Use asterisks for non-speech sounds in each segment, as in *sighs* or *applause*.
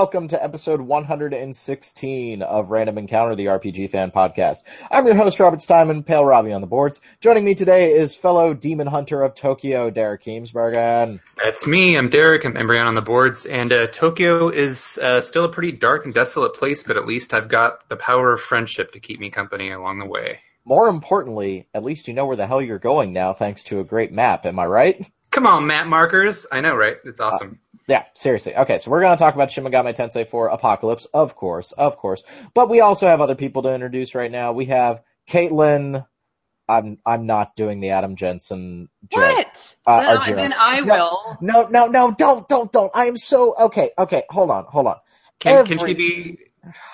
welcome to episode 116 of Random Encounter, the RPG fan podcast. I'm your host, Robert Steinman, Pale Robbie on the boards. Joining me today is fellow demon hunter of Tokyo, Derek Heemsbergen. That's me. I'm Derek. I'm Embryon on the boards. And uh, Tokyo is uh, still a pretty dark and desolate place, but at least I've got the power of friendship to keep me company along the way. More importantly, at least you know where the hell you're going now thanks to a great map, am I right? Come on, map markers. I know, right? It's awesome. Uh, yeah, seriously. Okay, so we're going to talk about Shin Megami Tensei 4 Apocalypse, of course, of course. But we also have other people to introduce right now. We have Caitlin. I'm I'm not doing the Adam Jensen joke. What? Uh, then, I, then I will. No, no, no, don't, don't, don't. I am so okay. Okay, hold on, hold on. Can Every... can she be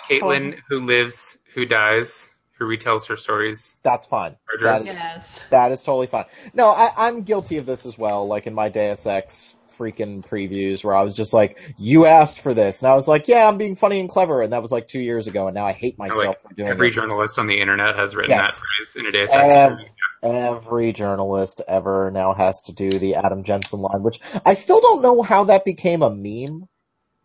Caitlin who lives, who dies, who retells her stories? That's fine. That is, yes. that is totally fine. No, I, I'm guilty of this as well. Like in my Deus Ex freaking previews where I was just like, "You asked for this," and I was like, "Yeah, I'm being funny and clever," and that was like two years ago, and now I hate myself like for doing that. every it. journalist on the internet has written yes. that phrase in a Deus Ex. Every journalist ever now has to do the Adam Jensen line, which I still don't know how that became a meme.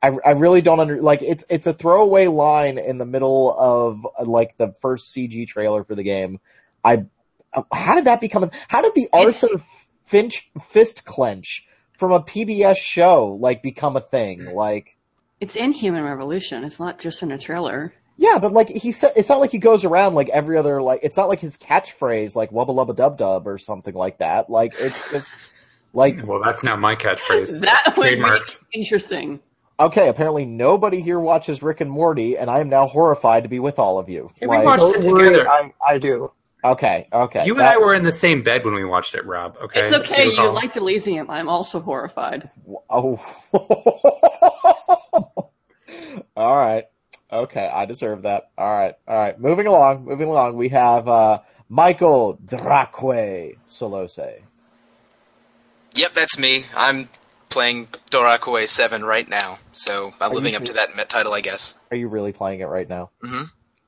I, I really don't under like it's it's a throwaway line in the middle of like the first CG trailer for the game. I how did that become? A, how did the Arthur Finch fist clench from a PBS show like become a thing. Hmm. Like it's in Human Revolution. It's not just in a trailer. Yeah, but like he said, it's not like he goes around like every other like. It's not like his catchphrase like "wubba lubba dub dub" or something like that. Like it's just like. Well, that's not my catchphrase. *laughs* that would be interesting. Okay, apparently nobody here watches Rick and Morty, and I am now horrified to be with all of you. Hey, like, we watched it together. I, I do. Okay, okay. You and I were in the same bed when we watched it, Rob. Okay. It's okay. You liked Elysium. I'm also horrified. *laughs* Oh. *laughs* all right. Okay, I deserve that. All right, all right. Moving along, moving along. We have uh, Michael Draque Solose. Yep, that's me. I'm playing Dorakue 7 right now, so I'm Are living up to that title, I guess. Are you really playing it right now? Mm-hmm.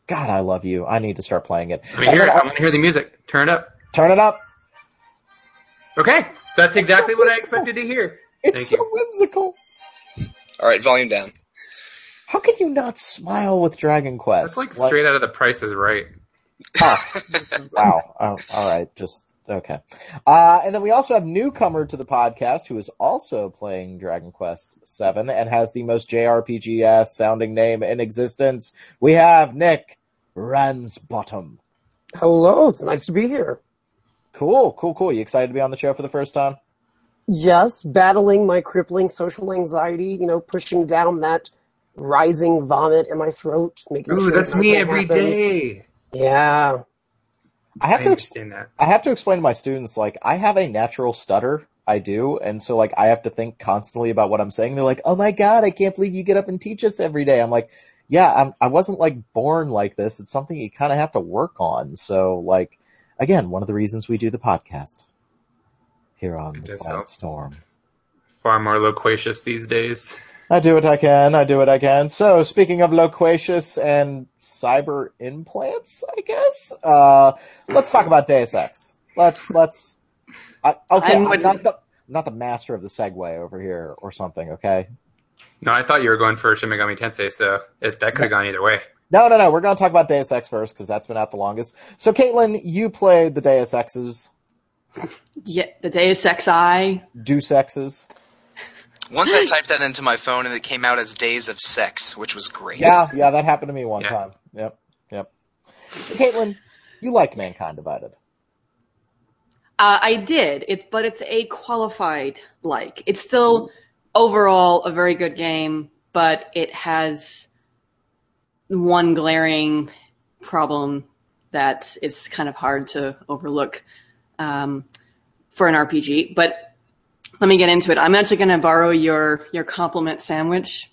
God, I love you. I need to start playing it. I hear it. I want to hear the music. Turn it up. Turn it up. Okay, that's exactly so what I expected to hear. It's Thank so you. whimsical. All right, volume down. How can you not smile with Dragon Quest? That's like, like straight out of the Price is Right. *laughs* Wow. Oh, all right, just okay. Uh, and then we also have newcomer to the podcast who is also playing Dragon Quest Seven and has the most JRPG ass sounding name in existence. We have Nick Ransbottom. Hello, it's nice to be here. Cool, cool, cool. You excited to be on the show for the first time? Yes, battling my crippling social anxiety, you know, pushing down that rising vomit in my throat, making Ooh, sure that's me every happens. day. Yeah. I have I to understand that. I have to explain to my students like I have a natural stutter. I do, and so like I have to think constantly about what I'm saying. They're like, "Oh my god, I can't believe you get up and teach us every day." I'm like, "Yeah, I'm, I wasn't like born like this. It's something you kind of have to work on." So like, again, one of the reasons we do the podcast here on the Storm. Far more loquacious these days. I do what I can. I do what I can. So, speaking of loquacious and cyber implants, I guess. Uh, let's talk about Deus Ex. Let's let's. I, okay, I'm, I'm not the not the master of the segue over here or something. Okay. No, I thought you were going for Shin Megami Tensei, so it, that could have gone either way. No, no, no. We're going to talk about Deus Ex first because that's been out the longest. So, Caitlin, you played the Deus Exes. Yeah, the Deus Ex I. Deus Exes. Once I *gasps* typed that into my phone and it came out as Days of Sex, which was great. Yeah, yeah, that happened to me one Yeah. time. Yep, yep. So, Caitlin, you liked Mankind Divided. Uh, I did it, but it's a qualified like. It's still overall a very good game, but it has one glaring problem that is kind of hard to overlook um, for an RPG. But let me get into it. I'm actually going to borrow your your compliment sandwich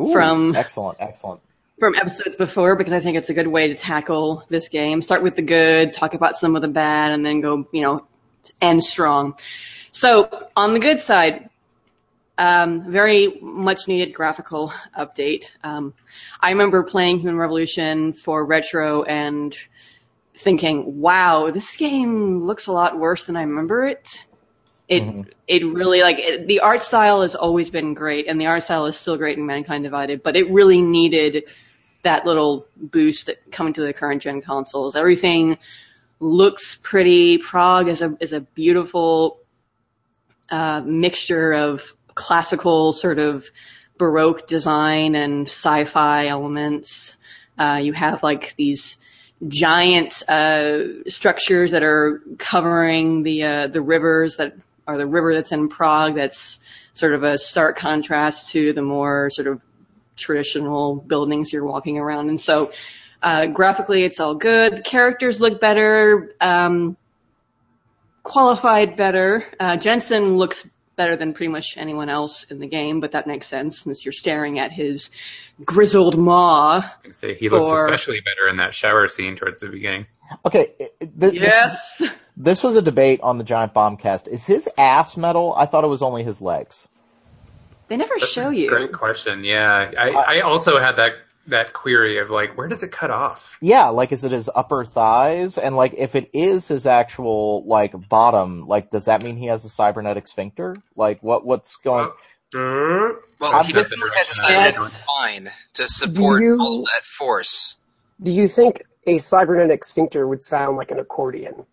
Ooh, From- excellent, excellent. from episodes before because I think it's a good way to tackle this game. Start with the good, talk about some of the bad, and then go, you know, end strong. So on the good side, um, very much needed graphical update. Um, I remember playing Human Revolution for retro and thinking, wow, this game looks a lot worse than I remember it. It Mhm. it really like it, the art style has always been great, and the art style is still great in Mankind Divided. But it really needed that little boost that coming to the current gen consoles. Everything looks pretty. Prague is a is a beautiful uh, mixture of classical sort of baroque design and sci-fi elements. Uh, you have like these giant uh, structures that are covering the uh, the rivers that are the river that's in Prague. That's sort of a stark contrast to the more sort of traditional buildings you're walking around. And so uh, graphically, it's all good. The characters look better. Um, qualified better. Uh, Jensen looks better than pretty much anyone else in the game, but that makes sense since you're staring at his grizzled maw. I can say he looks especially better in that shower scene towards the beginning. Okay, th- th- this, Yes. This was a debate on the Giant Bombcast. Is his ass metal? I thought it was only his legs. They never That's show a you. Great question. Yeah, I, I also had that that query of like, where does it cut off? Yeah, like is it his upper thighs? And like if it is his actual like bottom, like does that mean he has a cybernetic sphincter? Like what what's going? Uh, Well, I'm he just- definitely has a Yes. cybernetic spine to support you- all that force. Do you think a cybernetic sphincter would sound like an accordion?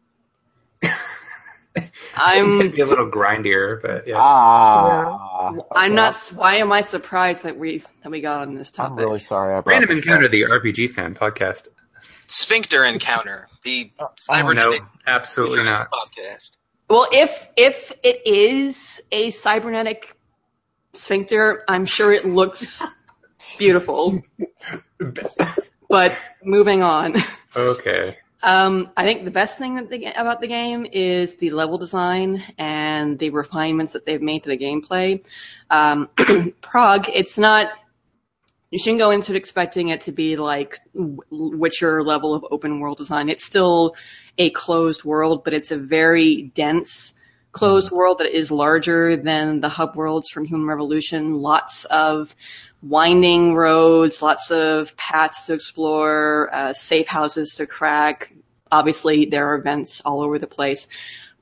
I'm It'd be a little grindier, but yeah. Ah, I'm okay. not. Why am I surprised that we that we got on this topic? I'm really sorry. I brought Random Encounter, up. the RPG fan podcast. Sphincter Encounter, the oh, no, cybernetic absolutely not. podcast. Well, if if it is a cybernetic sphincter, I'm sure it looks beautiful. *laughs* but moving on. Okay. Um, I think the best thing that the, about the game is the level design and the refinements that they've made to the gameplay. Um, *clears throat* Prague, it's not. You shouldn't go into it expecting it to be like Witcher level of open world design. It's still a closed world, but it's a very dense closed world that is larger than the hub worlds from Human Revolution. Lots of winding roads, lots of paths to explore, uh, safe houses to crack. Obviously, there are events all over the place,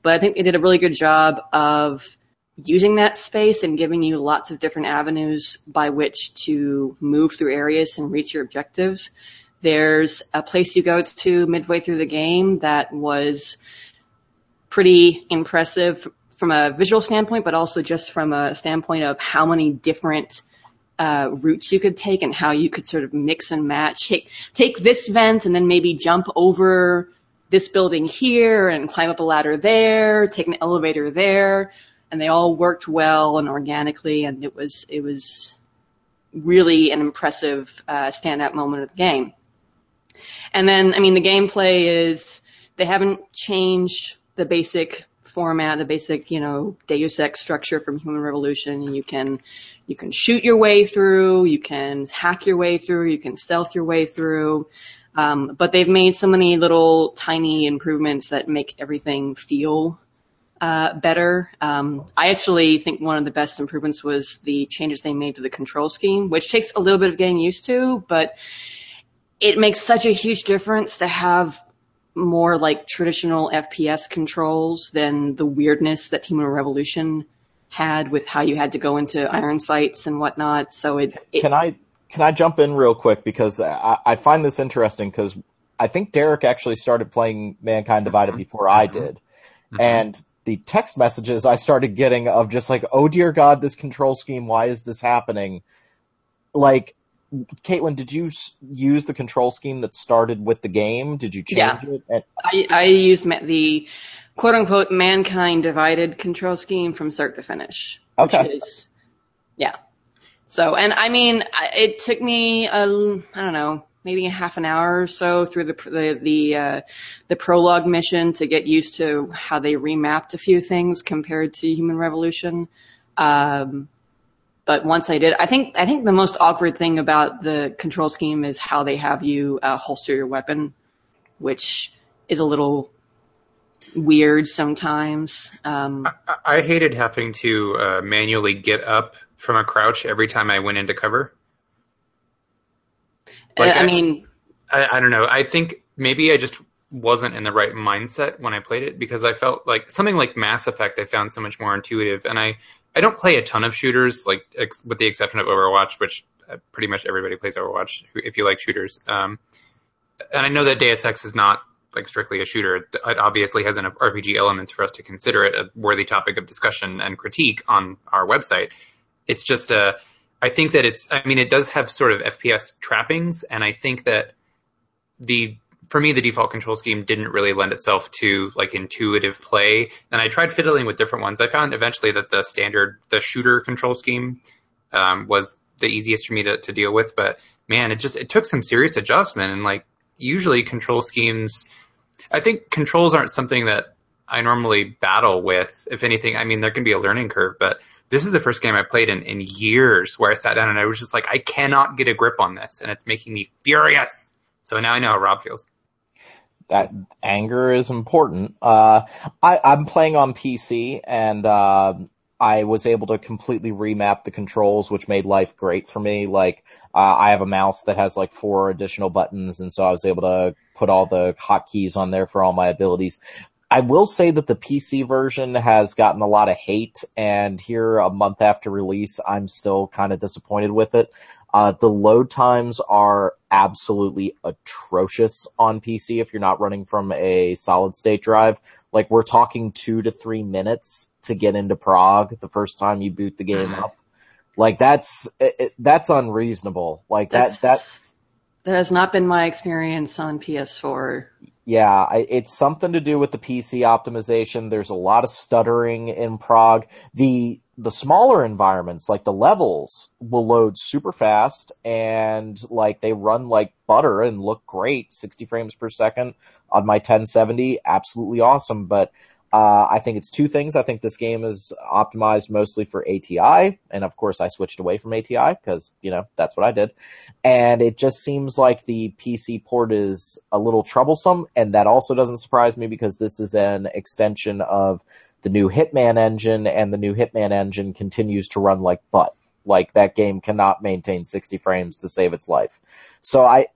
but I think they did a really good job of using that space and giving you lots of different avenues by which to move through areas and reach your objectives. There's a place you go to midway through the game that was pretty impressive from a visual standpoint, but also just from a standpoint of how many different uh, routes you could take and how you could sort of mix and match. Take, take this vent and then maybe jump over this building here and climb up a ladder there, take an elevator there, and they all worked well and organically, and it was it was really an impressive uh, standout moment of the game. And then, I mean, the gameplay is they haven't changed the basic format, the basic, you know, Deus Ex structure from Human Revolution. You can you can shoot your way through, you can hack your way through, you can stealth your way through. Um, but they've made so many little tiny improvements that make everything feel uh, better. Um, I actually think one of the best improvements was the changes they made to the control scheme, which takes a little bit of getting used to, but it makes such a huge difference to have more like traditional FPS controls than the weirdness that Human Revolution had with how you had to go into iron sights and whatnot. So it, it Can I can I jump in real quick because I, I find this interesting because I think Derek actually started playing Mankind Divided before I did, Mhm. and the text messages I started getting of just like, oh dear God, this control scheme, why is this happening? Like, Caitlin, did you use the control scheme that started with the game? Did you change Yeah. it? And, I, I used the quote unquote mankind divided control scheme from start to finish. Which Okay. is, yeah. So, and I mean, it took me, um, I don't know, maybe a half an hour or so through the, the, the, uh, the prologue mission to get used to how they remapped a few things compared to Human Revolution. Um, but once I did, I think, I think the most awkward thing about the control scheme is how they have you, uh, holster your weapon, which is a little weird sometimes. Um, I, I hated having to uh, manually get up from a crouch every time I went into cover. Like, I I- mean, I, I don't know. I think maybe I just wasn't in the right mindset when I played it because I felt like something like Mass Effect I found so much more intuitive and I I don't play a ton of shooters like ex- with the exception of Overwatch which uh, pretty much everybody plays Overwatch if you like shooters um and I know that Deus Ex is not like strictly a shooter it obviously has enough RPG elements for us to consider it a worthy topic of discussion and critique on our website it's just a I think that it's I mean it does have sort of FPS trappings and I think that the for me, the default control scheme didn't really lend itself to like intuitive play. And I tried fiddling with different ones. I found eventually that the standard, the shooter control scheme, um, was the easiest for me to, to deal with. But man, it just, it took some serious adjustment. And like usually control schemes, I think controls aren't something that I normally battle with. If anything, I mean, there can be a learning curve, but this is the first game I played in, in years where I sat down and I was just like, I cannot get a grip on this and it's making me furious. So now I know how Rob feels that anger is important. Uh, I, I'm playing on PC and, uh, I was able to completely remap the controls, which made life great for me. Like, uh, I have a mouse that has like four additional buttons, and so I was able to put all the hotkeys on there for all my abilities. I will say that the PC version has gotten a lot of hate, and here a month after release, I'm still kind of disappointed with it. Uh, the load times are absolutely atrocious on PC if you're not running from a solid state drive. Like we're talking two to three minutes to get into Prague the first time you boot the game up. Like that's it, that's unreasonable. Like that's, that that that has not been my experience on PS4. Yeah, I, it's something to do with the PC optimization. There's a lot of stuttering in Prague. The the smaller environments, like the levels, will load super fast and like they run like butter and look great, 60 frames per second on my 1070, absolutely awesome. But uh, I think it's two things. I think this game is optimized mostly for ATI, and of course I switched away from ATI because you know that's what I did. And it just seems like the PC port is a little troublesome, and that also doesn't surprise me because this is an extension of the new Hitman engine and the new Hitman engine continues to run like butt. Like that game cannot maintain 60 frames to save its life. So I,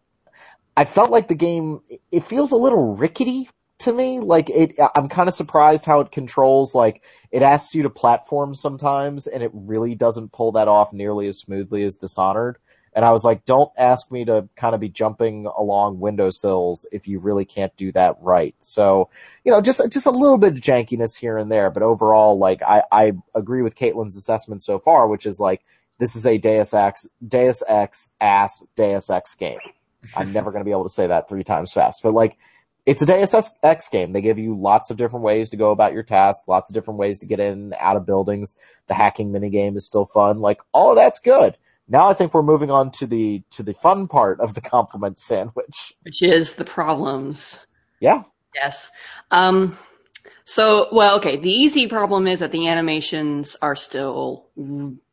I felt like the game, it feels a little rickety to me. Like it, I'm kind of surprised how it controls, like it asks you to platform sometimes and it really doesn't pull that off nearly as smoothly as Dishonored. And I was like, don't ask me to kind of be jumping along windowsills if you really can't do that right. So, you know, just, just a little bit of jankiness here and there, but overall, like, I, I agree with Caitlin's assessment so far, which is like, this is a Deus Ex, Deus Ex ass Deus Ex game. I'm never going to be able to say that three times fast, but like, it's a Deus Ex game. They give you lots of different ways to go about your task, lots of different ways to get in, and out of buildings. The hacking minigame is still fun. Like, all that's good. Now I think we're moving on to the to the fun part of the compliment sandwich, which is the problems. Yeah. Yes. Um. So, well, okay. The easy problem is that the animations are still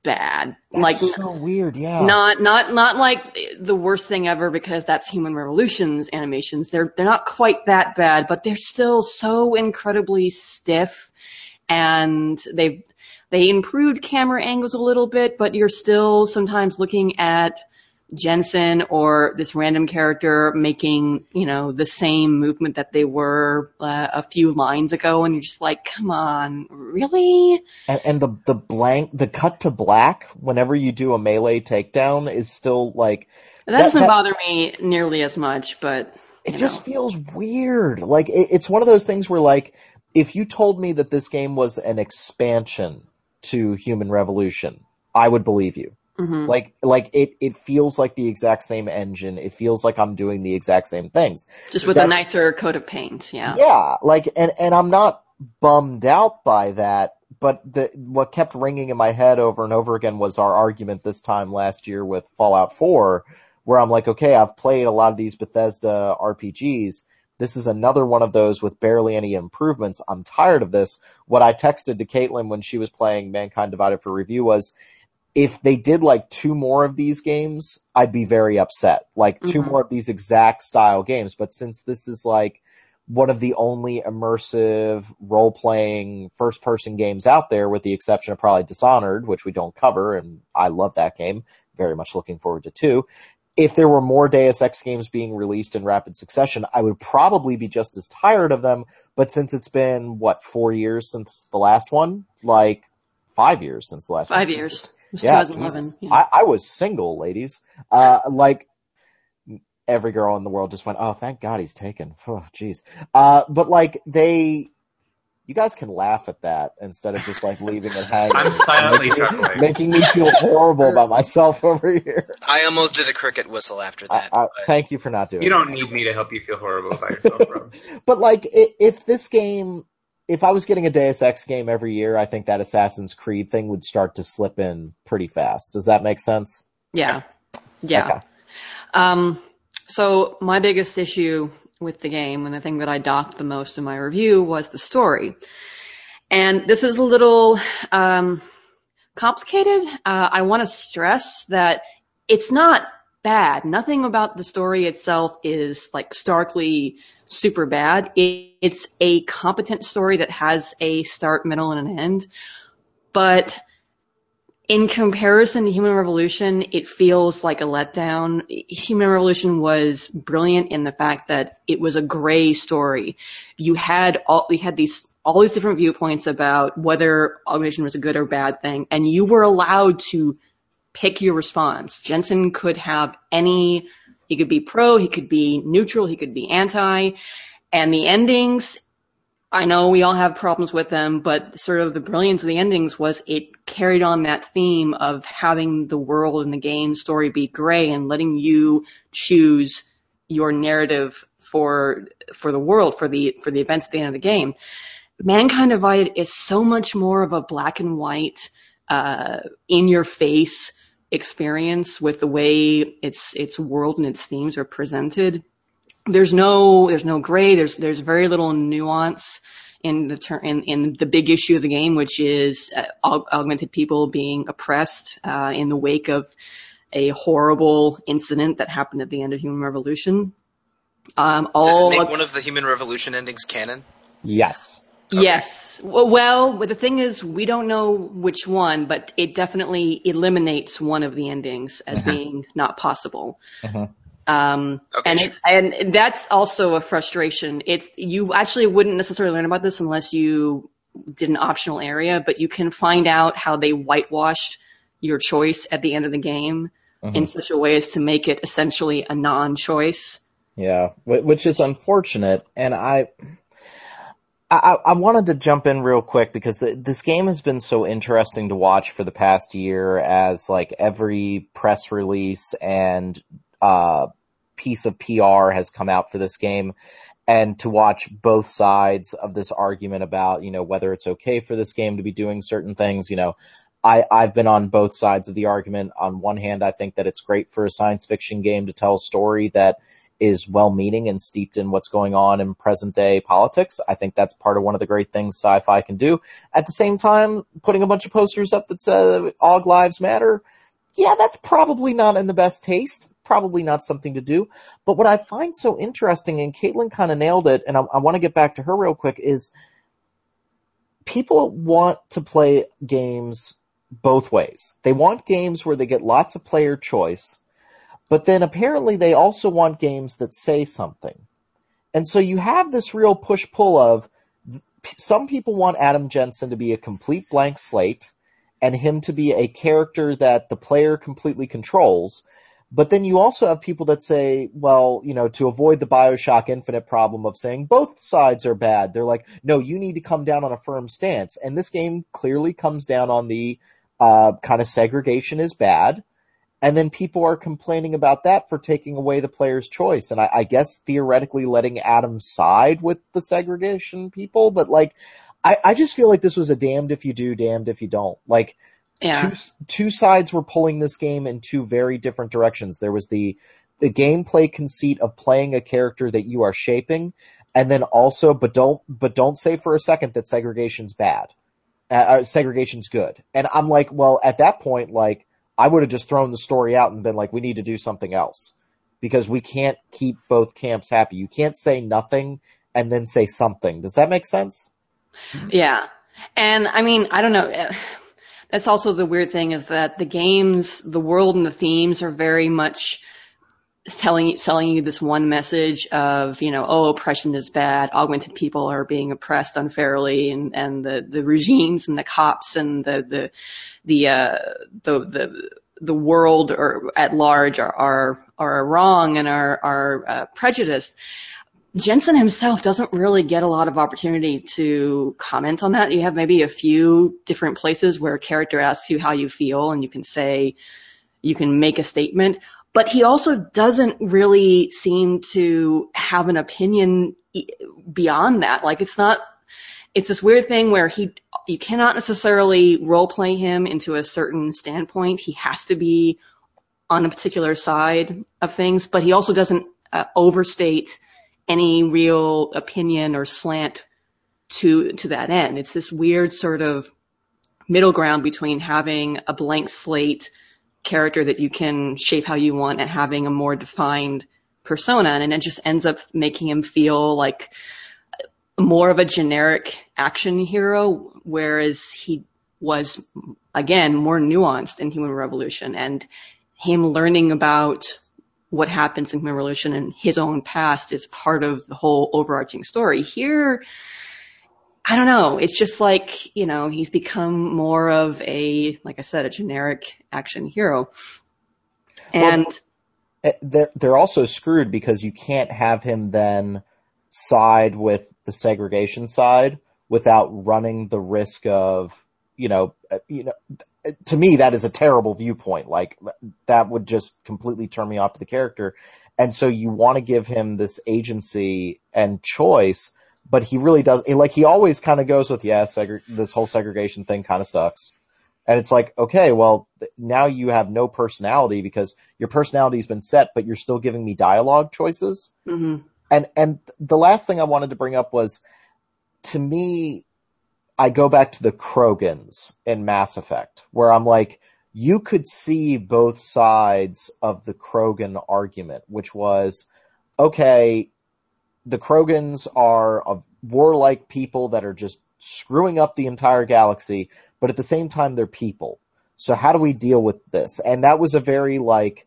bad. That's like so weird. Yeah. Not not not like the worst thing ever because that's Human Revolution's animations. They're they're not quite that bad, but they're still so incredibly stiff, and they've they improved camera angles a little bit, but you're still sometimes looking at Jensen or this random character making, you know, the same movement that they were uh, a few lines ago, and you're just like, come on, really? And, and the the blank, the cut to black whenever you do a melee takedown is still like. That, that doesn't that, bother me nearly as much, but it just know. feels weird. Like it, it's one of those things where, like, if you told me that this game was an expansion to Human Revolution, I would believe you. Mm-hmm. Like, like it, it feels like the exact same engine. It feels like I'm doing the exact same things. Just with that, a nicer coat of paint, yeah. Yeah, like, and, and I'm not bummed out by that, but the, what kept ringing in my head over and over again was our argument this time last year with Fallout 4, where I'm like, okay, I've played a lot of these Bethesda RPGs, this is another one of those with barely any improvements. I'm tired of this. What I texted to Caitlin when she was playing Mankind Divided for review was, if they did like two more of these games, I'd be very upset. Like mm-hmm. two more of these exact style games. But since this is like one of the only immersive role playing first person games out there, with the exception of probably Dishonored, which we don't cover, and I love that game. Very much looking forward to two if there were more Deus Ex games being released in rapid succession, I would probably be just as tired of them. But since it's been what four years since the last one, like five years since the last Five one, years. Yeah, 2011. Yeah. I, I was single, ladies. Uh, like every girl in the world just went, "Oh, thank God he's taken." Oh, jeez. Uh, but like they, you guys can laugh at that instead of just like leaving it hanging. I'm silently making, chuckling. making me feel horrible about myself over here. I almost did a cricket whistle after that. I, but- thank you for not doing. It. You don't that. need me to help you feel horrible about yourself, bro. *laughs* But like, if this game, if I was getting a Deus Ex game every year, I think that Assassin's Creed thing would start to slip in pretty fast. Does that make sense? Yeah. Yeah. Okay. Um, so my biggest issue with the game and the thing that I docked the most in my review was the story. And this is a little, um, complicated. Uh, I want to stress that it's not bad. Nothing about the story itself is like starkly super bad. It, it's a competent story that has a start, middle, and an end. But in comparison to Human Revolution, it feels like a letdown. Human Revolution was brilliant in the fact that it was a gray story. You had all, you had these, all these different viewpoints about whether augmentation was a good or bad thing, and you were allowed to pick your response. Jensen could have any, he could be pro, he could be neutral, he could be anti, and the endings, I know we all have problems with them, but sort of the brilliance of the endings was it carried on that theme of having the world and the game story be gray and letting you choose your narrative for for the world, for the for the events at the end of the game. Mankind Divided is so much more of a black and white, uh, in your face experience with the way its its world and its themes are presented there's no there's no gray there's there's very little nuance in the ter- in, in the big issue of the game which is uh, aug- augmented people being oppressed uh, in the wake of a horrible incident that happened at the end of human revolution um Does all it make one of the Human Revolution endings canon? Yes. Yes. Well, but the thing is, we don't know which one, but it definitely eliminates one of the endings as being not possible. Mhm. Um, Okay, and it, and that's also a frustration. It's you actually wouldn't necessarily learn about this unless you did an optional area, but you can find out how they whitewashed your choice at the end of the game Mhm. in such a way as to make it essentially a non-choice. Yeah, which is unfortunate, and I, I, I wanted to jump in real quick because the, this game has been so interesting to watch for the past year as like every press release and uh, piece of PR has come out for this game, and to watch both sides of this argument about you know whether it's okay for this game to be doing certain things, you know. I, I've been on both sides of the argument. On one hand, I think that it's great for a science fiction game to tell a story that is well-meaning and steeped in what's going on in present-day politics. I think that's part of one of the great things sci-fi can do. At the same time, putting a bunch of posters up that say "All Lives Matter," yeah, that's probably not in the best taste. Probably not something to do. But what I find so interesting, and Caitlin kind of nailed it, and I, I want to get back to her real quick, is people want to play games both ways. They want games where they get lots of player choice, but then apparently they also want games that say something. And so you have this real push pull of some people want Adam Jensen to be a complete blank slate and him to be a character that the player completely controls. But then you also have people that say, well, you know, to avoid the Bioshock Infinite problem of saying both sides are bad, they're like, no, you need to come down on a firm stance. And this game clearly comes down on the uh, kind of segregation is bad. And then people are complaining about that for taking away the player's choice. And I, I guess theoretically letting Adam side with the segregation people, but like, I, I just feel like this was a damned if you do, damned if you don't. Like, Yeah. two two sides were pulling this game in two very different directions. There was the the gameplay conceit of playing a character that you are shaping, and then also, but don't but don't say for a second that segregation's bad, uh, uh, segregation's good. And I'm like, well, at that point, like I would have just thrown the story out and been like, we need to do something else because we can't keep both camps happy. You can't say nothing and then say something. Does that make sense? Yeah. And I mean, I don't know. That's also the weird thing is that the games, the world and the themes are very much telling selling you this one message of you know oh oppression is bad augmented people are being oppressed unfairly and and the the regimes and the cops and the the the uh the the the world or at large are are are wrong and are are uh, prejudiced Jensen himself doesn't really get a lot of opportunity to comment on that. You have maybe a few different places where a character asks you how you feel and you can say, you can make a statement, but he also doesn't really seem to have an opinion beyond that. Like it's not, it's this weird thing where he, you cannot necessarily role play him into a certain standpoint. He has to be on a particular side of things, but he also doesn't uh, overstate any real opinion or slant to to that end. It's this weird sort of middle ground between having a blank slate character that you can shape how you want and having a more defined persona and it just ends up making him feel like more of a generic action hero whereas he was again more nuanced in human revolution and him learning about what happens in Revolution and his own past is part of the whole overarching story. Here, I don't know. It's just like, you know, he's become more of a, like I said, a generic action hero. And well, eh, they're, they're also screwed because you can't have him then side with the segregation side without running the risk of, you know, eh, you know, to me, that is a terrible viewpoint. Like that would just completely turn me off to the character. And so you want to give him this agency and choice, but he really does. Like he always kind of goes with, yeah, segre- this whole segregation thing kind of sucks. And it's like, okay, well, now you have no personality because your personality's been set, but you're still giving me dialogue choices. Mm-hmm. And and the last thing I wanted to bring up was, to me, I go back to the Krogans in Mass Effect, where I'm like, you could see both sides of the Krogan argument, which was, okay, the Krogans are a warlike people that are just screwing up the entire galaxy, but at the same time, they're people. So how do we deal with this? And that was a very like,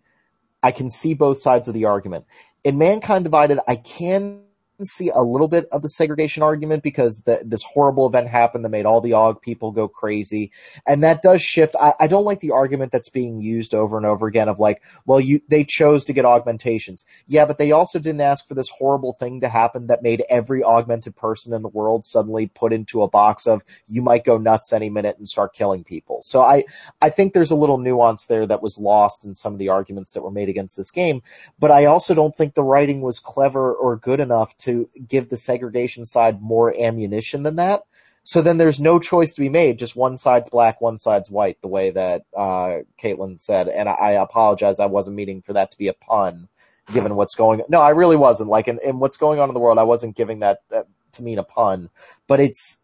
I can see both sides of the argument. In Mankind Divided, I can see a little bit of the segregation argument because the, this horrible event happened that made all the AUG people go crazy. And that does shift. I, I don't like the argument that's being used over and over again of like, well, you, they chose to get augmentations. Yeah, but they also didn't ask for this horrible thing to happen that made every augmented person in the world suddenly put into a box of you might go nuts any minute and start killing people. So I, I think there's a little nuance there that was lost in some of the arguments that were made against this game. But I also don't think the writing was clever or good enough to to give the segregation side more ammunition than that. So then there's no choice to be made. Just one side's black, one side's white, the way that uh, Caitlin said. And I, I apologize, I wasn't meaning for that to be a pun, given what's going. No, I really wasn't. Like in, in what's going on in the world, I wasn't giving that uh, to mean a pun. But it's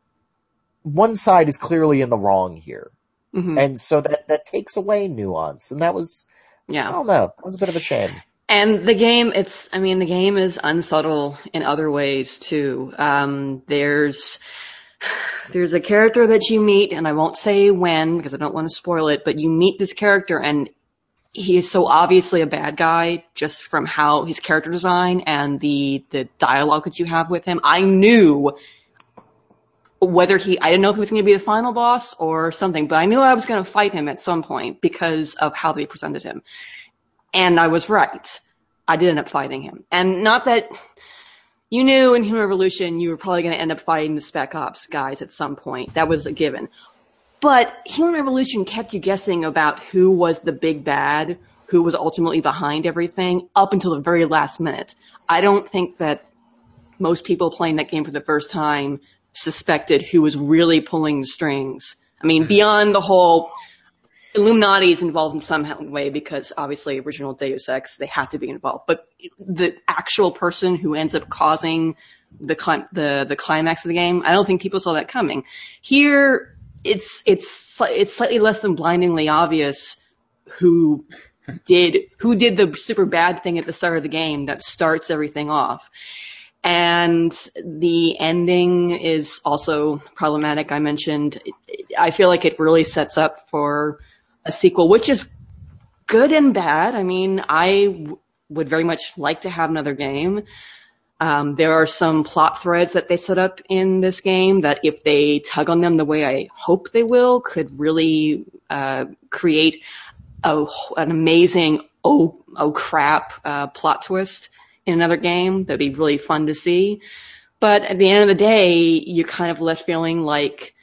one side is clearly in the wrong here, mm-hmm. and so that that takes away nuance, and that was. Yeah. I don't know. That was a bit of a shame. And the game, it's, I mean, the game is unsubtle in other ways too. Um, there's, there's a character that you meet, and I won't say when because I don't want to spoil it, but you meet this character and he is so obviously a bad guy just from how his character design and the, the dialogue that you have with him. I knew whether he, I didn't know if he was going to be the final boss or something, but I knew I was going to fight him at some point because of how they presented him. And I was right. I did end up fighting him. And not that you knew in Human Revolution you were probably going to end up fighting the Spec Ops guys at some point. That was a given. But Human Revolution kept you guessing about who was the big bad, who was ultimately behind everything, up until the very last minute. I don't think that most people playing that game for the first time suspected who was really pulling the strings. I mean, hmm. beyond the whole Illuminati is involved in some way because obviously original Deus Ex, they have to be involved. But the actual person who ends up causing the the the climax of the game, I don't think people saw that coming. Here, it's it's it's slightly less than blindingly obvious who did who did the super bad thing at the start of the game that starts everything off. And the ending is also problematic. I mentioned, I feel like it really sets up for a sequel, which is good and bad. I mean, I would very much like to have another game. Um, there are some plot threads that they set up in this game that if they tug on them the way I hope they will, could really uh, create a, an amazing oh oh crap uh, plot twist in another game. That'd be really fun to see. But at the end of the day, you're kind of left feeling like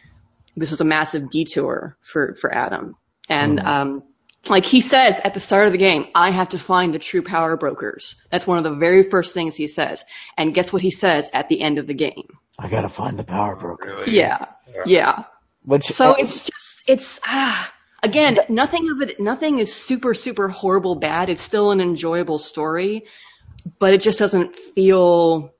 this was a massive detour for for Adam. And Mhm. um, like he says at the start of the game, I have to find the true power brokers. That's one of the very first things he says. And guess what he says at the end of the game? I gotta find the power broker. Really. Yeah, yeah. Which So uh, it's just, it's, ah, again, nothing of it, nothing is super, super horrible bad. It's still an enjoyable story, but it just doesn't feel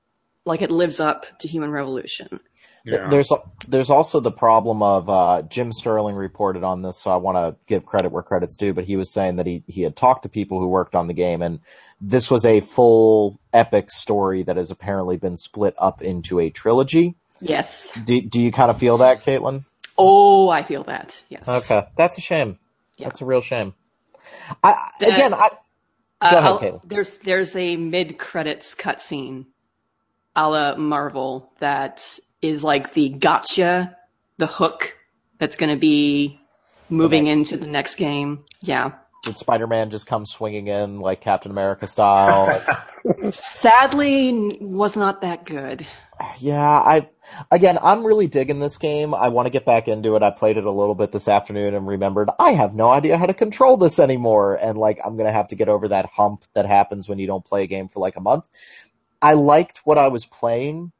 like it lives up to Human Revolution. Yeah. There's there's also the problem of uh, Jim Sterling reported on this, so I want to give credit where credit's due. But he was saying that he he had talked to people who worked on the game, and this was a full epic story that has apparently been split up into a trilogy. Yes. Do do you kind of feel that, Caitlin? Oh, I feel that. Yes. Okay, that's a shame. Yeah. That's a real shame. I The- again, I Uh, Go ahead, Caitlin. There's there's a mid credits cutscene, a la Marvel, that is like the gotcha, the hook that's going to be moving into the next game. Yeah. did Spider-Man just come swinging in like Captain America style? *laughs* Sadly, was not that good. Yeah, I again, I'm really digging this game. I want to get back into it. I played it a little bit this afternoon and remembered I have no idea how to control this anymore and like I'm going to have to get over that hump that happens when you don't play a game for like a month. I liked what I was playing,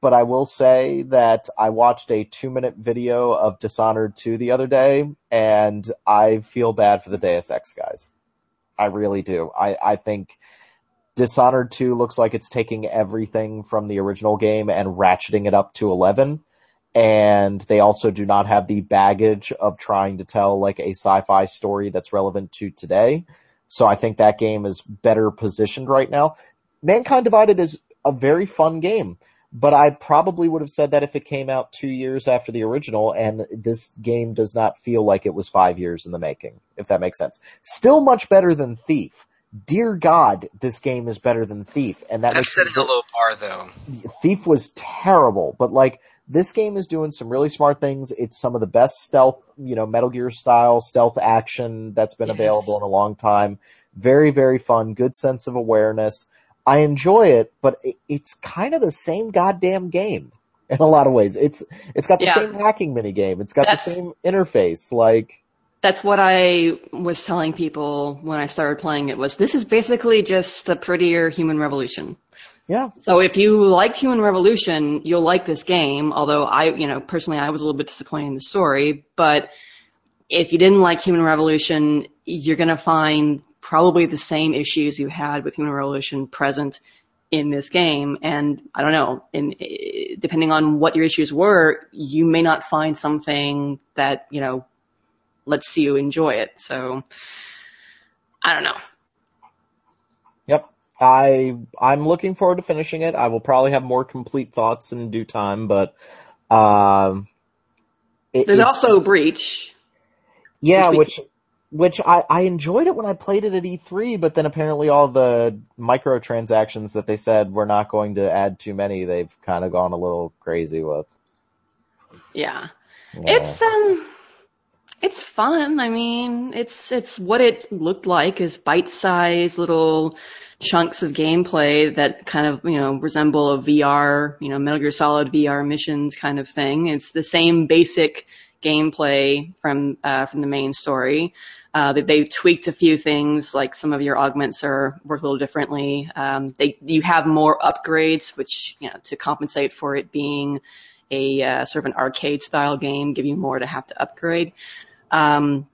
but I will say that I watched a 2-minute video of Dishonored 2 the other day and I feel bad for the Deus Ex guys. I really do. I I think Dishonored 2 looks like it's taking everything from the original game and ratcheting it up to 11. And they also do not have the baggage of trying to tell like a sci-fi story that's relevant to today. So I think that game is better positioned right now. Mankind Divided is a very fun game, but I probably would have said that if it came out two years after the original, and this game does not feel like it was five years in the making, if that makes sense. Still much better than Thief dear God, this game is better than Thief, and that That's setting a low bar, though. Thief was terrible, but like this game is doing some really smart things. It's some of the best stealth, you know, Metal Gear style stealth action that's been Yes. available in a long time. Very, very fun. Good sense of awareness. I enjoy it, but it, it's kind of the same goddamn game *laughs* in a lot of ways. It's it's got the Yeah. same hacking mini game. It's got That's- the same interface. Like That's what I was telling people when I started playing it was this is basically just a prettier Human Revolution. yeah, So if you like Human Revolution, you'll like this game, although I, you know, personally I was a little bit disappointed in the story, but if you didn't like Human Revolution, you're gonna find probably the same issues you had with Human Revolution present in this game, and I don't know, in, depending on what your issues were, you may not find something that, you know, lets you enjoy it. So, I don't know. Yep. I I'm looking forward to finishing it. I will probably have more complete thoughts in due time, but um it, There's also Breach. yeah, which which I I enjoyed it when I played it at E3, but then apparently all the microtransactions that they said we're not going to add too many, they've kind of gone a little crazy with. Yeah. Yeah. It's um it's fun. I mean, it's it's what it looked like is bite-sized little chunks of gameplay that kind of, you know, resemble a VR, you know, Metal Gear Solid VR missions kind of thing. It's the same basic gameplay from uh from the main story. Uh, they, they've tweaked a few things, like some of your augments are work a little differently. Um, they you have more upgrades, which you know to compensate for it being a uh, sort of an arcade style game, give you more to have to upgrade. Um,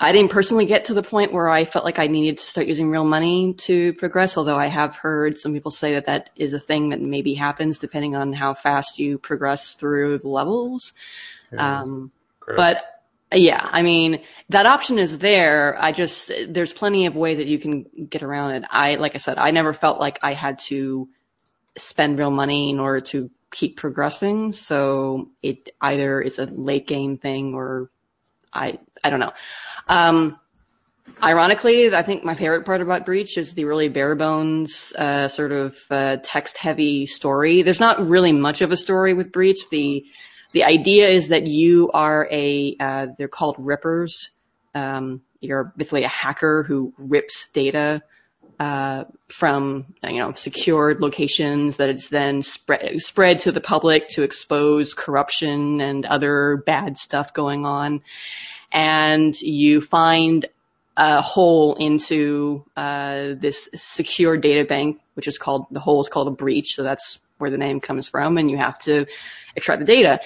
I didn't personally get to the point where I felt like I needed to start using real money to progress, although I have heard some people say that that is a thing that maybe happens depending on how fast you progress through the levels. Um, but yeah, I mean, that option is there. I just, there's plenty of ways that you can get around it. I, like I said, I never felt like I had to spend real money in order to keep progressing. So it either is a late game thing or I, I don't know. Um, Ironically, I think my favorite part about Breach is the really bare bones, uh, sort of uh, text heavy story. There's not really much of a story with Breach. The the idea is that you are a uh, they're called rippers. Um, you're basically a hacker who rips data uh, from you know secured locations that it's then spread spread to the public to expose corruption and other bad stuff going on. And you find a hole into uh, this secure data bank, which is called the hole is called a breach. So that's where the name comes from, and you have to extract the data.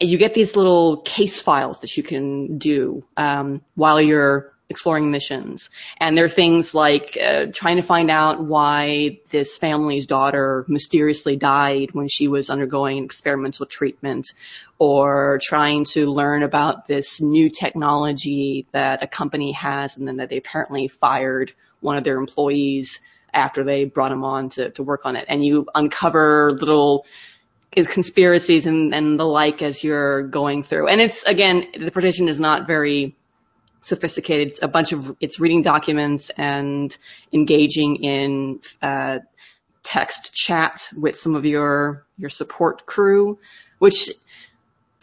You get these little case files that you can do um, while you're exploring missions. And there are things like uh, trying to find out why this family's daughter mysteriously died when she was undergoing experimental treatment, or trying to learn about this new technology that a company has and then that they apparently fired one of their employees after they brought him on to, to work on it. And you uncover little conspiracies and, and the like as you're going through. And it's, again, the presentation is not very sophisticated. It's a bunch of it's reading documents and engaging in uh, text chat with some of your your support crew, which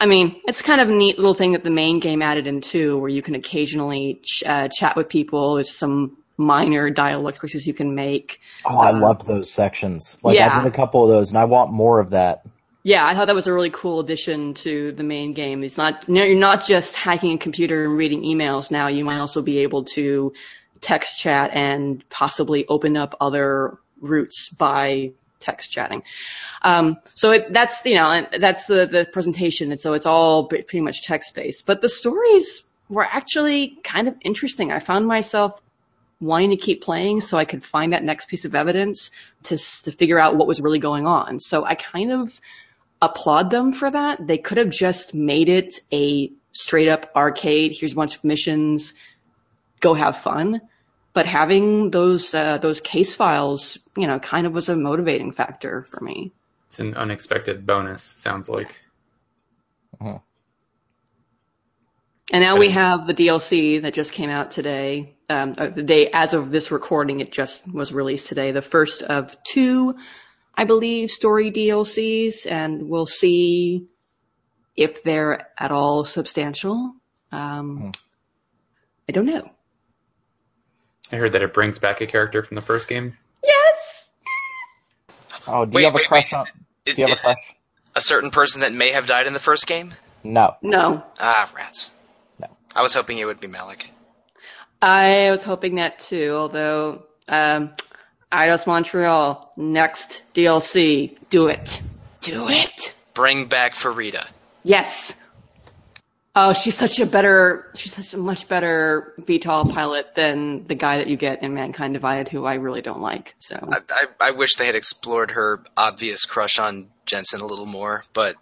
I mean, it's kind of a neat little thing that the main game added in too, where you can occasionally ch- uh, chat with people. There's some minor dialogue choices you can make. Oh, I loved those sections. Like yeah. I did a couple of those, and I want more of that. Yeah, I thought that was a really cool addition to the main game. It's not you're not just hacking a computer and reading emails now. You might also be able to text chat and possibly open up other routes by text chatting. Um, so it, that's you know that's the the presentation, and so it's all pretty much text based. But the stories were actually kind of interesting. I found myself wanting to keep playing so I could find that next piece of evidence to to figure out what was really going on. So I kind of applaud them for that. They could have just made it a straight up arcade. Here's a bunch of missions. Go have fun. But having those uh, those case files, you know, kind of was a motivating factor for me. It's an unexpected bonus. Sounds like. Uh-huh. And now we have the DLC that just came out today. Um, uh, the day as of this recording, it just was released today. The first of two I believe, story DLCs, and we'll see if they're at all substantial. Um, Hmm. I don't know. I heard that it brings back a character from the first game. Yes. Oh, do Wait, you have a wait, crush wait. on? Do you have a is it crush? a certain person that may have died in the first game? No. No. Ah, rats. No. I was hoping it would be Malik. I was hoping that too, although um, Eidos Montreal next DLC, do it, do it. Bring back Faridah. Yes. Oh, she's such a better, she's such a much better VTOL pilot than the guy that you get in Mankind Divided, who I really don't like. So I, I, I wish they had explored her obvious crush on Jensen a little more, but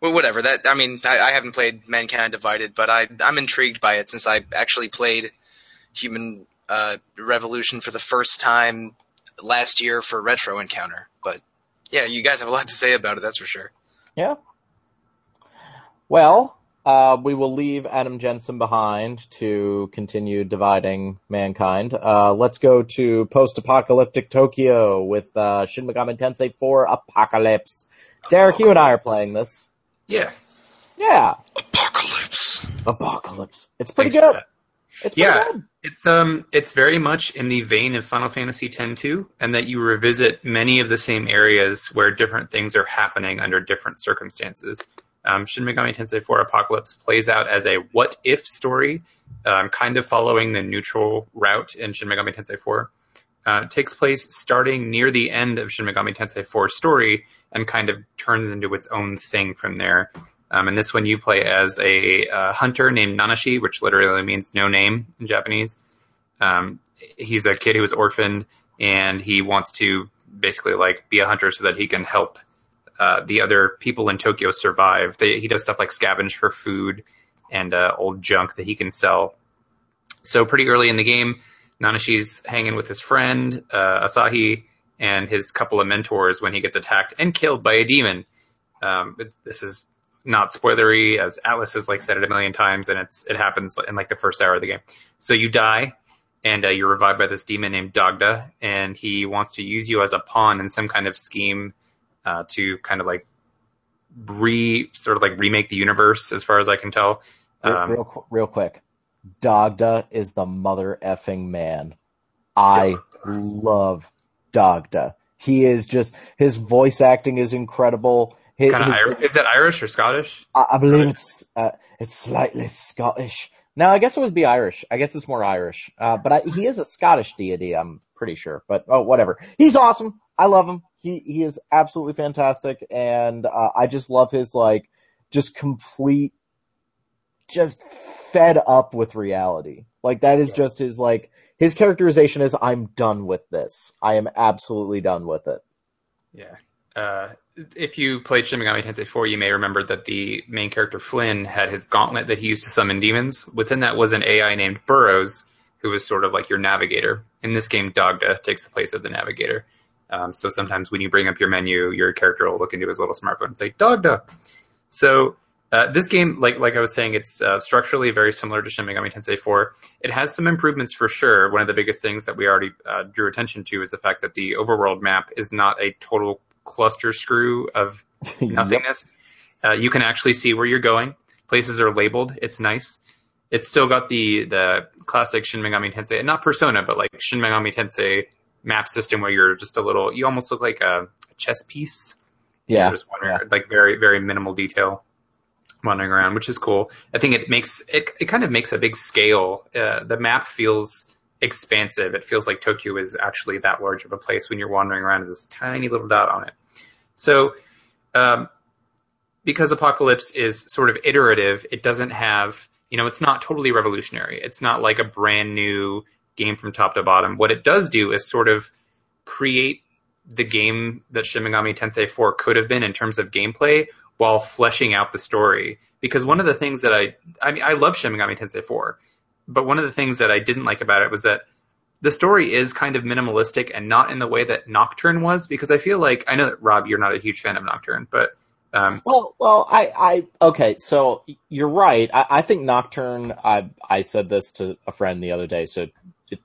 well, whatever. That I mean, I, I haven't played Mankind Divided, but I I'm intrigued by it since I actually played Human uh, Revolution for the first time last year for Retro Encounter. But yeah, you guys have a lot to say about it, that's for sure. Yeah. Well, uh, we will leave Adam Jensen behind to continue dividing mankind. Uh, let's go to post-apocalyptic Tokyo with uh, Shin Megami Tensei 4 Apocalypse. Derek, you and I are playing this. Yeah. Yeah, Apocalypse. Apocalypse. It's pretty Thanks for good. It's Yeah. good. It's um it's very much in the vein of Final Fantasy X-2, and that you revisit many of the same areas where different things are happening under different circumstances. Um, Shin Megami Tensei 4 Apocalypse plays out as a what if story, um, kind of following the neutral route in Shin Megami Tensei 4. Uh, it takes place starting near the end of Shin Megami Tensei 4's story and kind of turns into its own thing from there. Um, and this one you play as a uh, hunter named Nanashi, which literally means no name in Japanese. Um, he's a kid who was orphaned, and he wants to basically like be a hunter so that he can help uh, the other people in Tokyo survive. They, he does stuff like scavenge for food and uh, old junk that he can sell. So pretty early in the game, Nanashi's hanging with his friend uh, Asahi and his couple of mentors when he gets attacked and killed by a demon. Um, this is not spoilery, as Atlus has like said it a million times, and it's it happens in like the first hour of the game. So you die, and uh, you're revived by this demon named Dagda and he wants to use you as a pawn in some kind of scheme uh, to kind of like re sort of like remake the universe, as far as I can tell. Real, Um, real, qu- real quick. Dagda is the mother effing man. I love Dagda. He is just, his voice acting is incredible. His, kind of Irish. Is that Irish or Scottish? I, I believe it's, uh, it's slightly Scottish. No, I guess it would be Irish. I guess it's more Irish. Uh, but I, he is a Scottish deity, I'm pretty sure. But, oh, whatever. He's awesome. I love him. He, he is absolutely fantastic. And, uh, I just love his, like, just complete, just fed up with reality. Like, that is just his, like, his characterization is, I'm done with this. I am absolutely done with it. Yeah. Uh, if you played Shin Megami Tensei 4, you may remember that the main character Flynn had his gauntlet that he used to summon demons. Within that was an AI named Burroughs, who was sort of like your navigator. In this game, Dagda takes the place of the navigator. Um, so sometimes when you bring up your menu, your character will look into his little smartphone and say Dagda. So uh, this game, like like I was saying, it's uh, structurally very similar to Shin Megami Tensei 4. It has some improvements for sure. One of the biggest things that we already uh, drew attention to is the fact that the overworld map is not a total cluster screw of *laughs* nothingness. Uh, you can actually see where you're going. Places are labeled. It's nice. It's still got the the classic Shin Megami Tensei, not Persona, but like Shin Megami Tensei map system where you're just a little. You almost look like a chess piece. Yeah. Just wandering, like very very minimal detail wandering around, which is cool. I think it makes it it kind of makes a big scale. Uh, the map feels expansive. It feels like Tokyo is actually that large of a place when you're wandering around as this tiny little dot on it. So, um, because Apocalypse is sort of iterative, it doesn't have, you know, it's not totally revolutionary. It's not like a brand new game from top to bottom. What it does do is sort of create the game that Shin Megami Tensei 4 could have been in terms of gameplay while fleshing out the story. Because one of the things that I, I mean, I love Shin Megami Tensei 4, but one of the things that I didn't like about it was that the story is kind of minimalistic and not in the way that Nocturne was. Because I feel like I know that Rob, you're not a huge fan of Nocturne, but um, Well, well, I, I, okay, so you're right. I, I think Nocturne, I, I said this to a friend the other day, so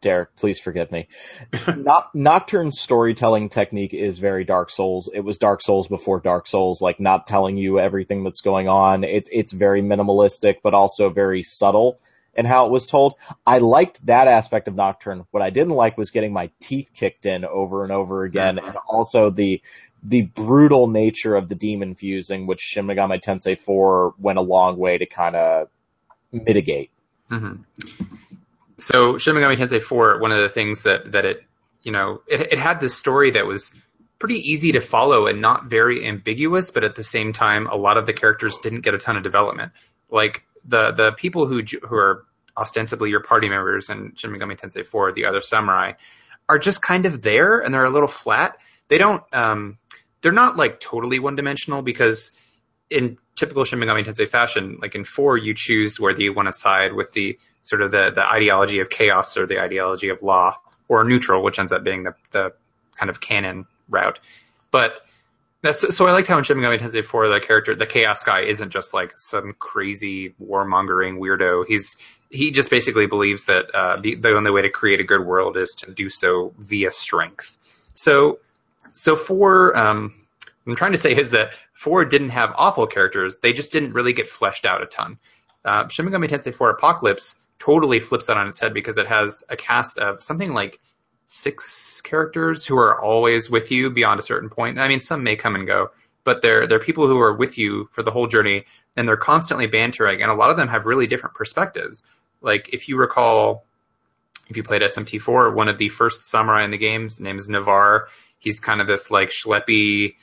Derek, please forgive me. *laughs* Not, Nocturne's storytelling technique is very Dark Souls. It was Dark Souls before Dark Souls, like not telling you everything that's going on. It, it's very minimalistic, but also very subtle in how it was told. I liked that aspect of Nocturne. What I didn't like was getting my teeth kicked in over and over again, and also the the brutal nature of the demon fusing, which Shin Megami Tensei 4 went a long way to kind of mitigate. hmm So Shin Megami Tensei 4, one of the things that that it, you know, it, it had this story that was pretty easy to follow and not very ambiguous, but at the same time, a lot of the characters didn't get a ton of development. Like the the people who who are ostensibly your party members in Shin Megami Tensei 4, the other samurai, are just kind of there and they're a little flat. They don't, um, they're not like totally one dimensional because in typical Shin Megami Tensei fashion, like in four, you choose whether you want to side with the sort of the, the ideology of chaos or the ideology of law, or neutral, which ends up being the, the kind of canon route. But that's, so I liked how in Shin Megami Tensei 4, the character, the chaos guy, isn't just like some crazy warmongering weirdo. He's he just basically believes that uh, the the only way to create a good world is to do so via strength. So so four, um, I'm trying to say is that four didn't have awful characters. They just didn't really get fleshed out a ton. Uh, Shin Megami Tensei 4 Apocalypse totally flips that on its head because it has a cast of something like six characters who are always with you beyond a certain point. I mean, some may come and go, but they're they're people who are with you for the whole journey, and they're constantly bantering, and a lot of them have really different perspectives. Like if you recall, if you played SMT4, one of the first samurai in the game's name is Navarre. He's kind of this like schleppy,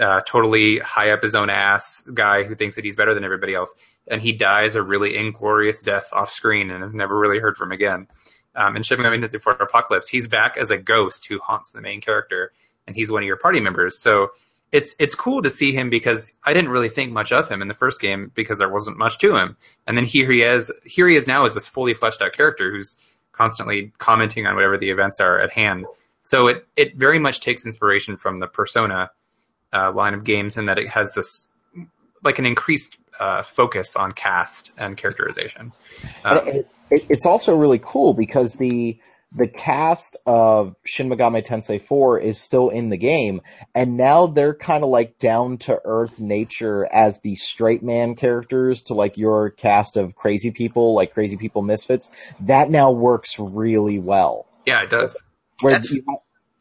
uh, totally high up his own ass guy who thinks that he's better than everybody else, and he dies a really inglorious death off screen and is never really heard from again. Um, in Shin Megami Tensei 4 Apocalypse, he's back as a ghost who haunts the main character, and he's one of your party members. So it's it's cool to see him because I didn't really think much of him in the first game because there wasn't much to him, and then here he is. Here he is now as this fully fleshed out character who's constantly commenting on whatever the events are at hand. So it it very much takes inspiration from the Persona uh, line of games, in that it has this like an increased uh, focus on cast and characterization. Um, it, it, it's also really cool because the the cast of Shin Megami Tensei 4 is still in the game, and now they're kind of like down to earth nature as the straight man characters to like your cast of crazy people, like crazy people misfits. That now works really well. yeah, it does. Where That's- you-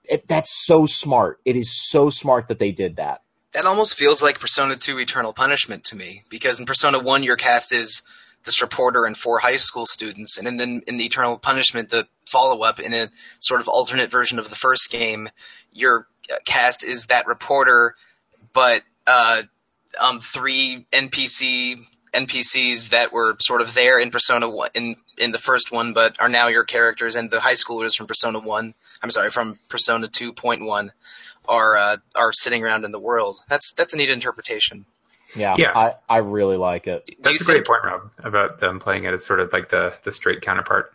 it, that's so smart. It is so smart that they did that. That almost feels like Persona 2 Eternal Punishment to me, because in Persona 1 your cast is this reporter and four high school students, and then in the Eternal Punishment, the follow-up in a sort of alternate version of the first game, your cast is that reporter, but uh, um, three NPC NPCs that were sort of there in Persona 1 in in the first one, but are now your characters, and the high schoolers from Persona 1. I'm sorry, from Persona 2.1 are uh, are sitting around in the world. That's that's a neat interpretation. Yeah, Yeah. I, I really like it. That's a great point, Rob, about them playing it as sort of like the the straight counterpart.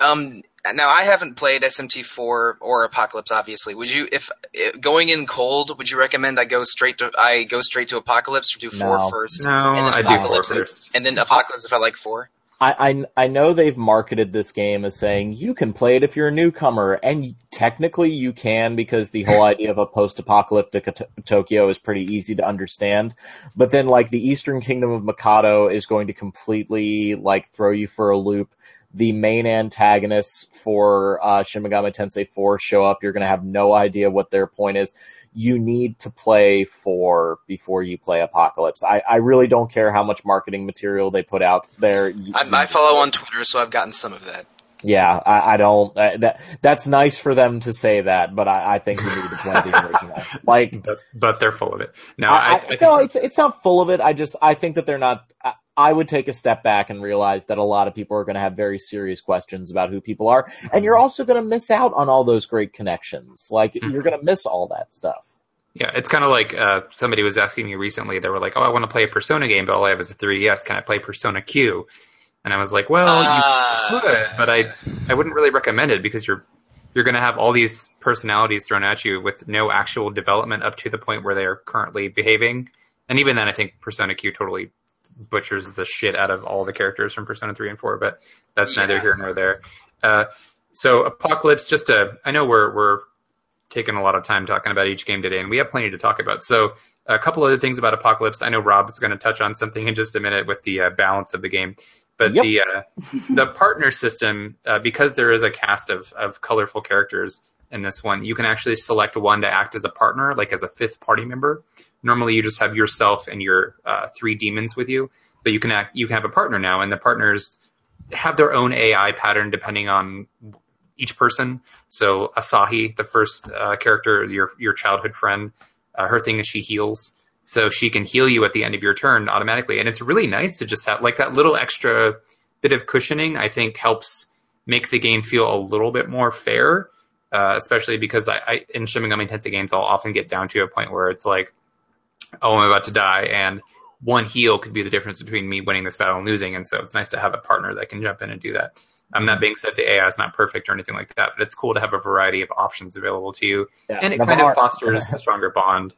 Um, now I haven't played SMT4 or Apocalypse. Obviously, would you if uh, going in cold? Would you recommend I go straight to I go straight to Apocalypse or do four No. first, No, And then I do four Apocalypse and- first. and then Apocalypse if I like four? I, I know they've marketed this game as saying you can play it if you're a newcomer, and technically you can because the whole idea of a post-apocalyptic to- Tokyo is pretty easy to understand. But then, like the Eastern Kingdom of Mikado is going to completely like throw you for a loop. The main antagonists for uh, Shin Megami Tensei 4 show up. You're going to have no idea what their point is. You need to play for before you play Apocalypse. I, I really don't care how much marketing material they put out there. You- I, I follow on Twitter, so I've gotten some of that. yeah, I, I don't. Uh, that that's nice for them to say that, but I, I think you need to play the *laughs* original. Like, But, but they're full of it. No, I, I, I, I no, it's it's not full of it. I just I think that they're not. I, I would take a step back and realize that a lot of people are going to have very serious questions about who people are, and you're also going to miss out on all those great connections. Like, Mhm. you're going to miss all that stuff. yeah, it's kind of like uh, somebody was asking me recently. They were like, "Oh, I want to play a Persona game, but all I have is a 3DS. Can I play Persona Q?" And I was like, "Well, you Ah. could, but I I wouldn't really recommend it because you're you're going to have all these personalities thrown at you with no actual development up to the point where they are currently behaving. And even then, I think Persona Q totally butchers the shit out of all the characters from Persona 3 and 4, but that's neither here nor there. Uh, so Apocalypse, just to, I know we're, we're taking a lot of time talking about each game today and we have plenty to talk about. So a couple other things about Apocalypse. I know Rob's going to touch on something in just a minute with the uh, balance of the game. But Yep. the uh, the partner system, uh, because there is a cast of, of colorful characters in this one, you can actually select one to act as a partner, like as a fifth party member. Normally, you just have yourself and your uh, three demons with you, but you can act, you can have a partner now, and the partners have their own AI pattern depending on each person. So Asahi, the first uh, character, your your childhood friend, uh, her thing is she heals, so she can heal you at the end of your turn automatically, and it's really nice to just have like that little extra bit of cushioning. I think helps make the game feel a little bit more fair, uh, especially because I, I in Shin Megami Tensei games I'll often get down to a point where it's like, oh, I'm about to die, and one heal could be the difference between me winning this battle and losing, and so it's nice to have a partner that can jump in and do that. Um, that being said, the AI is not perfect or anything like that, but it's cool to have a variety of options available to you, Yeah, and it kind of fosters a stronger bond.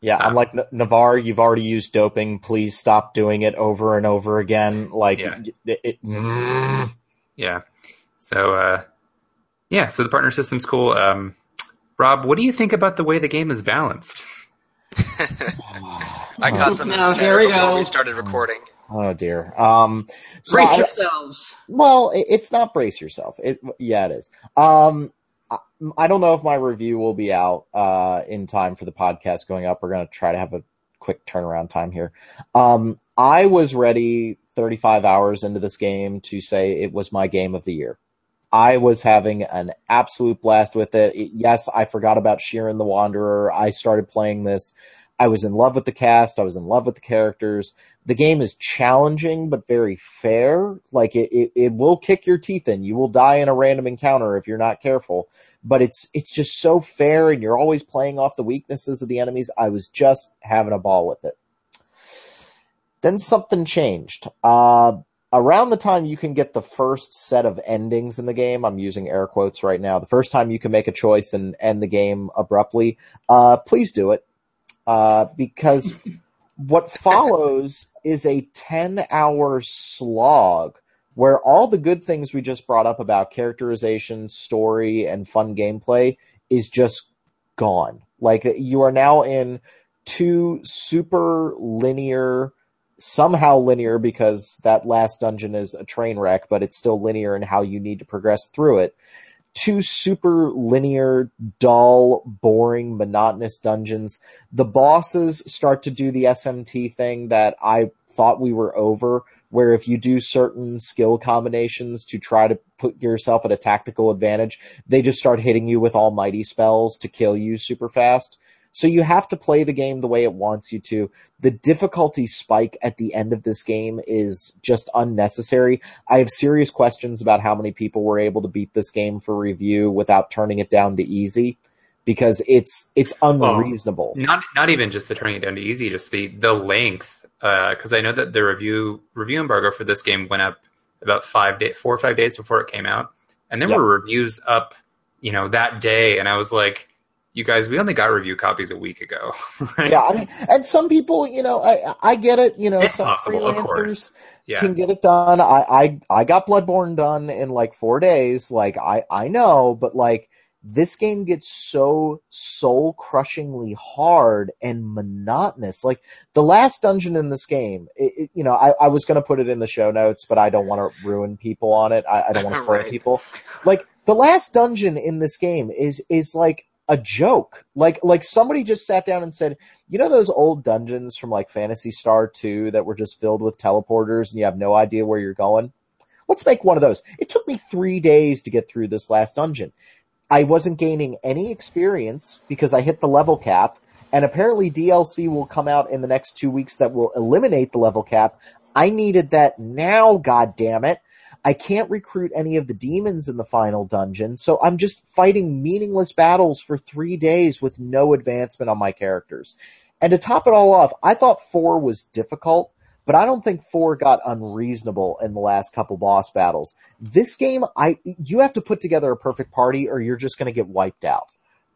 Yeah, I'm Um, like "N- Navarre. You've already used doping. Please stop doing it over and over again. Like, Yeah. it, it, mm. Yeah. So, uh, yeah, so the partner system's cool. Um, Rob, what do you think about the way the game is balanced? *laughs* I got some of Now, here we before go. we started recording. oh dear. Um, so Brace I- yourselves. Well, it, it's not brace yourself. It, yeah, it is. Um, I, I don't know if my review will be out uh, in time for the podcast going up. We're going to try to have a quick turnaround time here. Um, I was ready 35 hours into this game to say it was my game of the year. I was having an absolute blast with it. Yes, I forgot about Shiren the Wanderer. I started playing this. I was in love with the cast. I was in love with the characters. The game is challenging but very fair. Like it, it, it will kick your teeth in. You will die in a random encounter if you're not careful. But it's it's just so fair, and you're always playing off the weaknesses of the enemies. I was just having a ball with it. Then something changed. Uh, around the time you can get the first set of endings in the game, I'm using air quotes right now. The first time you can make a choice and end the game abruptly, uh, please do it. Uh, because *laughs* what follows is a 10 hour slog where all the good things we just brought up about characterization, story, and fun gameplay is just gone. Like you are now in two super linear, somehow linear because that last dungeon is a train wreck, but it's still linear in how you need to progress through it. Two super linear, dull, boring, monotonous dungeons. The bosses start to do the SMT thing that I thought we were over, where if you do certain skill combinations to try to put yourself at a tactical advantage, they just start hitting you with almighty spells to kill you super fast. So you have to play the game the way it wants you to. The difficulty spike at the end of this game is just unnecessary. I have serious questions about how many people were able to beat this game for review without turning it down to easy because it's it's unreasonable. Well, not not even just the turning it down to easy, just the the length. Because uh, I know that the review review embargo for this game went up about five day, four or five days before it came out, and there yep. were reviews up, you know, that day, and I was like, you guys, we only got review copies a week ago. *laughs* Right? Yeah, I mean, and some people, you know, I I get it. You know, it's some possible, freelancers yeah. can get it done. I, I I got Bloodborne done in like four days. Like I I know, but like this game gets so soul crushingly hard and monotonous. Like the last dungeon in this game, it, it, you know, I, I was going to put it in the show notes, but I don't want to ruin people on it. I, I don't want to spoil *laughs* Right. people. Like the last dungeon in this game is is like a joke. Like like somebody just sat down and said, you know those old dungeons from like Phantasy Star 2 that were just filled with teleporters and you have no idea where you're going? Let's make one of those. It took me three days to get through this last dungeon. I wasn't gaining any experience because I hit the level cap, and apparently DLC will come out in the next two weeks that will eliminate the level cap. I needed that now, God damn it! I can't recruit any of the demons in the final dungeon, so I'm just fighting meaningless battles for three days with no advancement on my characters. And to top it all off, I thought four was difficult, but I don't think four got unreasonable in the last couple boss battles. This game, I you have to put together a perfect party or you're just to get wiped out.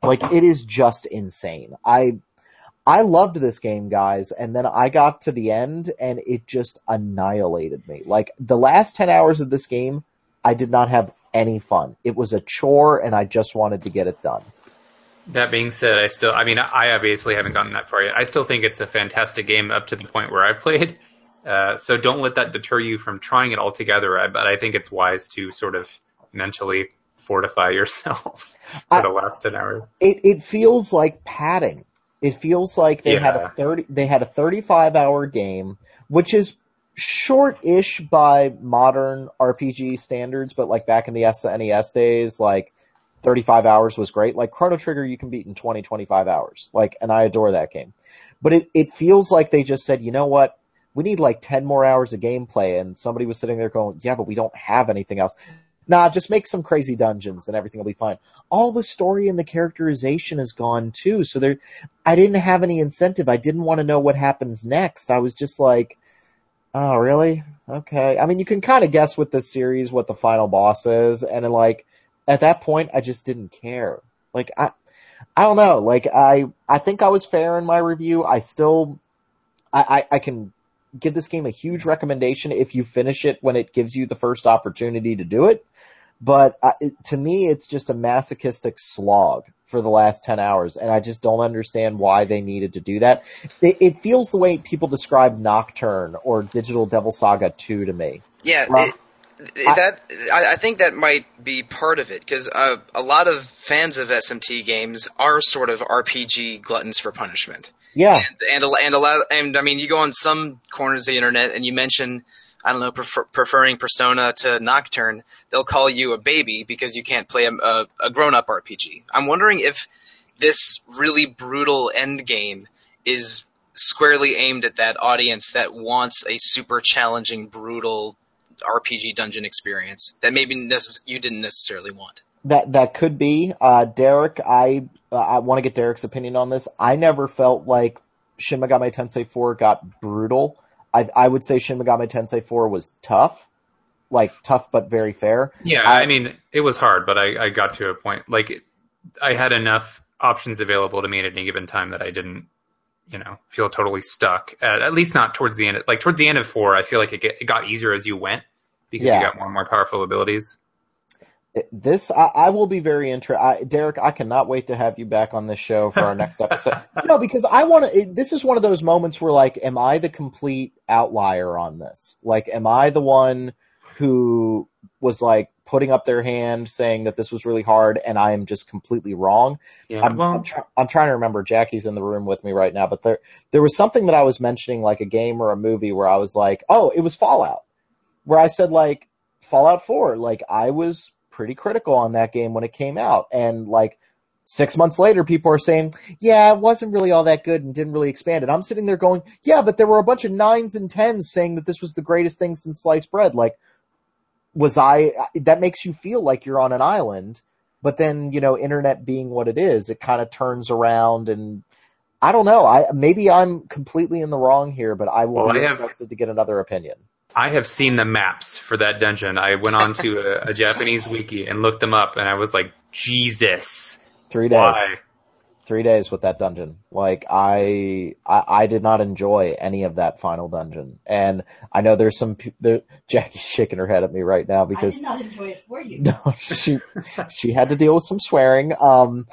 Like it is just insane. I I loved this game, guys, and then I got to the end and it just annihilated me. Like the last 10 hours of this game, I did not have any fun. It was a chore and I just wanted to get it done. That being said, I still, I mean, I obviously haven't gotten that far yet. I still think it's a fantastic game up to the point where I've played. *laughs* Uh, so don't let that deter you from trying it altogether. I- But I think it's wise to sort of mentally fortify *laughs* yourself for I- the last 10 hours. it it feels like padding. It feels like they had a thirty they had a thirty five hour game, which is short-ish by modern RPG standards, but like back in the SNES days, like 35 hours was great. Like Chrono Trigger you can beat in 20, 25 hours. Like, and I adore that game. But it, it feels like they just said, you know what? We need like 10 more hours of gameplay. And somebody was sitting there going, yeah, but we don't have anything else. Nah, just make some crazy dungeons and everything will be fine. All the story and the characterization is gone too. So there, I didn't have any incentive. I didn't want to know what happens next. I was just like, oh, really? Okay. I mean, you can kind of guess with this series what the final boss is. And like, at that point, I just didn't care. Like, I, I don't know. Like, I, I think I was fair in my review. I still, I, I, I can give this game a huge recommendation if you finish it when it gives you the first opportunity to do it. But uh, it, to me, it's just a masochistic slog for the last 10 hours, and I just don't understand why they needed to do that. It, it feels the way people describe Nocturne or Digital Devil Saga 2 to me. Yeah, it- that I, I think that might be part of it because uh, a lot of fans of SMT games are sort of RPG gluttons for punishment. Yeah, and and a, and a lot and I mean you go on some corners of the internet and you mention I don't know prefer, preferring Persona to Nocturne, they'll call you a baby because you can't play a, a, a grown up RPG. I'm wondering if this really brutal end game is squarely aimed at that audience that wants a super challenging, brutal RPG dungeon experience that maybe necess- you didn't necessarily want. that that could be. Uh, Derek, I uh, I want to get Derek's opinion on this. I never felt like Shin Megami Tensei 4 got brutal. I I would say Shin Megami Tensei 4 was tough, like tough but very fair. Yeah, I- I mean, it was hard, but I, I got to a point. Like, I had enough options available to me at any given time that I didn't, you know, feel totally stuck. At, at least not towards the end. Like towards the end of four, I feel like it, get, it got easier as you went because Yeah. you got more and more powerful abilities. This I, I will be very interested. Derek, I cannot wait to have you back on this show for our next episode. *laughs* no, because I want to. This is one of those moments where, like, am I the complete outlier on this? Like, am I the one who was like putting up their hand saying that this was really hard, and I am just completely wrong? Yeah. I'm, well, I'm, try- I'm trying to remember. Jackie's in the room with me right now, but there there was something that I was mentioning, like a game or a movie, where I was like, oh, it was Fallout, where I said like Fallout 4, like I was pretty critical on that game when it came out, and like six months later, people are saying, yeah, it wasn't really all that good and didn't really expand it. I'm sitting there going, yeah, but there were a bunch of nines and tens saying that this was the greatest thing since sliced bread. Like, was I? That makes you feel like you're on an island. But then, you know, internet being what it is, it kind of turns around and I don't know. I maybe I'm completely in the wrong here, but I will Well, be I have- interested to get another opinion. I have seen the maps for that dungeon. I went on to a, a Japanese *laughs* wiki and looked them up, and I was like, Jesus, Three days. why? Three days with that dungeon. Like I, I, I did not enjoy any of that final dungeon, and I know there's some. pe- There, Jackie's shaking her head at me right now I because did not enjoy it for you. *laughs* no, she she had to deal with some swearing. Um,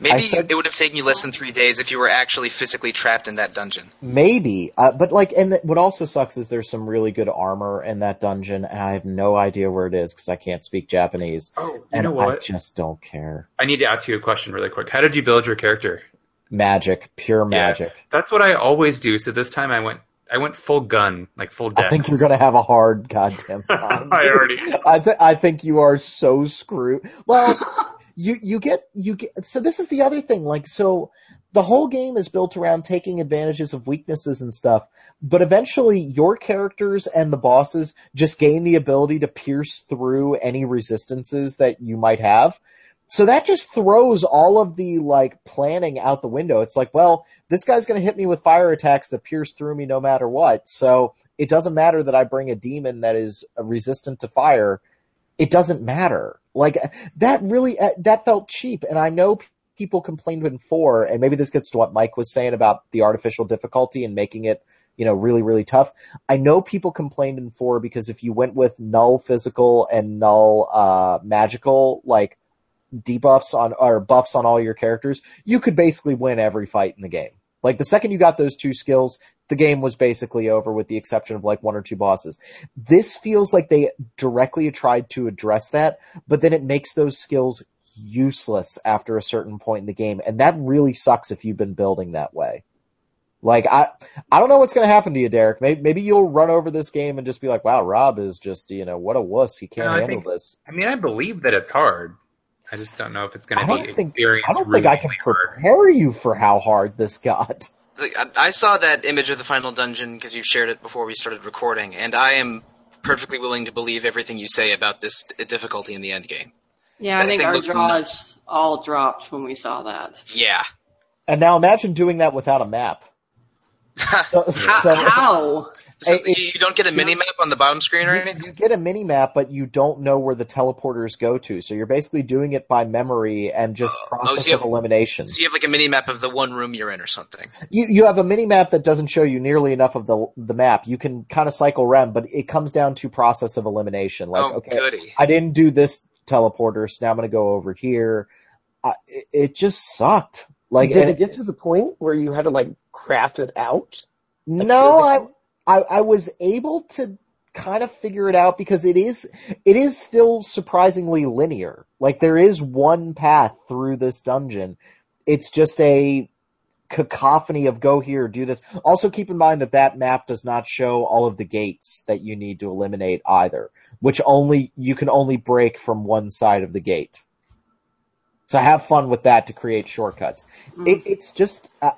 Maybe I said- it would have taken you less than three days if you were actually physically trapped in that dungeon. Maybe, uh, but like, and th- what also sucks is there's some really good armor in that dungeon, and I have no idea where it is because I can't speak Japanese, Oh, you and know I just don't care. I need to ask you a question really quick. How did you build your character? Magic, pure Yeah. magic. That's what I always do. So this time I went, I went full gun, like full death. I think you're gonna have a hard goddamn *laughs* time. I already. I think I think you are so screwed. Well, *laughs* you you get you get so this is the other thing. Like so, the whole game is built around taking advantages of weaknesses and stuff. But eventually, your characters and the bosses just gain the ability to pierce through any resistances that you might have. So that just throws all of the like planning out the window. It's like, well, this guy's going to hit me with fire attacks that pierce through me no matter what. So it doesn't matter that I bring a demon that is resistant to fire. It doesn't matter. Like that really, uh, that felt cheap. And I know people complained in four, and maybe this gets to what Mike was saying about the artificial difficulty and making it, you know, really, really tough. I know people complained in four because if you went with null physical and null, uh, magical, like, debuffs on or buffs on all your characters, you could basically win every fight in the game. Like the second you got those two skills, the game was basically over with the exception of like one or two bosses. This feels like they directly tried to address that, but then it makes those skills useless after a certain point in the game, and that really sucks if you've been building that way. Like I, I don't know what's going to happen to you, Derek. Maybe, maybe you'll run over this game and just be like, "Wow, Rob is just, you know, what a wuss. He can't No, handle think- this." I mean, I believe that it's hard. I just don't know if it's going to don't be think experience. I don't think I can ruiningly hard. prepare you for how hard this got. I, I saw that image of the final dungeon because you shared it before we started recording, and I am perfectly willing to believe everything you say about this difficulty in the end game. Yeah, I think our looks jaws all dropped when we saw that. Yeah. And now imagine doing that without a map. *laughs* So, How? so how? So it's- you don't get a mini map on the bottom screen or you, anything? you get a mini map, but you don't know where the teleporters go to. So you're basically doing it by memory and just Oh, process so you of have- elimination. So you have like a mini map of the one room you're in or something. You you have a mini map that doesn't show you nearly enough of the the map. You can kind of cycle around, but it comes down to process of elimination. Like, oh, okay, goody. I didn't do this teleporter, so now I'm going to go over here. I, it, it just sucked. Like, Did and- it get to the point where you had to like craft it out? No, I, physically? I I was able to kind of figure it out because it is it is still surprisingly linear. Like there is one path through this dungeon. It's just a cacophony of go here, do this. Also keep in mind that that map does not show all of the gates that you need to eliminate either, which only you can only break from one side of the gate. So have fun with that to create shortcuts. It, it's just uh,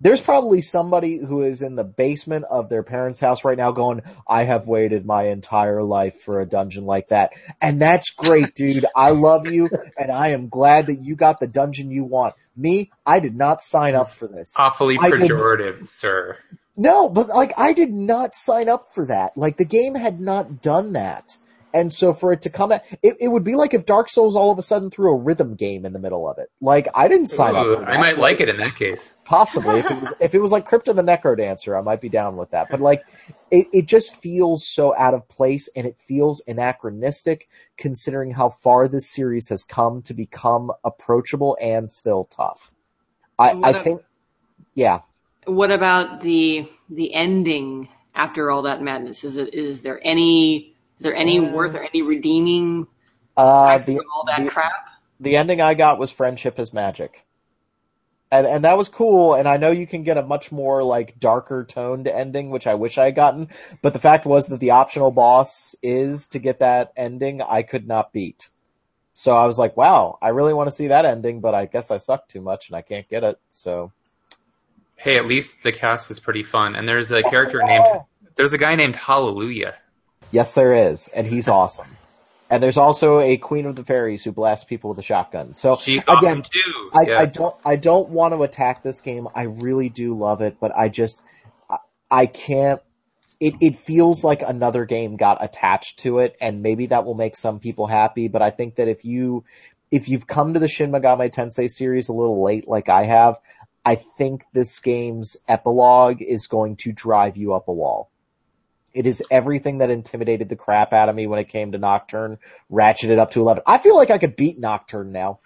there's probably somebody who is in the basement of their parents' house right now going, I have waited my entire life for a dungeon like that. And that's great, *laughs* dude. I love you and I am glad that you got the dungeon you want. Me, I did not sign up for this. Awfully I did- pejorative, sir. No, but like I did not sign up for that. Like the game had not done that. And so for it to come at, it, it would be like if Dark Souls all of a sudden threw a rhythm game in the middle of it. Like I didn't sign Ooh, up for that. I might like it in that case. Possibly, if it was if it was like Crypt of the NecroDancer, I might be down with that. But like, it it just feels so out of place, and it feels anachronistic considering how far this series has come to become approachable and still tough. I What I a- think, yeah. What about the the ending after all that madness? Is it is there any is there any Uh, worth or any redeeming Uh, the all that the, crap? the ending I got was friendship is magic. And and that was cool, and I know you can get a much more like darker toned ending, which I wish I had gotten, but the fact was that the optional boss is to get that ending I could not beat. So I was like, wow, I really want to see that ending, but I guess I suck too much and I can't get it, so. Hey, at least the cast is pretty fun, and there's a *laughs* character named there's a guy named Hallelujah. Yes, there is, and he's *laughs* awesome. And there's also a Queen of the Fairies who blasts people with a shotgun. So She's again, awesome. I, yeah. I don't I don't want to attack this game. I really do love it, but I just I, I can't. It it feels like another game got attached to it, and maybe that will make some people happy. But I think that if you if you've come to the Shin Megami Tensei series a little late, like I have, I think this game's epilogue is going to drive you up a wall. It is everything that intimidated the crap out of me when it came to Nocturne, ratcheted up to eleven. I feel like I could beat Nocturne now.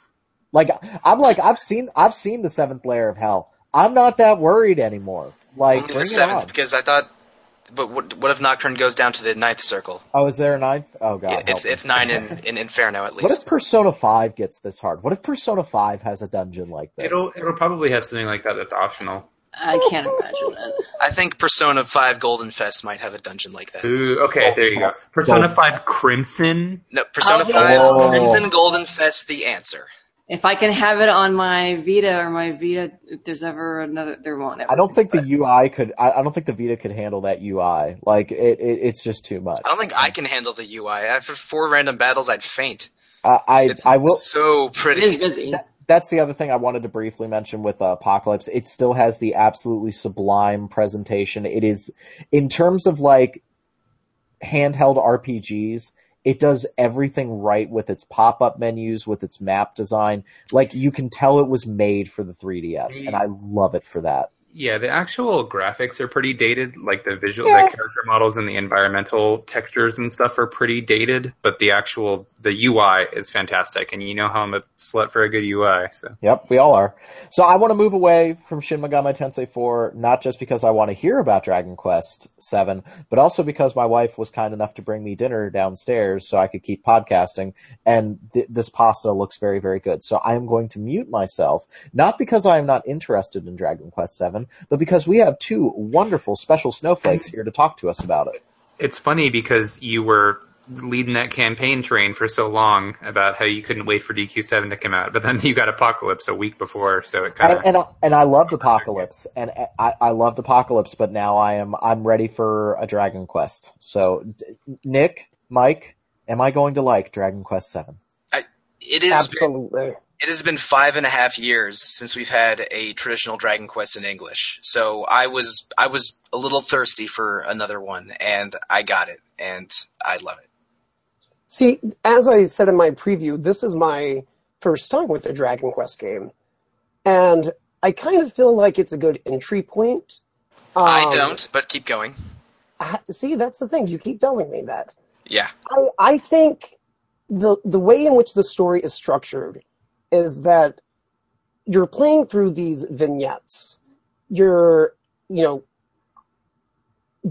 Like I'm like I've seen I've seen the seventh layer of hell. I'm not that worried anymore. Like Only bring the it seventh on. because I thought. But what, what if Nocturne goes down to the ninth circle? Oh, is there a ninth? Oh god. Yeah, it's me. it's nine in, *laughs* in Inferno at least. What if. Persona Five gets this hard? What if Persona Five has a dungeon like this? It'll it'll probably have something like that that's optional. I can't imagine that. I think Persona 5 Golden Fest might have a dungeon like that. Ooh, okay, there you go. Persona Golden. 5 Crimson. No, Persona Oh, 5 yeah. Crimson Golden Fest the answer. If I can have it on my Vita or my Vita, if there's ever another, there won't ever. I don't be, think the UI could. I, I don't think the Vita could handle that UI. Like it, it it's just too much. I don't think I can handle the UI. After four random battles, I'd faint. I I, It's I will. so pretty. is busy. That's the other thing I wanted to briefly mention with uh, Apocalypse. It still has the absolutely sublime presentation. It is, in terms of like handheld RPGs, it does everything right with its pop-up menus, with its map design. Like you can tell it was made for the 3DS, and I love it for that. Yeah, the actual graphics are pretty dated. Like the visual, Yeah. the character models and the environmental textures and stuff are pretty dated. But the actual the UI is fantastic, and you know how I'm a slut for a good UI. So Yep, we all are. So I want to move away from Shin Megami Tensei 4, not just because I want to hear about Dragon Quest 7, but also because my wife was kind enough to bring me dinner downstairs so I could keep podcasting, and th- this pasta looks very, very good. So I am going to mute myself, not because I am not interested in Dragon Quest 7, but because we have two wonderful special snowflakes here to talk to us about it. it's funny because you were leading that campaign train for so long about how you couldn't wait for DQ7 to come out, but then you got Apocalypse a week before, so it kind of and, I- and I loved Apocalypse, and I, I loved Apocalypse, but now I am I'm ready for a Dragon Quest. So, Nick, Mike, am I going to like Dragon Quest Seven? It is. Absolutely. It has been five and a half years since we've had a traditional Dragon Quest in English. So I was I was a little thirsty for another one, and I got it, and I love it. See, as I said in my preview, this is my first time with the Dragon Quest game. And I kind of feel like it's a good entry point. I Um, don't, but keep going. I- See, that's the thing. You keep telling me that. Yeah. I, I think the the way in which the story is structured is that you're playing through these vignettes. You're, you know,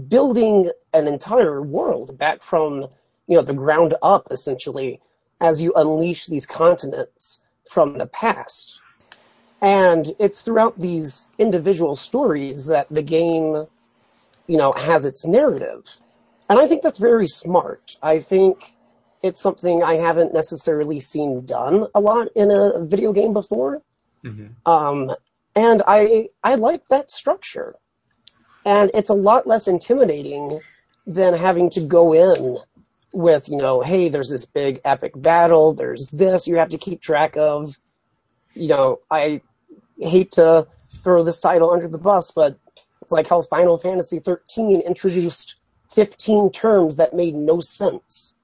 building an entire world back from, you know, the ground up essentially as you unleash these continents from the past. And it's throughout these individual stories that the game, you know, has its narrative. And I think that's very smart. I think it's something I haven't necessarily seen done a lot in a video game before. Mhm. Um, and I I like that structure. And it's a lot less intimidating than having to go in with, you know, hey, there's this big epic battle, there's this you have to keep track of. You know, I hate to throw this title under the bus, but it's like how Final Fantasy 13 introduced 15 terms that made no sense.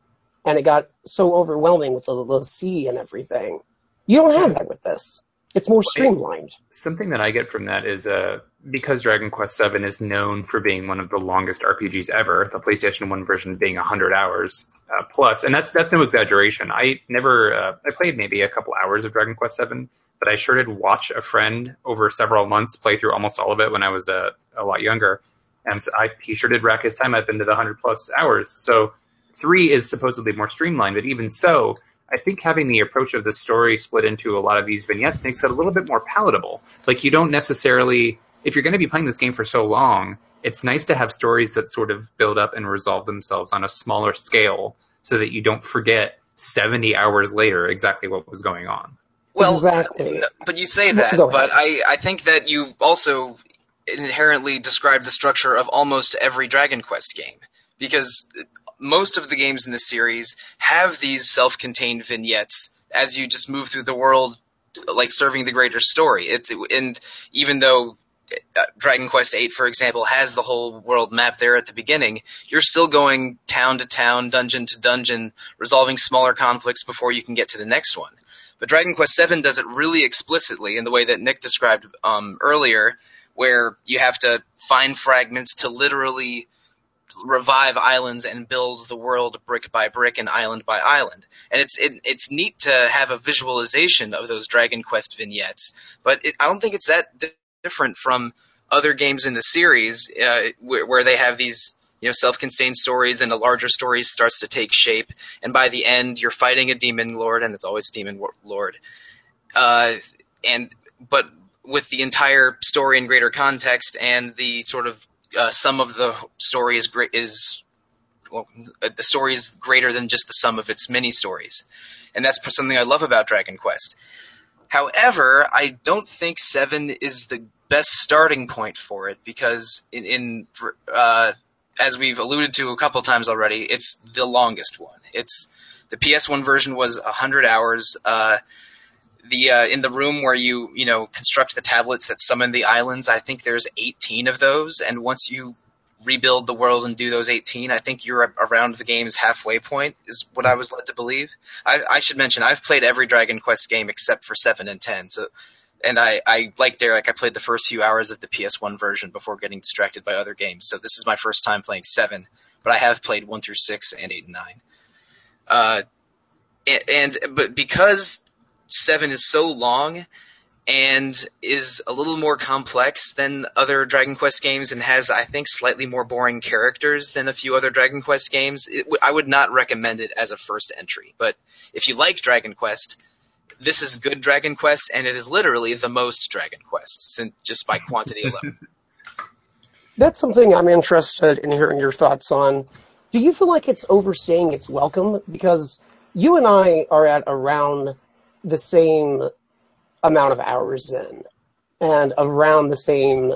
And it got so overwhelming with the, the sea and everything. You don't have that with this. It's more streamlined. Something that I get from that is uh, because Dragon Quest VII is known for being one of the longest RPGs ever, the PlayStation 1 version being 100 hours uh, plus, and that's that's no exaggeration. I never uh, I played maybe a couple hours of Dragon Quest VII, but I sure did watch a friend over several months play through almost all of it when I was uh, a lot younger, and I he sure did rack his time up into the 100 plus hours. So three is supposedly more streamlined, but even so, I think having the approach of the story split into a lot of these vignettes makes it a little bit more palatable. Like you don't necessarily, if you're going to be playing this game for so long, it's nice to have stories that sort of build up and resolve themselves on a smaller scale so that you don't forget 70 hours later exactly what was going on. Well, Exactly. Uh, but you say that, but I, I think that you also inherently describe the structure of almost every Dragon Quest game. Because most of the games in the series have these self-contained vignettes as you just move through the world, like serving the greater story. It's and even though uh, Dragon Quest VIII, for example, has the whole world map there at the beginning, you're still going town to town, dungeon to dungeon, resolving smaller conflicts before you can get to the next one. But Dragon Quest VII does it really explicitly in the way that Nick described um, earlier, where you have to find fragments to literally revive islands and build the world brick by brick and island by island. And it's it, it's neat to have a visualization of those Dragon Quest vignettes, but it, I don't think it's that di- different from other games in the series uh, where, where they have these you know self-contained stories and a larger story starts to take shape and by the end you're fighting a demon lord and it's always demon lord uh, and but with the entire story in greater context and the sort of uh, sum of the story is great is well, uh, the story is greater than just the sum of its many stories, and that's something I love about Dragon Quest. However, I don't think seven is the best starting point for it because in, in uh, as we've alluded to a couple times already, it's the longest one. It's the PS1 version was 100 hours. Uh, the uh, in the room where you you know construct the tablets that summon the islands, I think there's 18 of those, and once you rebuild the world and do those 18, I think you're around the game's halfway point, is what I was led to believe. I, I should mention I've played every Dragon Quest game except for seven and ten, so. And I, I, like Derek, I played the first few hours of the PS1 version before getting distracted by other games. So this is my first time playing 7, but I have played 1 through 6 and 8 and 9. Uh, and, and, but because 7 is so long and is a little more complex than other Dragon Quest games and has, I think, slightly more boring characters than a few other Dragon Quest games, it, I would not recommend it as a first entry. But if you like Dragon Quest, this is good Dragon Quest, and it is literally the most Dragon Quest, since, just by quantity alone. *laughs* That's something I'm interested in hearing your thoughts on. Do you feel like it's overstaying its welcome? Because you and I are at around the same amount of hours in, and around the same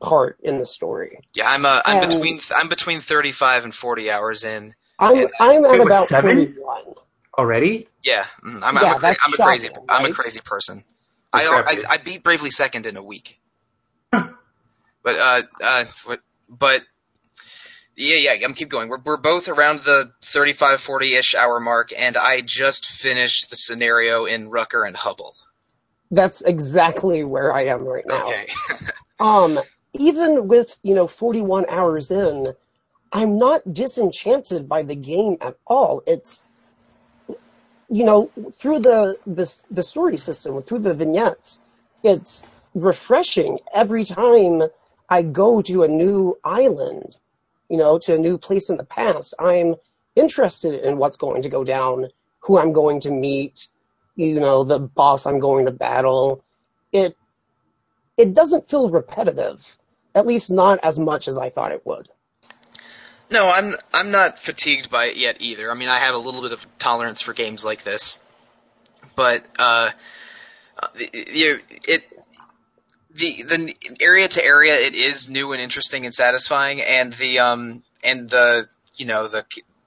part in the story. Yeah, I'm uh, I'm And- between I'm between 35 and 40 hours in. I'm And- I'm at about seven? 31. Already? Yeah, mm, I'm, Yeah, I'm, a, cra- that's I'm a crazy shocking, I'm a crazy person. I, crap, I dude. I beat Bravely Second in a week. *laughs* but uh uh but yeah yeah I'm keep going. We're we're both around the 35 40 ish hour mark, and I just finished the scenario in Rucker and Hubble. That's exactly where I am right now. Okay. *laughs* Um, even with, you know, 41 hours in, I'm not disenchanted by the game at all. It's, you know, through the, the, the story system, through the vignettes, it's refreshing every time I go to a new island, you know, to a new place in the past. I'm interested in what's going to go down, who I'm going to meet, you know, the boss I'm going to battle. It, it doesn't feel repetitive, at least not as much as I thought it would. No, I'm I'm not fatigued by it yet either. I mean, I have a little bit of tolerance for games like this, but uh, the, you it the the area to area it is new and interesting and satisfying, and the um and the you know the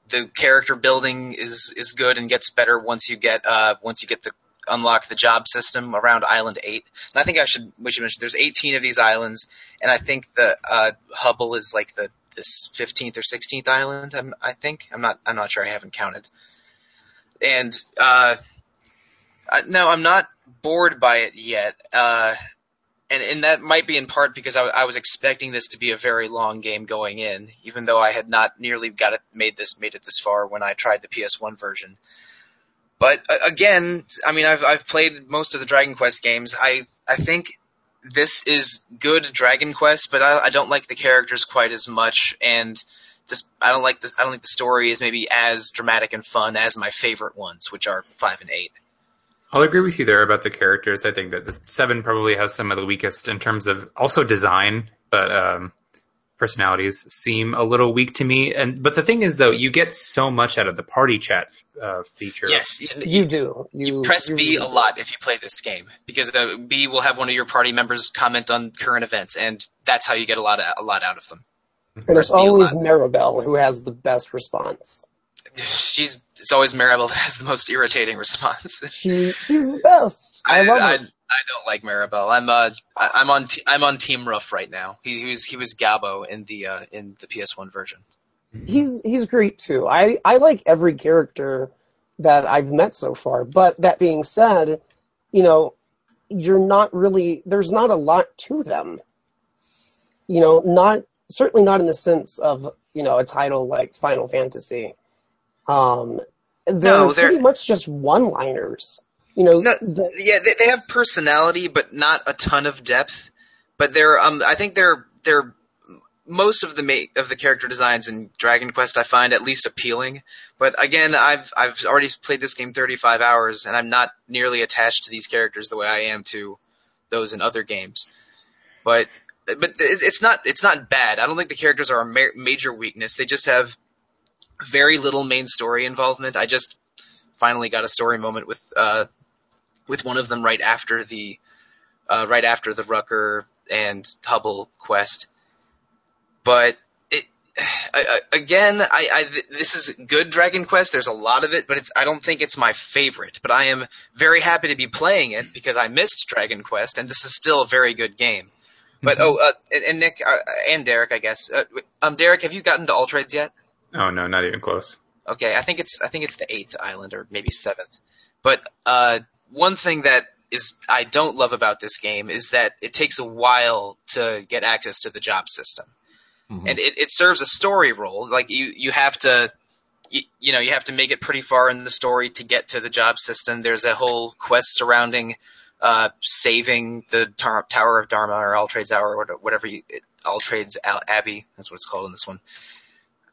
the character building is is good and gets better once you get uh once you get the unlock the job system around island 8 and i think i should we should mention there's 18 of these islands and i think the uh hubble is like the this 15th or 16th island. I'm, I think I'm not I'm not sure. I haven't counted. And uh, I, no, I'm not bored by it yet. Uh, and and that might be in part because I, I was expecting this to be a very long game going in, even though I had not nearly got it made this made it this far when I tried the PS1 version. But uh, again, I mean, I've I've played most of the Dragon Quest games. I I think this is good Dragon Quest, but I, I don't like the characters quite as much, and this I don't like this. I don't think the story is maybe as dramatic and fun as my favorite ones, which are five and eight. I'll agree with you there about the characters. I think that the seven probably has some of the weakest in terms of also design, but um, personalities seem a little weak to me. And but the thing is, though, you get so much out of the party chat uh, feature. Yes, You do. You, You press you B really a do. lot if you play this game because uh, B will have one of your party members comment on current events, and that's how you get a lot of, a lot out of them. And press it's B a always. Maribel who has the best response. *laughs* She's it's always Maribel that has the most irritating response. *laughs* She she's the best. I, love I, her. I don't like Maribel. I'm uh I, I'm on t- I'm on Team Ruff right now. He, he was he was Gabo in the uh in the PS1 version. he's he's great too. I I like every character that I've met so far. But that being said, you know, you're not really there's not a lot to them. You know, not certainly not in the sense of you know a title like Final Fantasy. Um, they're, No, they're- pretty much just one-liners. You know, No, the, yeah, they, they have personality, but not a ton of depth. But they're, um, I think they're, they're most of the ma- of the character designs in Dragon Quest I find at least appealing. But again, I've I've already played this game 35 hours, and I'm not nearly attached to these characters the way I am to those in other games. But but it's not it's not bad. I don't think the characters are a ma- major weakness. They just have very little main story involvement. I just finally got a story moment with uh, with one of them right after the uh, right after the Rucker and Hubble quest. But it *sighs* I, I, again, I, I this is good Dragon Quest. There's a lot of it, but it's I don't think it's my favorite. But I am very happy to be playing it because I missed Dragon Quest, and this is still a very good game. But oh, uh, and, and Nick uh, and Derek, I guess. Uh, um, Derek, have you gotten to All Trades yet? Oh no, not even close. Okay, I think it's I think it's the eighth island or maybe seventh. But uh, one thing that is I don't love about this game is that it takes a while to get access to the job system, Mhm. and it, it serves a story role. Like you you have to. You, you know, you have to make it pretty far in the story to get to the job system. There's a whole quest surrounding uh, saving the tar- Tower of Dharma or All Trades Hour or whatever you, All Trades Al- Abbey. That's what it's called in this one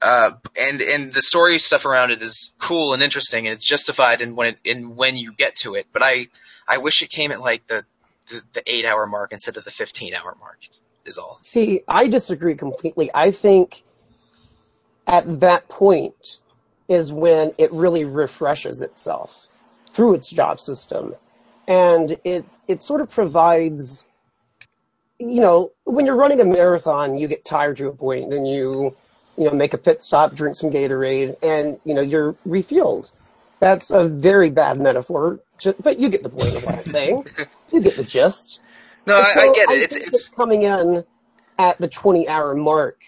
uh, and and the story stuff around it is cool and interesting, and it's justified in when it in when you get to it. But I I wish it came at like the the, the eight hour mark instead of the fifteen hour mark. Is all. See, I disagree completely. I think at that point is when it really refreshes itself through its job system. And it, it sort of provides, you know, when you're running a marathon, you get tired to a point, then you, you know, make a pit stop, drink some Gatorade, and, you know, you're refueled. That's a very bad metaphor, but you get the point of what I'm saying. *laughs* You get the gist. No, I, So I get it. It's it's coming in at the 20 hour mark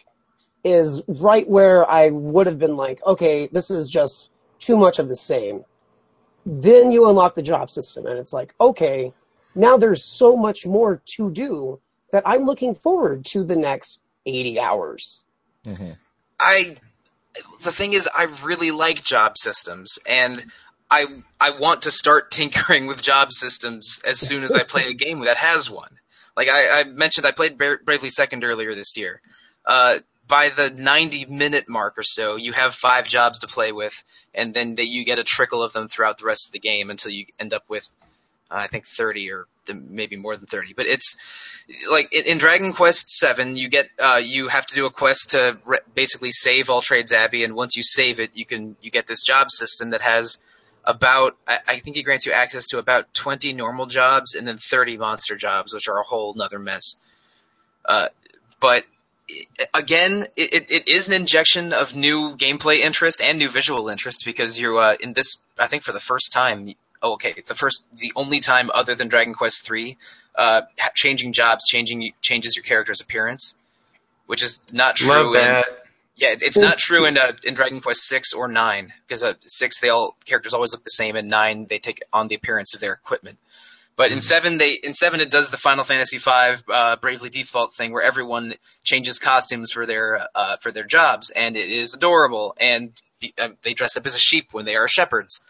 is right where I would have been like, okay, this is just too much of the same. Then you unlock the job system and it's like, okay, now there's so much more to do that I'm looking forward to the next 80 hours. Mhm. I the thing is I really like job systems and I I want to start *laughs* tinkering with job systems as soon as I play a game that has one. Like I, I mentioned, I played Bra- Bravely Second earlier this year. Uh, by the 90 minute mark or so, you have five jobs to play with, and then that you get a trickle of them throughout the rest of the game until you end up with, uh, I think 30 or maybe more than 30. But it's like in, Dragon Quest Seven, you get uh, you have to do a quest to re- basically save All Trades Abbey, and once you save it, you can you get this job system that has about I, I think it grants you access to about 20 normal jobs and then 30 monster jobs, which are a whole nother mess. Uh, but again, it, it- it is an injection of new gameplay interest and new visual interest because you uh, in this I think for the first time. Oh, okay, the first, the only time other than Dragon Quest Three, uh, changing jobs changing changes your character's appearance, which is not true. Love in-. Yeah, it- it's not true in uh, in Dragon Quest six or nine because uh, six they all characters always look the same, and nine they take on the appearance of their equipment. But in seven, they in seven it does the Final Fantasy V uh, Bravely Default thing where everyone changes costumes for their uh, for their jobs, and it is adorable. And uh, they dress up as a sheep when they are shepherds.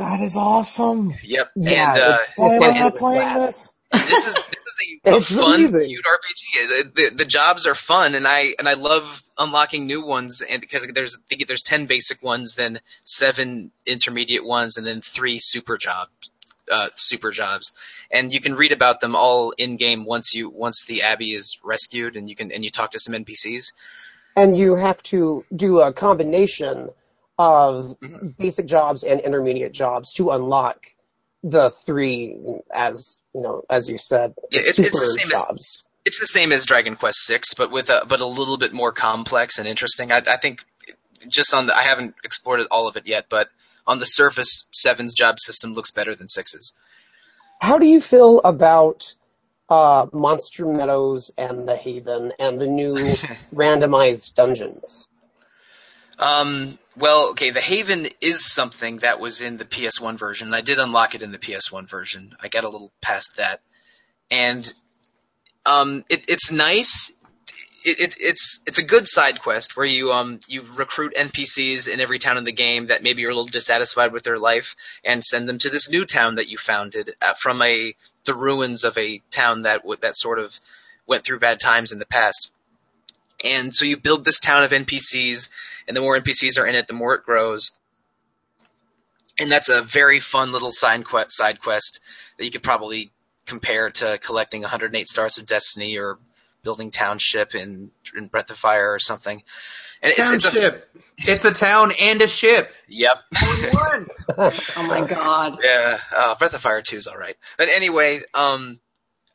That is awesome. Yep. Yeah, and uh, it's- Why am I and- playing this? this is this is a, *laughs* a fun, amazing. cute RPG. The, the, the jobs are fun, and I and I love unlocking new ones. And because there's I think there's ten basic ones, then seven intermediate ones, and then three super jobs. Uh, super jobs, and you can read about them all in game once you once the abbey is rescued, and you can and you talk to some NPCs. and you have to do a combination of Mhm. basic jobs and intermediate jobs to unlock the three, as you know, as you said, Yeah, it's- super it's the same as- jobs. It's the same as Dragon Quest Six, but with a but a little bit more complex and interesting. I, I think just on the I haven't explored all of it yet, but on the surface, Seven's job system looks better than Six's. How do you feel about uh, Monster Meadows and the Haven and the new *laughs* randomized dungeons? Um, well, okay, the Haven is something that was in the PS1 version. and I did unlock it in the PS1 version. I got a little past that, and um, it, it's nice. It, it, it's it's a good side quest where you um you recruit NPCs in every town in the game that maybe you're a little dissatisfied with their life and send them to this new town that you founded uh, from a the ruins of a town that that sort of went through bad times in the past. And so you build this town of NPCs, and the more NPCs are in it, the more it grows. And that's a very fun little side quest, side quest that you could probably compare to collecting 108 Stars of Destiny or building Township in, in Breath of Fire or something. And it's, it's a, Township. It's a town and a ship. yep. *laughs* Oh my god. Yeah, uh, Breath of Fire 2 is alright. But anyway, um,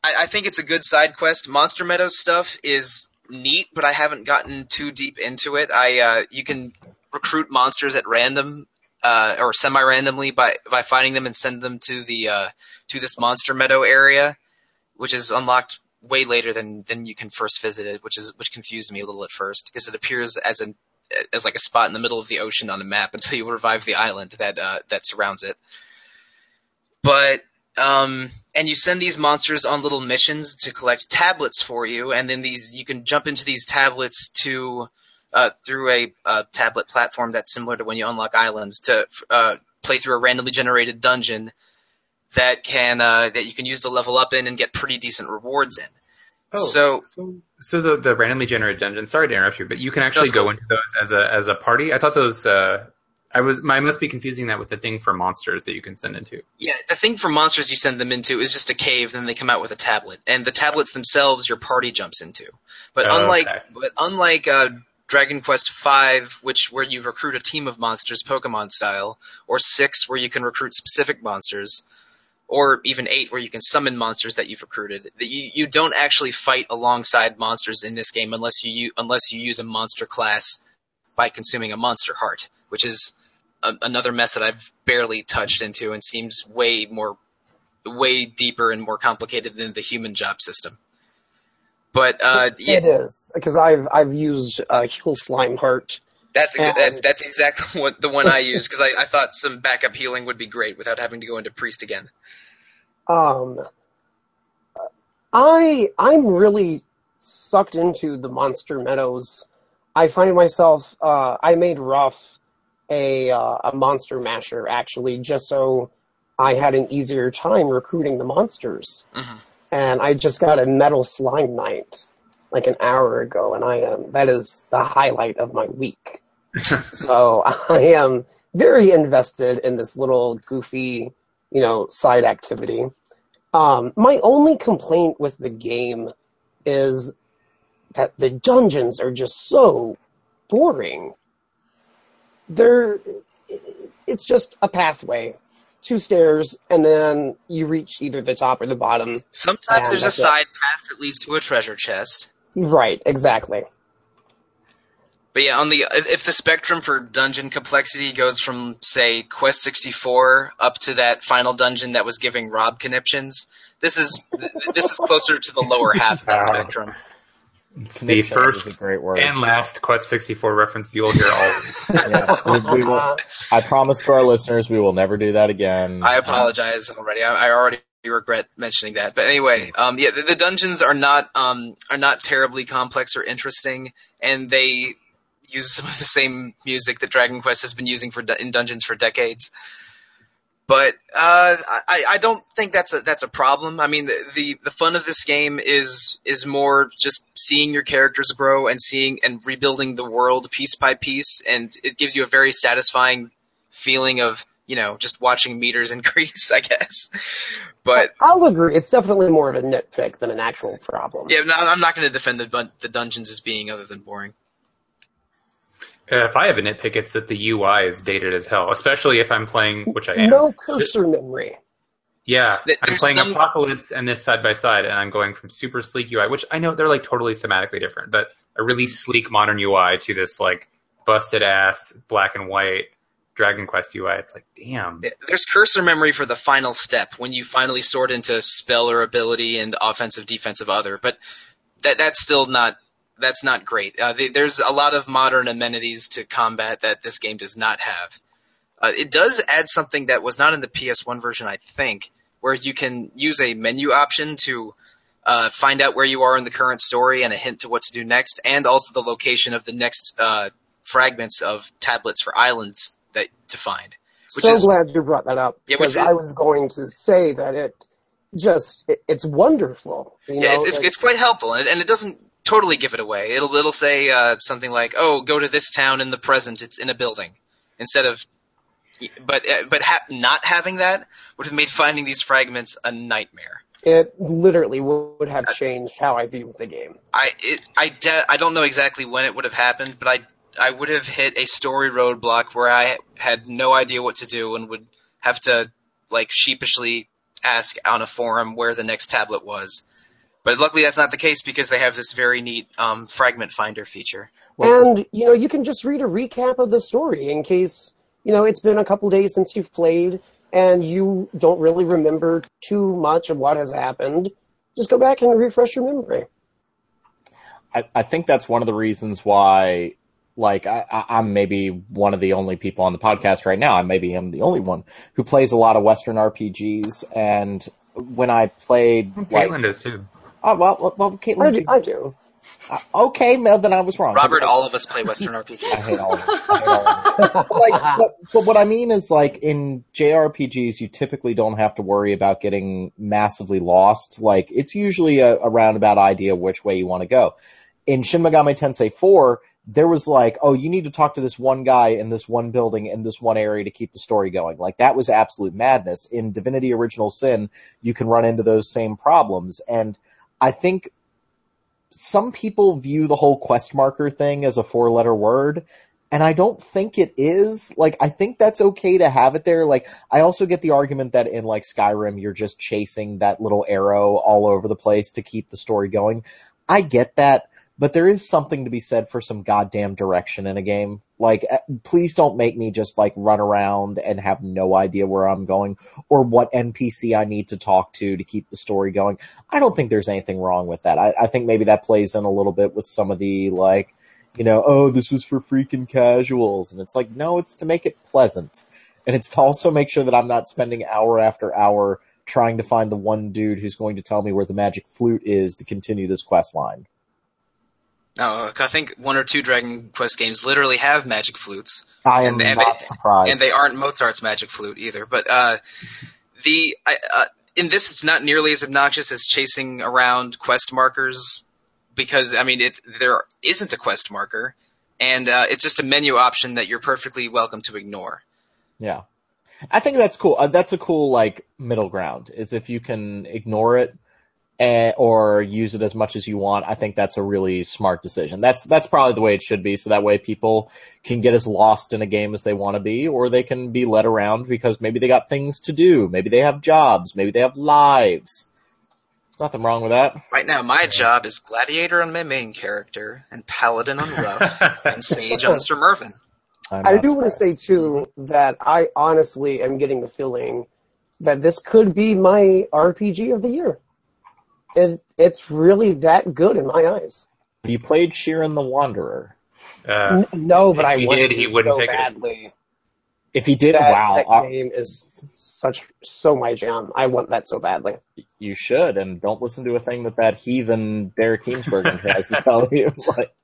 I, I think it's a good side quest. Monster Meadows stuff is neat, but I haven't gotten too deep into it. I, uh, you can recruit monsters at random, uh, or semi-randomly by, by finding them and send them to the, uh, to this Monster Meadow area, which is unlocked way later than, than you can first visit it, which is, which confused me a little at first, because it appears as an, as like a spot in the middle of the ocean on a map *laughs* until you revive the island that, uh, that surrounds it but um, and you send these monsters on little missions to collect tablets for you, and then these you can jump into these tablets to uh, through a uh, tablet platform that's similar to when you unlock islands to uh, play through a randomly generated dungeon that can uh, that you can use to level up in and get pretty decent rewards in. Oh, So- so, so the the randomly generated dungeon. Sorry to interrupt you, but you can actually go into those as a as a party. I thought those. Uh, I was I must be confusing that with the thing for monsters that you can send into. Yeah, the thing for monsters you send them into is just a cave, then they come out with a tablet, and the tablets themselves your party jumps into. But Oh, unlike okay. but unlike uh, Dragon Quest V, which where you recruit a team of monsters Pokemon style, or six where you can recruit specific monsters, or even eight where you can summon monsters that you've recruited, that you, you don't actually fight alongside monsters in this game unless you unless you use a monster class by consuming a monster heart, which is a, another mess that I've barely touched into and seems way more, way deeper and more complicated than the human job system. But uh, yeah, It is because I've I've used uh, Healslime Heart. that's and- that, that's exactly *laughs* what the one I used because I, I thought some backup healing would be great without having to go into priest again. Um, I I'm really sucked into the Monster Meadows. I find myself uh, I made Ruff a uh, a monster masher actually just so I had an easier time recruiting the monsters. Mhm. And I just got a metal slime knight like an hour ago, and I am that is the highlight of my week. *laughs* so I am very invested in this little goofy, you know, side activity. Um, my only complaint with the game is that the dungeons are just so boring. They're, it's just a pathway, two stairs, and then you reach either the top or the bottom. Sometimes there's a that's it. side path that leads to a treasure chest. Right, exactly. But yeah, on the if if the spectrum for dungeon complexity goes from say Quest 64 up to that final dungeon that was giving Rob conniptions, this is this is closer to the lower half of that *laughs* spectrum. The first is a great word. and last Quest 64 reference you'll hear all. *laughs* Yes, we, we will, I promise to our listeners we will never do that again. I apologize already. I, I already regret mentioning that. But anyway, um, yeah, the, the dungeons are not um, are not terribly complex or interesting, and they use some of the same music that Dragon Quest has been using for in dungeons for decades. But uh, I, I don't think that's a that's a problem. I mean, the, the the fun of this game is is more just seeing your characters grow and seeing and rebuilding the world piece by piece, and it gives you a very satisfying feeling of you know just watching meters *laughs* increase, I guess. But I'll agree. It's definitely more of a nitpick than an actual problem. yeah, no, I'm not going to defend the dun- the dungeons as being other than boring. Uh, if I have a nitpick, it's that the UI is dated as hell, especially if I'm playing, which I am. No cursor memory. Yeah, Th- I'm playing some- Apocalypse and this side by side, and I'm going from super sleek UI, which I know they're like totally thematically different, but a really sleek modern UI to this like busted ass black and white Dragon Quest UI. It's like, damn. There's cursor memory for the final step when you finally sort into spell or ability and offensive, defensive, other. But that that's still not that's not great. Uh, the, there's a lot of modern amenities to combat that this game does not have. Uh, it does add something that was not in the PS1 version, I think, where you can use a menu option to uh, find out where you are in the current story and a hint to what to do next, and also the location of the next uh, fragments of tablets for islands that to find. So is- glad you brought that up Yeah, because is- I was going to say that it just it, it's wonderful. You Yeah, know, it's, it's, it's quite helpful, and and it doesn't totally give it away. It'll it'll say uh, something like, "Oh, go to this town in the present. It's in a building," instead of. But but ha- not having that would have made finding these fragments a nightmare. it literally would have changed how I viewed the game. I it, I de- I don't know exactly when it would have happened, but I I would have hit a story roadblock where I had no idea what to do and would have to like sheepishly ask on a forum where the next tablet was. But luckily that's not the case because they have this very neat um, fragment finder feature. and you know, you can just read a recap of the story in case you know it's been a couple days since you've played and you don't really remember too much of what has happened. Just go back and refresh your memory. I, I think that's one of the reasons why, like, I, I- I'm maybe one of the only people on the podcast right now. I maybe am the only one who plays a lot of Western RPGs. And when I played, like, Caitlin does too. Oh, well, well, well I do. I do. Uh, okay, Mel, then I was wrong. Robert, all of us play Western *laughs* I RPGs. hate all of it. I hate all of it. But, like, but, but what I mean is, like, in JRPGs, you typically don't have to worry about getting massively lost. Like, it's usually a, a roundabout idea which way you want to go. In Shin Megami Tensei 4, there was like, oh, you need to talk to this one guy in this one building in this one area to keep the story going. Like, that was absolute madness. In Divinity Original Sin, you can run into those same problems. And I think some people view the whole quest marker thing as a four letter word. And I don't think it is. Like, I think that's okay to have it there. Like, I also get the argument that in like Skyrim, you're just chasing that little arrow all over the place to keep the story going. I get that, but there is something to be said for some goddamn direction in a game. Like, eh, please don't make me just like run around and have no idea where I'm going or what NPC I need to talk to to keep the story going. I don't think there's anything wrong with that. I, I think maybe that plays in a little bit with some of the like, you know, oh, this was for freaking casuals. And it's like, no, it's to make it pleasant. And it's to also make sure that I'm not spending hour after hour trying to find the one dude who's going to tell me where the magic flute is to continue this quest line. No, I think one or two Dragon Quest games literally have magic flutes. I am And- and not they- surprised. and they aren't Mozart's magic flute either. But uh, the I, uh, in this, it's not nearly as obnoxious as chasing around quest markers because I mean, it there isn't a quest marker, and uh, it's just a menu option that you're perfectly welcome to ignore. Yeah. I think that's cool. Uh, that's a cool like middle ground is if you can ignore it Eh, or use it as much as you want. I think that's a really smart decision. That's that's probably the way it should be. So that way people can get as lost in a game as they want to be, or they can be led around because maybe they got things to do, maybe they have jobs, maybe they have lives. There's nothing wrong with that. Right now, my job is Gladiator on my main character, and Paladin on Ruff, *laughs* and Sage on Sir Mervyn. I'm I not do want to say too that I honestly am getting the feeling that this could be my RPG of the year. It it's really that good in my eyes. you played Shiren the Wanderer? Uh, N- no, but if I he wanted did, he wouldn't so pick it. badly. If he did, That, wow, that uh, game is such so my jam. I want that so badly. you should, and don't listen to a thing that that heathen Derek Heemsbergen tries to tell you. *laughs* Like,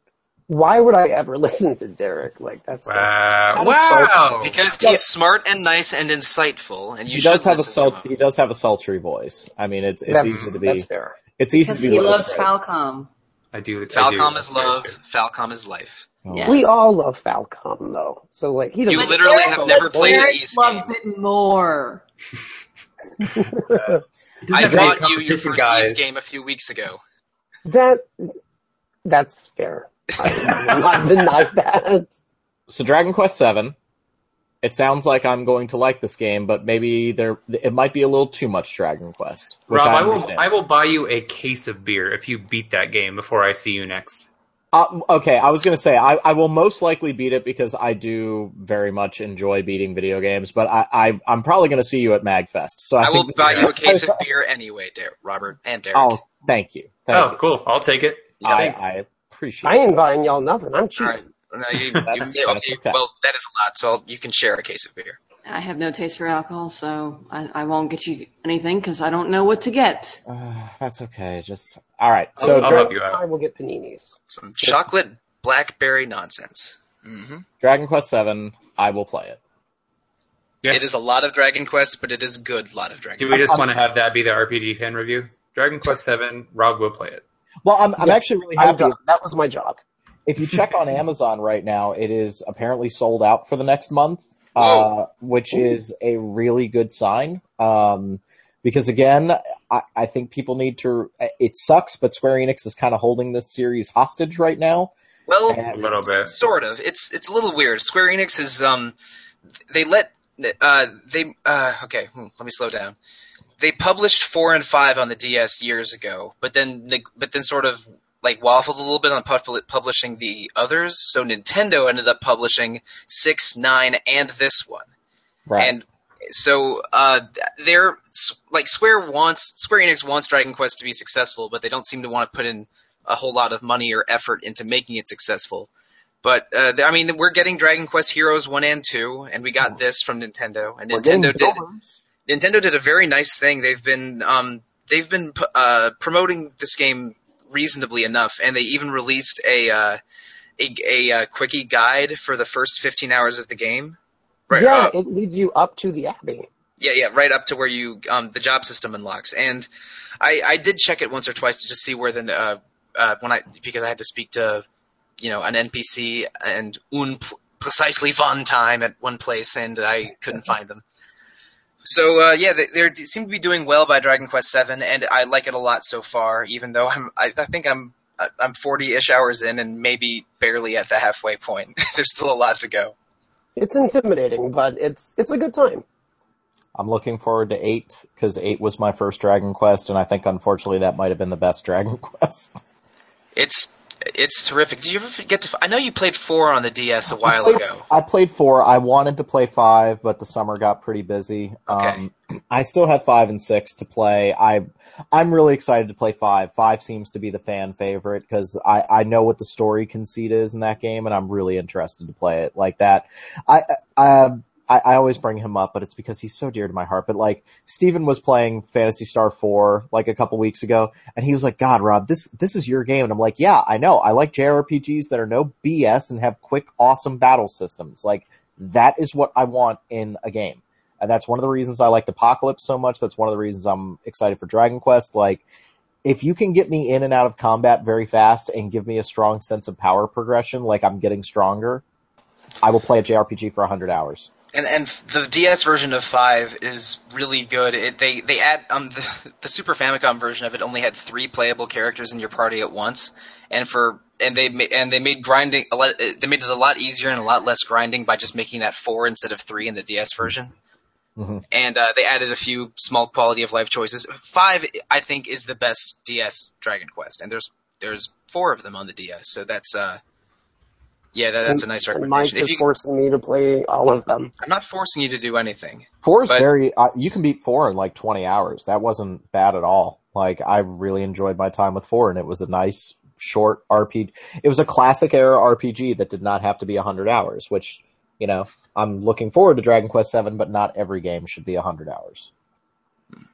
Why would I ever *laughs* listen to Derek? Like that's wow. not wow. Because he's smart and nice and insightful, and you he does have a listen sul- he does have a sultry voice. I mean, it's it's that's, easy to be that's fair. it's easy Because to be. he loves. Falcom. I do. I do. Falcom is love. Falcom is life. Oh. Yes. We all love Falcom though, so like he doesn't. You literally Eric- have never but played an Eric East loves it more. *laughs* I Doesn't bought you your first guys. Ys game a few weeks ago. that that's fair. I will not deny that. So Dragon Quest Seven. It sounds like I'm going to like this game, but maybe there it might be a little too much Dragon Quest. Which Rob, I, I will. I will buy you a case of beer if you beat that game before I see you next. Uh, okay, I was gonna say I, I will most likely beat it because I do very much enjoy beating video games, but I, I I'm probably gonna see you at Magfest. So I, I will think- buy you a *laughs* case of beer anyway, Der- Robert and Derek. Oh, thank you, thank oh, you. cool. I'll take it. I, Thanks. I appreciate. I ain't buying y'all nothing. I'm cheap. All right. No, you, you, *laughs* That's- you- that's you- okay. Well, that is a lot, so I'll, you can share a case of beer. I have no taste for alcohol, so I, I won't get you anything because I don't know what to get. Uh, that's okay. Just all right. So I'll Dra- help you out. I will get paninis. Some chocolate blackberry nonsense. hmm Dragon Quest Seven, I will play it. Yeah. It is a lot of Dragon Quest, but it is good lot of Dragon Do we just want to have that be the RPG fan review? Dragon Quest Seven. Rob will play it. Well, I'm I'm Yeah, actually really I'm happy. That was my job. If you check on *laughs* Amazon right now, it is apparently sold out for the next month, uh, Whoa. which is a really good sign. Um, because again, I, I think people need to. It sucks, but Square Enix is kind of holding this series hostage right now. Well, A little bit. sort of. It's it's a little weird. Square Enix is um, they let uh they uh okay. hmm, Let me slow down. They published four and five on the DS years ago, but then but then sort of like waffled a little bit on publishing the others. So Nintendo ended up publishing six, nine, and this one. Right. And so uh, they're like Square wants Square Enix wants Dragon Quest to be successful, but they don't seem to want to put in a whole lot of money or effort into making it successful. But uh, I mean, we're getting Dragon Quest Heroes one and two, and we got this from Nintendo, and We're Nintendo did. Nintendo did a very nice thing. They've been um, they've been uh, promoting this game reasonably enough, and they even released a uh, a, a, uh quickie guide for the first 15 hours of the game. Right, yeah, uh, it leads you up to the Abbey. yeah, yeah, right up to where you um, the job system unlocks. And I, I did check it once or twice to just see where the uh, uh, when I because I had to speak to you know an NPC and un precisely one time at one place, and I couldn't *laughs* find them. So uh, yeah, they, they seem to be doing well by Dragon Quest Seven, and I like it a lot so far. Even though I'm, I, I think I'm, I- I'm 40-ish hours in, and maybe barely at the halfway point. *laughs* There's still a lot to go. It's intimidating, but it's it's a good time. I'm looking forward to eight because eight was my first Dragon Quest, and I think unfortunately that might have been the best Dragon *laughs* Quest. It's it's terrific. Did you ever get to? I know you played four on the DS a while played, ago. I played four. I wanted to play five, but the summer got pretty busy. Okay. Um, I still have five and six to play. I, I'm really excited to play five. Five seems to be the fan favorite because I, I know what the story conceit is in that game, and I'm really interested to play it like that. I, I, I, I always bring him up, but it's because he's so dear to my heart. But like Steven was playing Phantasy Star Four like a couple weeks ago, and he was like, "God, Rob, this this is your game," and I'm like, "Yeah, I know. I like JRPGs that are no BS and have quick, awesome battle systems. Like that is what I want in a game." And that's one of the reasons I liked Apocalypse so much. That's one of the reasons I'm excited for Dragon Quest. Like, if you can get me in and out of combat very fast and give me a strong sense of power progression, like I'm getting stronger, I will play a JRPG for 100 hours. And and the DS version of five is really good. It, they they add um *laughs* the, the Super Famicom version of it only had three playable characters in your party at once, and for and they and they made grinding a lot, they made it a lot easier and a lot less grinding by just making that four instead of three in the DS version. Mhm. And uh, they added a few small quality of life choices. Five, I think, is the best DS Dragon Quest, and there's there's four of them on the DS, so that's uh yeah that, that's a nice And Mike recommendation. If is you, forcing me to play all of them. I'm not forcing you to do anything. Four is But- very, uh, you can beat four in like 20 hours. That wasn't bad at all. Like, I really enjoyed my time with four, and it was a nice, short RPG. It was a classic era RPG that did not have to be 100 hours, which, you know, I'm looking forward to Dragon Quest 7, but not every game should be 100 hours.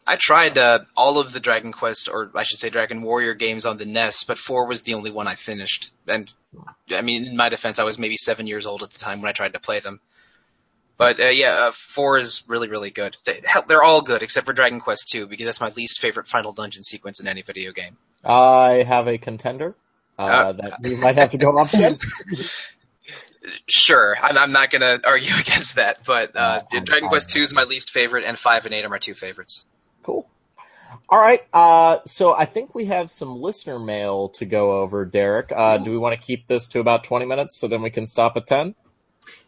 I tried uh, all of the Dragon Quest, or I should say Dragon Warrior games on the NES, but four was the only one I finished. And I mean, in my defense, I was maybe seven years old at the time when I tried to play them. But uh, yeah, uh, four is really really good. They, they're all good except for Dragon Quest two because that's my least favorite final dungeon sequence in any video game. I have a contender uh, Uh, that we might have to go up against. *laughs* Sure, I'm, I'm not gonna *laughs* argue against that, but uh, No, I'm Dragon Quest with two is my least favorite, and five and eight are my two favorites. Cool. All right. Uh, so I think we have some listener mail to go over, Derek. Uh, do we want to keep this to about 20 minutes so then we can stop at 10?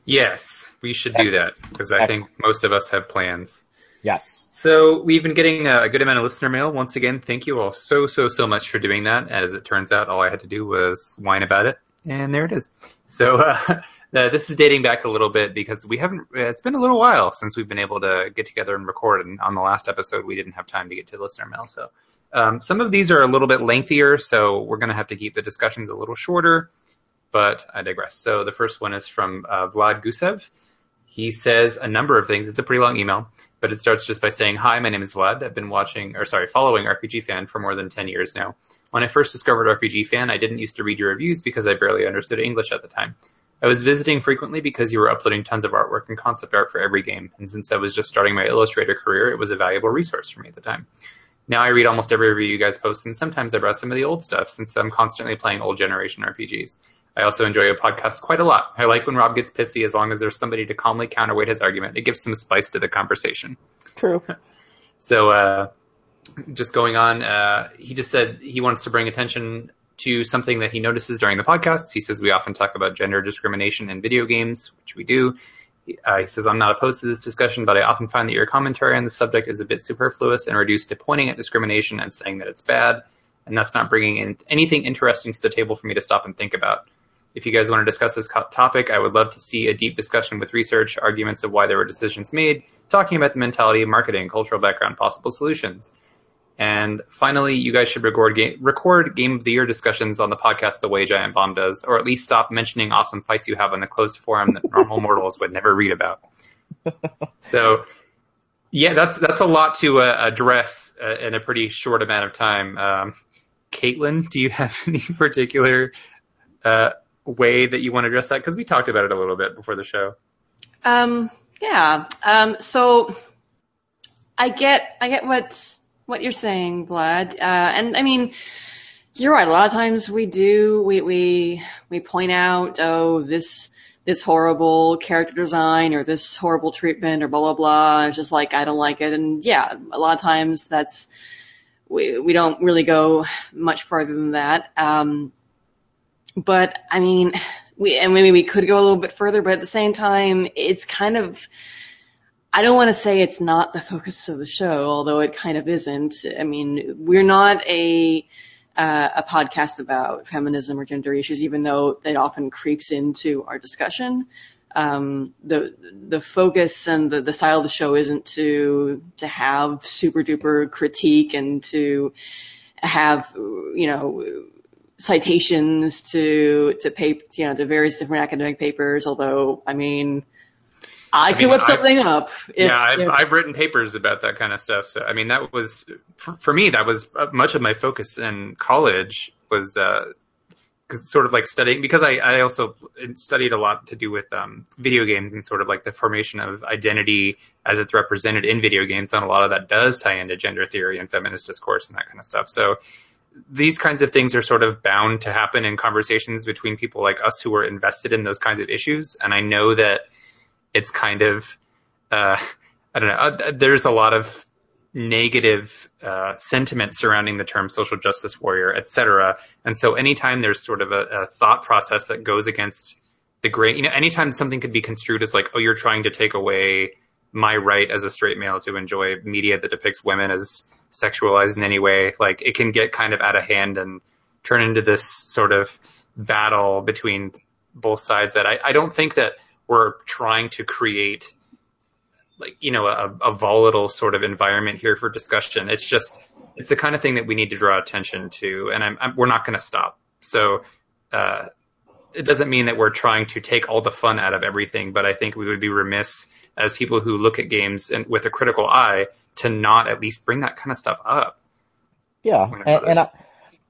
Yes, we should do that because I think most of us have plans. Yes. So we've been getting a good amount of listener mail. Once again, thank you all so so so much for doing that. As it turns out, all I had to do was whine about it, and there it is. So uh, *laughs* this is dating back a little bit because we haven't. It's been a little while since we've been able to get together and record. And on the last episode, we didn't have time to get to listener mail. So um, some of these are a little bit lengthier, so we're going to have to keep the discussions a little shorter. But I digress. So the first one is from uh, Vlad Gusev. He says a number of things. It's a pretty long email, but it starts just by saying, Hi, my name is Vlad. I've been watching, or sorry, following RPG Fan for more than 10 years now. When I first discovered RPG Fan, I didn't used to read your reviews because I barely understood English at the time. I was visiting frequently because you were uploading tons of artwork and concept art for every game, and since I was just starting my Illustrator career, it was a valuable resource for me at the time. Now I read almost every review you guys post, and sometimes I browse some of the old stuff since I'm constantly playing old generation RPGs. I also enjoy your podcast quite a lot. I like when Rob gets pissy as long as there's somebody to calmly counterweight his argument. It gives some spice to the conversation. True. *laughs* So, uh, just going on, uh, he just said he wants to bring attention to something that he notices during the podcast. He says we often talk about gender discrimination in video games, which we do. Uh, he says, I'm not opposed to this discussion, but I often find that your commentary on the subject is a bit superfluous and reduced to pointing at discrimination and saying that it's bad, and that's not bringing in anything interesting to the table for me to stop and think about. If you guys want to discuss this topic, I would love to see a deep discussion with research, arguments of why there were decisions made, talking about the mentality, marketing, cultural background, possible solutions. And finally, you guys should record game, record Game of the Year discussions on the podcast the way Giant Bomb does, or at least stop mentioning awesome fights you have on the closed forum that *laughs* normal mortals would never read about. So, yeah, that's that's a lot to uh, address uh, in a pretty short amount of time. Um, Caitlin, do you have *laughs* any particular uh, way that you want to address that? Because we talked about it a little bit before the show. Um, yeah. Um, so I get, I get what, what you're saying, Vlad. Uh, and I mean, you're right. A lot of times we do, we, we, we point out, oh, this, this horrible character design or this horrible treatment or blah, blah, blah. It's just like, I don't like it. And yeah, a lot of times that's, we, we don't really go much further than that. Um, but I mean, we, and maybe we could go a little bit further, but at the same time, it's kind of, I don't want to say it's not the focus of the show, although it kind of isn't. I mean, we're not a, uh, a podcast about feminism or gender issues, even though it often creeps into our discussion. Um, the the focus and the, the style of the show isn't to to have super duper critique and to have you know citations to to paper you know to various different academic papers. Although I mean, I, could mean, whip I've- something up. If, yeah, I've, if- I've written papers about that kind of stuff. So I mean, that was for, for me. That was uh, much of my focus in college was because sort of like studying because I, I also studied a lot to do with um, video games and sort of like the formation of identity as it's represented in video games. And a lot of that does tie into gender theory and feminist discourse and that kind of stuff. So these kinds of things are sort of bound to happen in conversations between people like us who are invested in those kinds of issues. And I know that it's kind of uh, I don't know. Uh, there's a lot of negative uh, sentiment surrounding the term social justice warrior, et cetera. And so anytime there's sort of a, a thought process that goes against the grain, you know, anytime something could be construed as like, oh, you're trying to take away my right as a straight male to enjoy media that depicts women as sexualized in any way, like it can get kind of out of hand and turn into this sort of battle between both sides that I, I don't think that we're trying to create like you know a, a volatile sort of environment here for discussion. It's just it's the kind of thing that we need to draw attention to, and I'm, I'm we're not going to stop. So uh, it doesn't mean that we're trying to take all the fun out of everything, but I think we would be remiss as people who look at games and with a critical eye to not at least bring that kind of stuff up. Yeah, and, and I,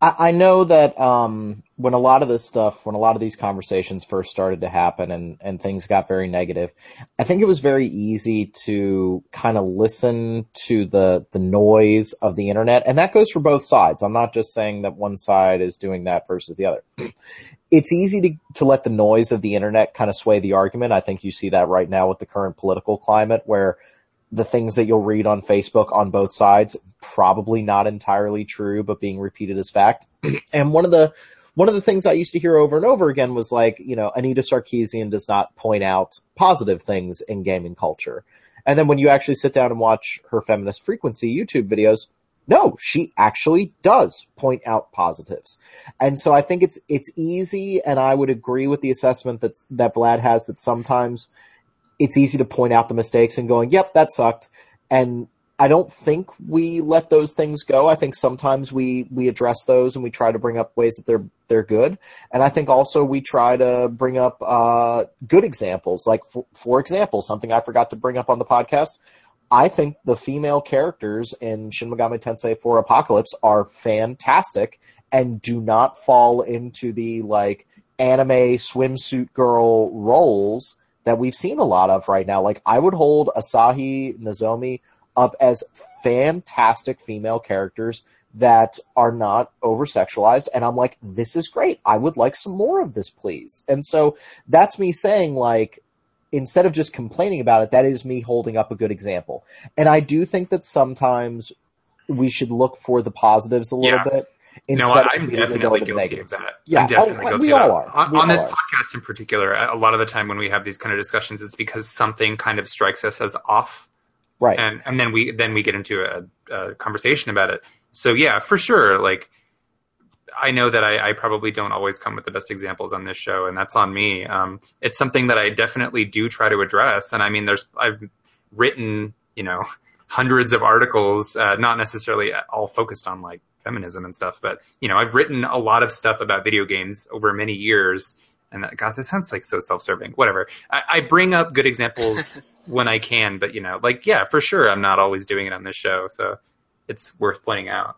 I know that um, when a lot of this stuff, when a lot of these conversations first started to happen and, and things got very negative, I think it was very easy to kind of listen to the, the noise of the internet. And that goes for both sides. I'm not just saying that one side is doing that versus the other. It's easy to, to let the noise of the internet kind of sway the argument. I think you see that right now with the current political climate where the things that you'll read on Facebook on both sides, probably not entirely true, but being repeated as fact. *clears throat* and one of the, one of the things I used to hear over and over again was like, you know, Anita Sarkeesian does not point out positive things in gaming culture. And then when you actually sit down and watch her feminist frequency YouTube videos, no, she actually does point out positives. And so I think it's, it's easy and I would agree with the assessment that's, that Vlad has that sometimes it's easy to point out the mistakes and going, yep, that sucked. And I don't think we let those things go. I think sometimes we, we address those and we try to bring up ways that they're, they're good. And I think also we try to bring up, uh, good examples. Like, for, for example, something I forgot to bring up on the podcast. I think the female characters in Shin Megami Tensei 4 Apocalypse are fantastic and do not fall into the like anime swimsuit girl roles that we've seen a lot of right now. Like I would hold Asahi Nozomi up as fantastic female characters that are not over sexualized. And I'm like, this is great. I would like some more of this, please. And so that's me saying like, instead of just complaining about it, that is me holding up a good example. And I do think that sometimes we should look for the positives a little Yeah. bit. No, I'm definitely going to guilty negatives. of that. Yeah, I'm definitely guilty we all are. On, We on this are. podcast in particular, a lot of the time when we have these kind of discussions, it's because something kind of strikes us as off, Right. and and then we then we get into a, a conversation about it. So yeah, for sure. Like I know that I, I probably don't always come with the best examples on this show, and that's on me. Um, it's something that I definitely do try to address, and I mean, there's I've written you know hundreds of articles, uh, not necessarily all focused on like feminism and stuff, but you know, I've written a lot of stuff about video games over many years. And that, God, this sounds like so self-serving. Whatever. I, I bring up good examples *laughs* when I can, but you know, like, yeah, for sure, I'm not always doing it on this show, so it's worth pointing out.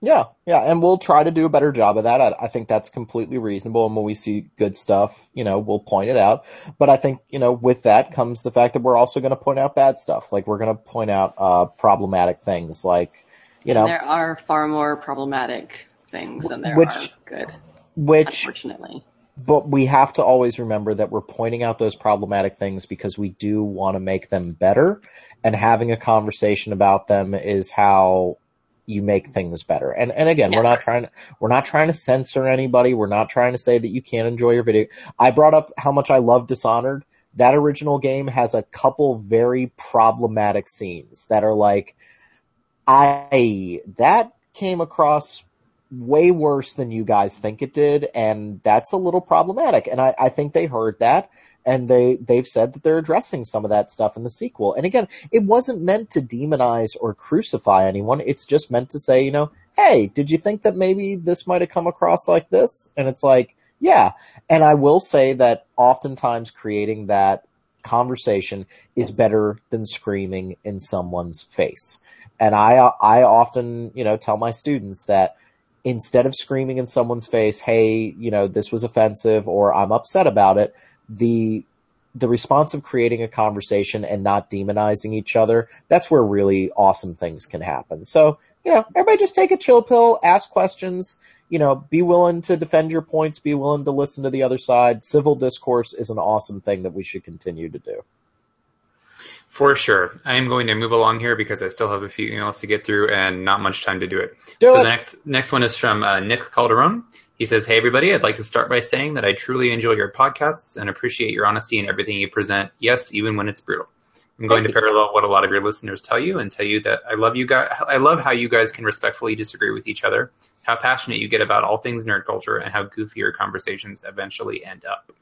Yeah, yeah, and we'll try to do a better job of that. I, I think that's completely reasonable, and when we see good stuff, you know, we'll point it out. But I think, you know, with that comes the fact that we're also going to point out bad stuff. Like we're going to point out uh, problematic things, like, you know, There are far more problematic things than there Which- are good, which unfortunately. but we have to always remember that we're pointing out those problematic things because we do want to make them better and having a conversation about them is how you make things better. And and again, we're not trying to we're not trying to censor anybody. We're not trying to say that you can't enjoy your video. I brought up how much I love Dishonored. That original game has a couple very problematic scenes that are like I that came across way worse than you guys think it did, and that's a little problematic. And I, I think they heard that, and they they've said that they're addressing some of that stuff in the sequel. And again, it wasn't meant to demonize or crucify anyone. It's just meant to say, you know, hey, did you think that maybe this might have come across like this? And it's like, yeah. And I will say that oftentimes creating that conversation is better than screaming in someone's face. And I I often, you know, tell my students that instead of screaming in someone's face, "Hey, you know, this was offensive," or "I'm upset about it," the the response of creating a conversation and not demonizing each other, that's where really awesome things can happen. So, you know, everybody just take a chill pill, ask questions, you know, be willing to defend your points, be willing to listen to the other side. Civil discourse is an awesome thing that we should continue to do. For sure. I am going to move along here because I still have a few emails to get through and not much time to do it. Do so it. the next next one is from uh, Nick Calderon. He says, "Hey everybody, I'd like to start by saying that I truly enjoy your podcasts and appreciate your honesty in everything you present. Yes, even when it's brutal. I'm going Thank to parallel what a lot of your listeners tell you and tell you that I love you guys. I love how you guys can respectfully disagree with each other, how passionate you get about all things nerd culture, and how goofy your conversations eventually end up."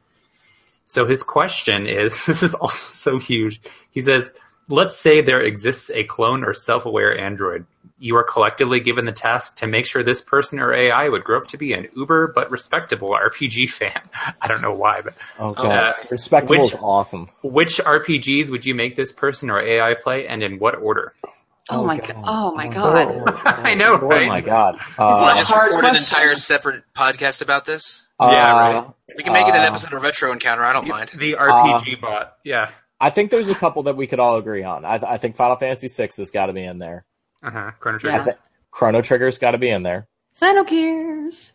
So his question is, *laughs* this is also so huge. He says, let's say there exists a clone or self-aware android. You are collectively given the task to make sure this person or AI would grow up to be an uber but respectable RPG fan. *laughs* I don't know why, but Oh Oh, god, uh, respectable which- is awesome. which RPGs would you make this person or AI play, and in what order? Oh, my god. Oh my god. *laughs* I know, Oh right? my god. Want Uh, to just hard record an entire separate podcast about this? Yeah, uh, right. We can make it an Uh, episode of Retro Encounter. I don't mind. The RPG bot, yeah. I think there's a couple that we could all agree on. I, I think Final Fantasy VI has got to be in there. Uh huh. Chrono Yeah. Trigger. I think Chrono Trigger's got to be in there. Xenogears.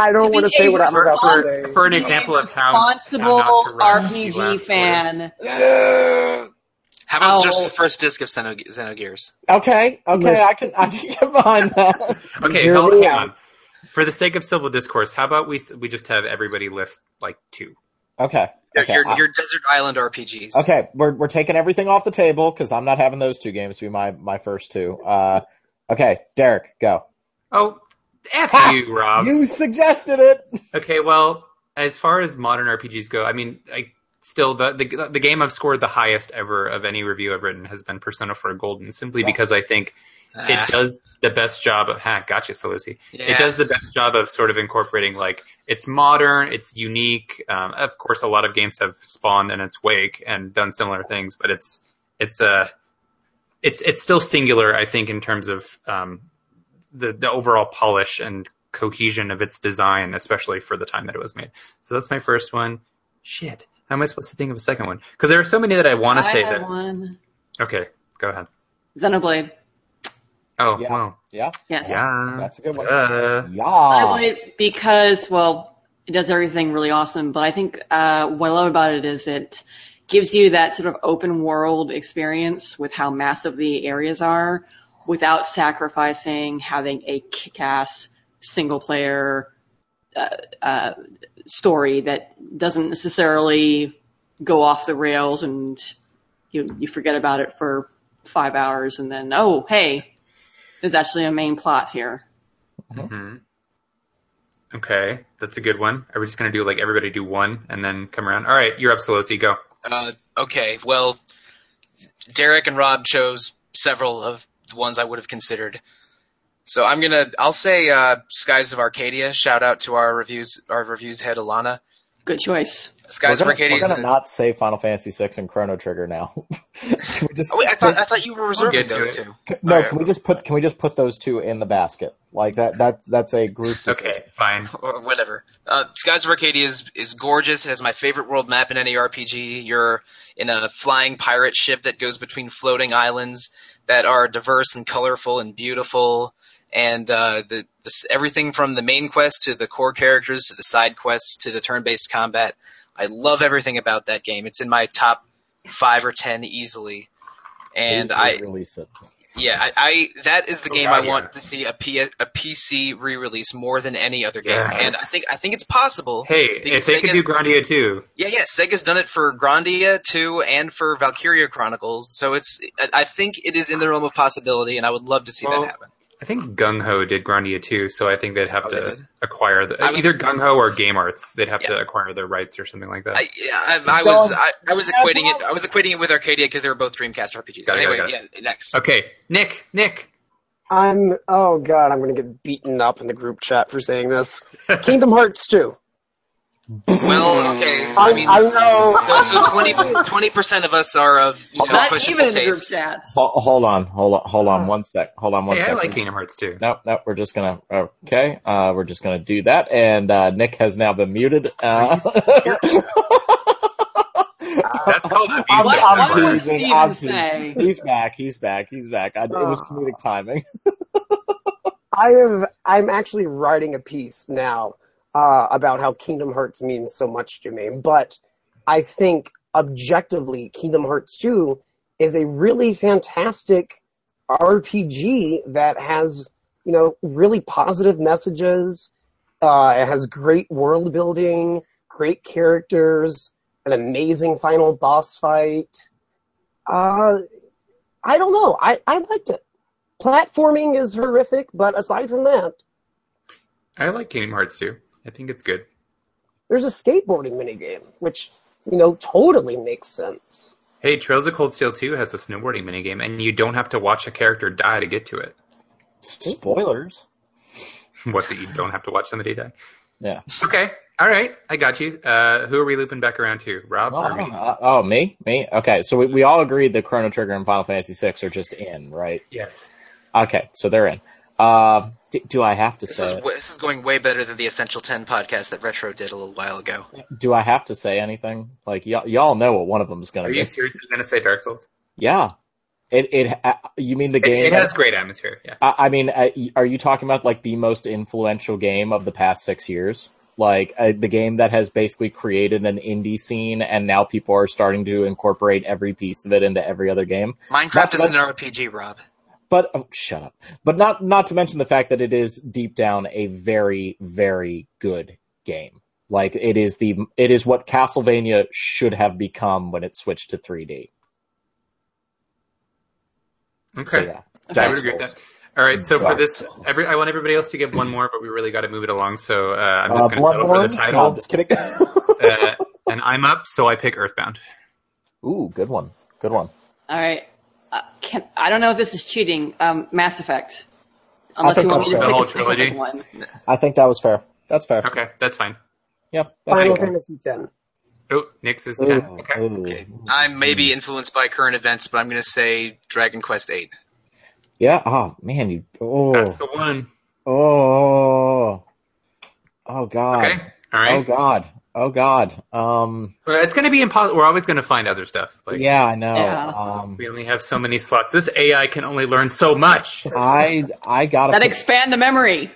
I don't want to say what I'm For, about to say. for an example of how, how responsible not to rush the RPG last fan. How about Oh. just the first disc of Xeno- Xenogears? Okay, okay, Listen. I can I can get behind that. *laughs* Okay, hold me hang out. on. For the sake of civil discourse, how about we we just have everybody list like two? Okay, Your, okay, your, I- your Desert Island RPGs. okay. We're we're taking everything off the table because I'm not having those two games to be my my first two. Uh, okay, Derek, go. Oh, F Ha! you, Rob. You suggested it. Okay, well, as far as modern RPGs go, I mean, I still the, the the game I've scored the highest ever of any review I've written has been Persona 4 Golden, simply Yeah. because I think Ah, it does the best job of ha, gotcha, Solisi. yeah. It does the best job of sort of incorporating like it's modern, it's unique. Um, of course, a lot of games have spawned in its wake and done similar things, but it's it's uh, it's it's still singular, I think, in terms of um, the the overall polish and cohesion of its design, especially for the time that it was made. So that's my first one. Shit, how am I supposed to think of a second one? Because there are so many that I want to say that. one. Okay, go ahead. Xenoblade. Oh, Yeah. wow. Yeah, Yes. Yeah. that's a good one. Uh, Yeah. Because, well, it does everything really awesome, but I think uh, what I love about it is it gives you that sort of open world experience with how massive the areas are without sacrificing having a kick-ass single player uh, uh, story that doesn't necessarily go off the rails and you you forget about it for five hours and then oh hey there's actually a main plot here. hmm Okay, that's a good one. Are we just gonna do like everybody do one and then come around? All right, you're up, Solosi. Go. Uh, okay, well, Derek and Rob chose several of the ones I would have considered. So I'm gonna, I'll say, uh, Skies of Arcadia. Shout out to our reviews, our reviews head Alana. Good choice. We're Skies gonna, of Arcadia. we're gonna not say Final Fantasy VI and Chrono Trigger now. *laughs* can we just? Oh, wait, I thought, I thought you were reserving get to those two. no, Alright. can we just put? Can we just put those two in the basket? Like that? That that's a group. decision. Okay, fine. *laughs* or whatever. Uh, Skies of Arcadia is, is gorgeous. It has my favorite world map in any RPG. You're in a flying pirate ship that goes between floating islands that are diverse and colorful and beautiful. And uh, the, the everything from the main quest to the core characters to the side quests to the turn-based combat. I love everything about that game. It's in my top five or ten easily. And I, release it. yeah, I, I that is the Oh, game God, I want to see a, P, a PC re-release more than any other game, Yes. and I think I think it's possible. Hey, Because if they could do Grandia too, Yeah, yeah, Sega's done it for Grandia two and for Valkyria Chronicles, so it's I- I think it is in the realm of possibility, and I would love to see Well, that happen. I think GungHo did Grandia too, so I think they'd have Oh, to did? acquire the was- either GungHo or Game Arts. They'd have Yeah. to acquire the rights or something like that. I, yeah, I, I was I, I was equating it. I was equating it with Arcadia because they were both Dreamcast RPGs. Got anyway, it, yeah, next. okay, Nick, Nick. I'm oh god, I'm gonna get beaten up in the group chat for saying this. Kingdom Hearts 2. Well, okay, I, I mean, I know. so, so 20 percent of us are of you know Not even in the group chats. Ho- Hold on, hold on, hold on one sec. Hold on one Hey, I like Kingdom Hearts too. No, no, We're just gonna okay. Uh, we're just gonna do that, and uh, Nick has now been muted. Uh, *laughs* That's called abuse. I'm, What- I'm what would teasing, Steven I'm teasing. say? He's back. He's back. He's back. I, it was Oh. comedic timing. *laughs* I have I'm actually writing a piece now uh, about how Kingdom Hearts means so much to me, but I think objectively Kingdom Hearts 2 is a really fantastic RPG that has, you know, really positive messages. Uh, it has great world building, great characters, an amazing final boss fight. Uh, I don't know. I, I liked it. Platforming is horrific, but aside from that, I like Kingdom Hearts too. I think it's good. there's a skateboarding minigame, which you know, totally makes sense. Hey, Trails of Cold Steel 2 has a snowboarding minigame, and you don't have to watch a character die to get to it. Spoilers. *laughs* What, that you don't have to watch somebody die? Yeah. Okay, all right, I got you. Uh, who are we looping back around to? Rob Oh, or me? uh, oh, me? Me? Okay, so we, we all agreed that Chrono Trigger and Final Fantasy VI are just in, right? Yes. Okay, so they're in. Uh, d- do I have to This say is, it? this is going way better than the Essential 10 podcast that Retro did a little while ago. Do I have to say anything? Like, y- y'all know what one of them is gonna be. Are be. you seriously going to say Dark Souls? Yeah. It, it, uh, you mean the game? it that- has great atmosphere. Yeah. I, I mean, uh, are you talking about like the most influential game of the past six years? Like uh, the game that has basically created an indie scene, and now people are starting to incorporate every piece of it into every other game. Minecraft Not- is an RPG, Rob. But oh, shut up. But not not to mention the fact that it is deep down a very very good game. Like it is the it is what Castlevania should have become when it switched to 3D. Okay. So yeah, I would agree with that. All right, so for this, every I want everybody else to give one more, but we really got to move it along. So uh, I'm just Uh, going to settle for the title, No, I'm just kidding. *laughs* uh, and I'm up, so I pick Earthbound. Ooh, good one. Good one. All right. Uh, can, I don't know if this is cheating. Um, Mass Effect. Unless think you want me to pick. The whole a specific trilogy? one. I think that was fair. That's fair. Okay, that's fine. Yep. That's Final fair. Fantasy X. Oh, Nix is Ooh, 10. Okay. ooh. Okay. I'm maybe influenced by current events, but I'm going to say Dragon Quest VIII. Yeah. Oh man, you. Oh. That's the one. Oh. Oh god. Okay. All Oh god. Oh god. Um. It's going to be impossible. We're always going to find other stuff. Like, yeah, I know. Yeah. Um. we only have so many slots. This AI can only learn so much. I I gotta. That Put, expand the memory.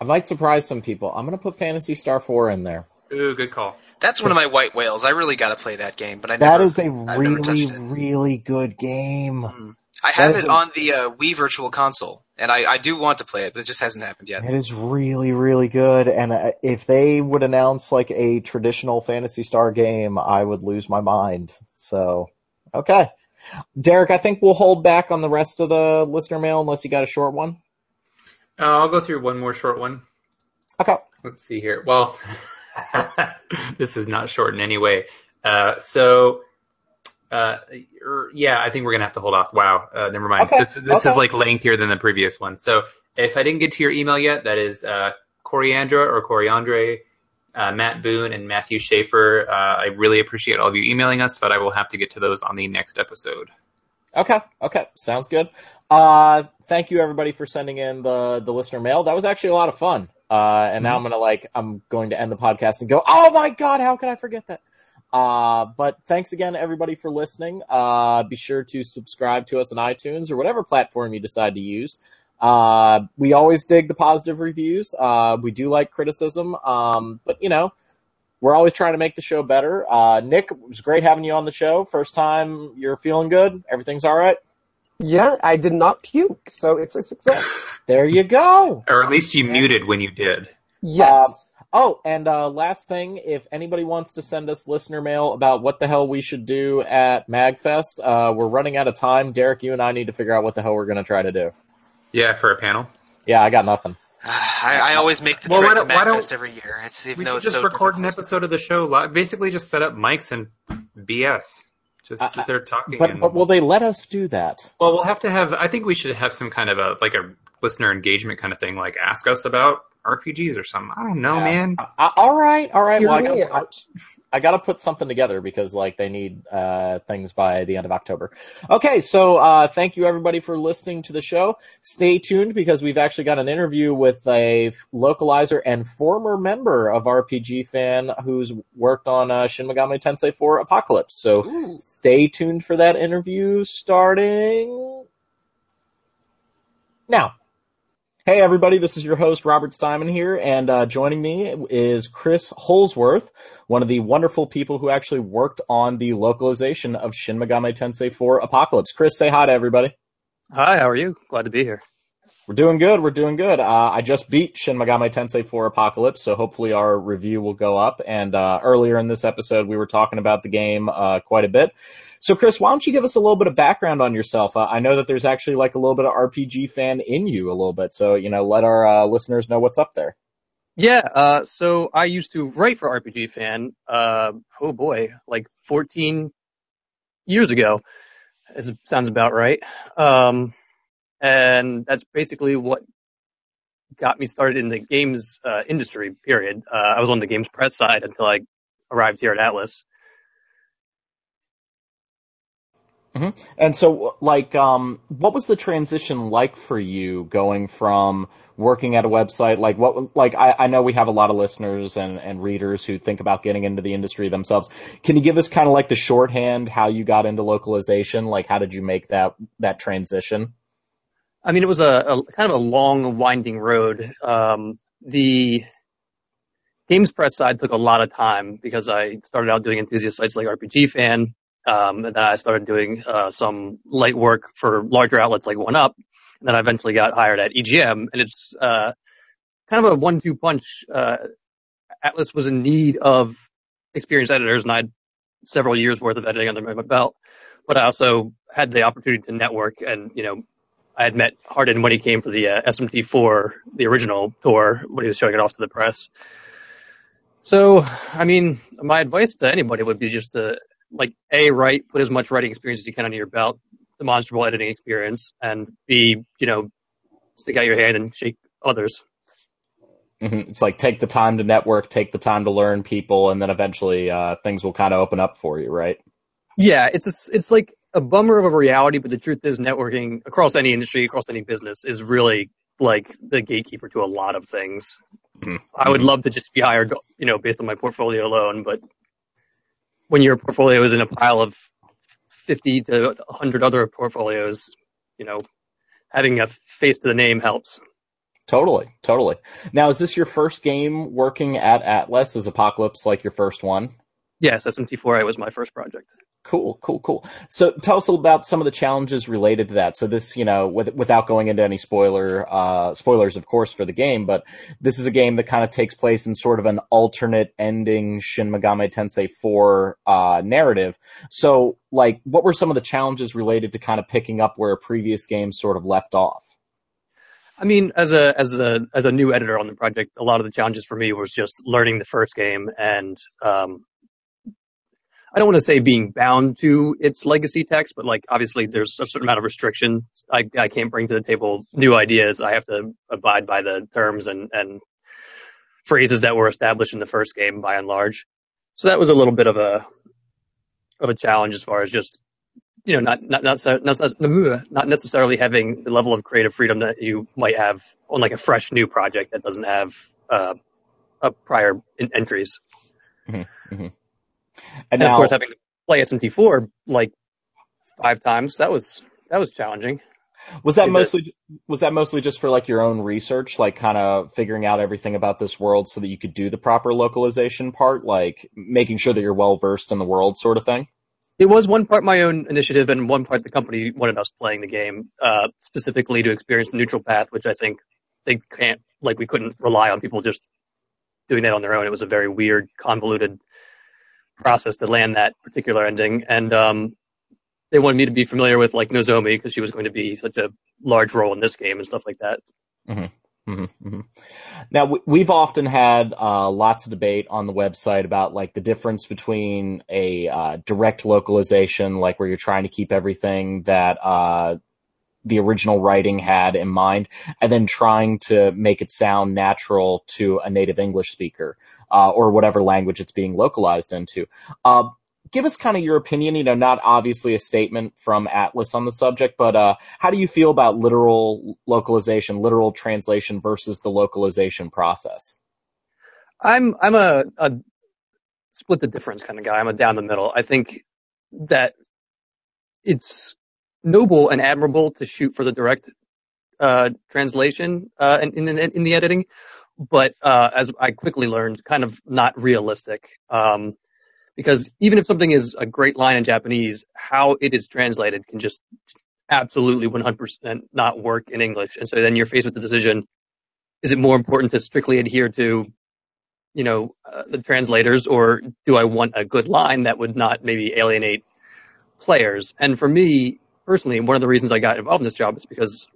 I might surprise some people. I'm gonna put Phantasy Star Four in there. Ooh, good call. That's one of my white whales. I really got to play that game, but I That never, is a never really really good game. I have that is it a- on the uh, Wii Virtual Console, and I, I do want to play it, but it just hasn't happened yet. It is really, really good, and uh, if they would announce like a traditional Phantasy Star game, I would lose my mind. So, okay, Derek, I think we'll hold back on the rest of the listener mail unless you got a short one. Uh, I'll go through one more short one. Okay. Let's see here. Well, *laughs* this is not short in any way. Uh, so, uh, er, yeah, I think we're gonna have to hold off. Wow, uh, never mind. Okay, This, this okay. is like lengthier than the previous one. So, if I didn't get to your email yet, that is uh, Coriandra or Coriandre, uh, Matt Boone, and Matthew Schaefer. Uh, I really appreciate all of you emailing us, but I will have to get to those on the next episode. Okay. Okay. Sounds good. Uh, thank you everybody for sending in the, the listener mail. That was actually a lot of fun. Uh, and now I'm gonna like, I'm going to end the podcast and go, oh my god, how could I forget that? Uh, but thanks again everybody for listening. Uh, be sure to subscribe to us on iTunes or whatever platform you decide to use. Uh, we always dig the positive reviews. Uh, we do like criticism. Um, but you know, we're always trying to make the show better. Uh, Nick, it was great having you on the show. First time you're feeling good. Everything's all right. Yeah, I did not puke, so it's a success. *laughs* There you go. Or at least you muted when you did. Yes. Oh, and uh, last thing, if anybody wants to send us listener mail about what the hell we should do at MagFest, uh, we're running out of time. Derek, you and I need to figure out what the hell we're going to try to do. Yeah, for a panel. Yeah, I got nothing. *sighs* I, I always make the Well, trip to don't- why don't- MagFest every year. It's, even We though should it's just so record an episode of the show live. Basically, just set up mics and BS. Just Uh, sit there talking. But and, but will they let us do that? well, we'll have to have. I think we should have some kind of a like a listener engagement kind of thing. Like ask us about RPGs or something. I don't know, Yeah. man. Uh, all right, all right. Hear Well, I gotta, out. I got to put something together because like they need uh, things by the end of October. Okay, so uh, thank you everybody for listening to the show. Stay tuned because we've actually got an interview with a localizer and former member of RPG Fan who's worked on uh, Shin Megami Tensei 4 Apocalypse. So Ooh. stay tuned for that interview starting now. Hey everybody, this is your host Robert Steinman here, and uh, joining me is Chris Holsworth, one of the wonderful people who actually worked on the localization of Shin Megami Tensei 4 Apocalypse. Chris, say hi to everybody. Hi, how are you? Glad to be here. We're doing good. We're doing good. Uh, I just beat Shin Megami Tensei 4 Apocalypse, so hopefully our review will go up. And uh, earlier in this episode, we were talking about the game uh, quite a bit. So, Chris, why don't you give us a little bit of background on yourself? Uh, I know that there's actually like a little bit of RPG fan in you a little bit, so you know, let our uh, listeners know what's up there. Yeah, uh, so I used to write for RPG Fan, uh, oh boy, like 14 years ago. It sounds about right. Um, and that's basically what got me started in the games uh, industry. Period. Uh, I was on the games press side until I arrived here at Atlus. Mm-hmm. And so, like, um, what was the transition like for you going from working at a website? Like, what, like, I, I know we have a lot of listeners and, and readers who think about getting into the industry themselves. Can you give us kind of like the shorthand how you got into localization? Like, how did you make that that transition? I mean, it was a, a kind of a long, winding road. Um, the Games Press side took a lot of time because I started out doing enthusiast sites like RPG Fan, um, and then I started doing uh, some light work for larger outlets like One Up, and then I eventually got hired at EGM, and it's uh, kind of a one-two punch. Uh, Atlus was in need of experienced editors, and I had several years worth of editing under my belt, but I also had the opportunity to network, and you know, I had met Hardin when he came for the uh, SMT4, the original tour, when he was showing it off to the press. So, I mean, my advice to anybody would be just to like a write, put as much writing experience as you can under your belt, demonstrable editing experience, and b you know stick out your hand and shake others. Mm-hmm. It's like take the time to network, take the time to learn people, and then eventually uh, things will kind of open up for you, right? Yeah, it's a, it's like a bummer of a reality, but the truth is, networking across any industry, across any business, is really like the gatekeeper to a lot of things. Mm-hmm. I would love to just be hired, you know, based on my portfolio alone, but when your portfolio is in a pile of 50 to 100 other portfolios, you know, having a face to the name helps. Totally, totally. Now, is this your first game working at Atlus? Is Apocalypse like your first one? Yes, SMT4A was my first project. Cool, cool, cool. So tell us about some of the challenges related to that. So this, you know, with, without going into any spoiler, uh, spoilers, of course, for the game, but this is a game that kind of takes place in sort of an alternate ending Shin Megami Tensei 4, uh, narrative. So, like, what were some of the challenges related to kind of picking up where a previous game sort of left off? I mean, as a as a as a new editor on the project, a lot of the challenges for me was just learning the first game and um, I don't want to say being bound to its legacy text, but like obviously there's a certain amount of restriction. I, I can't bring to the table new ideas. I have to abide by the terms and, and phrases that were established in the first game by and large. So that was a little bit of a, of a challenge as far as just, you know, not, not, not, not, not necessarily having the level of creative freedom that you might have on like a fresh new project that doesn't have, uh, prior entries. Mm-hmm, mm-hmm. And, and now, of course, having to play SMT4 like five times that was that was challenging. Was that mostly was that mostly just for like your own research, like kind of figuring out everything about this world so that you could do the proper localization part, like making sure that you're well versed in the world, sort of thing? It was one part my own initiative and one part the company wanted us playing the game, uh, specifically to experience the neutral path, which I think they can't, like we couldn't rely on people just doing that on their own. It was a very weird, convoluted process to land that particular ending. And um, they wanted me to be familiar with like Nozomi because she was going to be such a large role in this game and stuff like that. Mm-hmm. Mm-hmm, mm-hmm. Now we've often had uh, lots of debate on the website about like the difference between a uh, direct localization, like where you're trying to keep everything that uh, the original writing had in mind, and then trying to make it sound natural to a native English speaker uh, or whatever language it's being localized into. Uh, give us kind of your opinion. You know, not obviously a statement from Atlus on the subject, but uh, how do you feel about literal localization, literal translation versus the localization process? I'm I'm a, a split the difference kind of guy. I'm a down the middle. I think that it's noble and admirable to shoot for the direct uh, translation uh, in, in, in the editing, but uh, as I quickly learned, kind of not realistic. Um, because even if something is a great line in Japanese, how it is translated can just absolutely 100% not work in English. And so then you're faced with the decision: is it more important to strictly adhere to, you know, uh, the translators, or do I want a good line that would not maybe alienate players? And for me, personally, one of the reasons I got involved in this job is because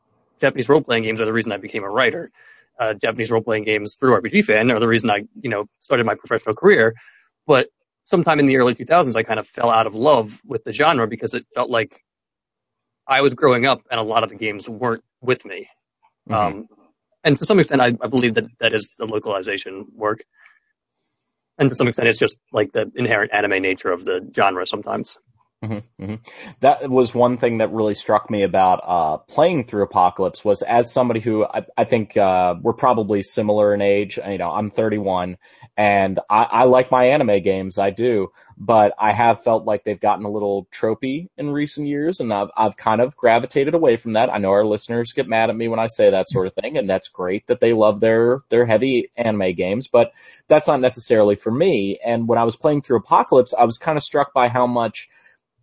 Japanese role playing games are the reason I became a writer. uh, Japanese role playing games through RPG fan, or the reason I you know started my professional career. But sometime in the early 2000s, I kind of fell out of love with the genre because it felt like I was growing up and a lot of the games weren't with me. Mhm. Um, and to some extent, I, I believe that that is the localization work. And to some extent, it's just like the inherent anime nature of the genre sometimes. Hmm hmm That was one thing that really struck me about uh, playing through Apocalypse was as somebody who I, I think uh, we're probably similar in age. You know, I'm 31, and I, I like my anime games. I do, but I have felt like they've gotten a little tropey in recent years, and I've I've kind of gravitated away from that. I know our listeners get mad at me when I say that sort of thing, and that's great that they love their their heavy anime games, but that's not necessarily for me. And when I was playing through Apocalypse, I was kind of struck by how much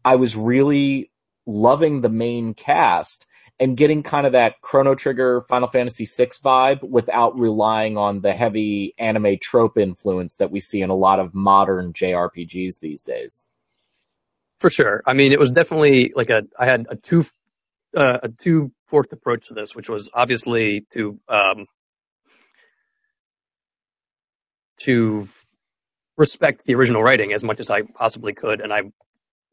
I was really loving the main cast and getting kind of that Chrono Trigger Final Fantasy VI vibe without relying on the heavy anime trope influence that we see in a lot of modern JRPGs these days. For sure. I mean, it was definitely like a, I had a two, uh, a two forked approach to this, which was obviously to, um, to respect the original writing as much as I possibly could. And I,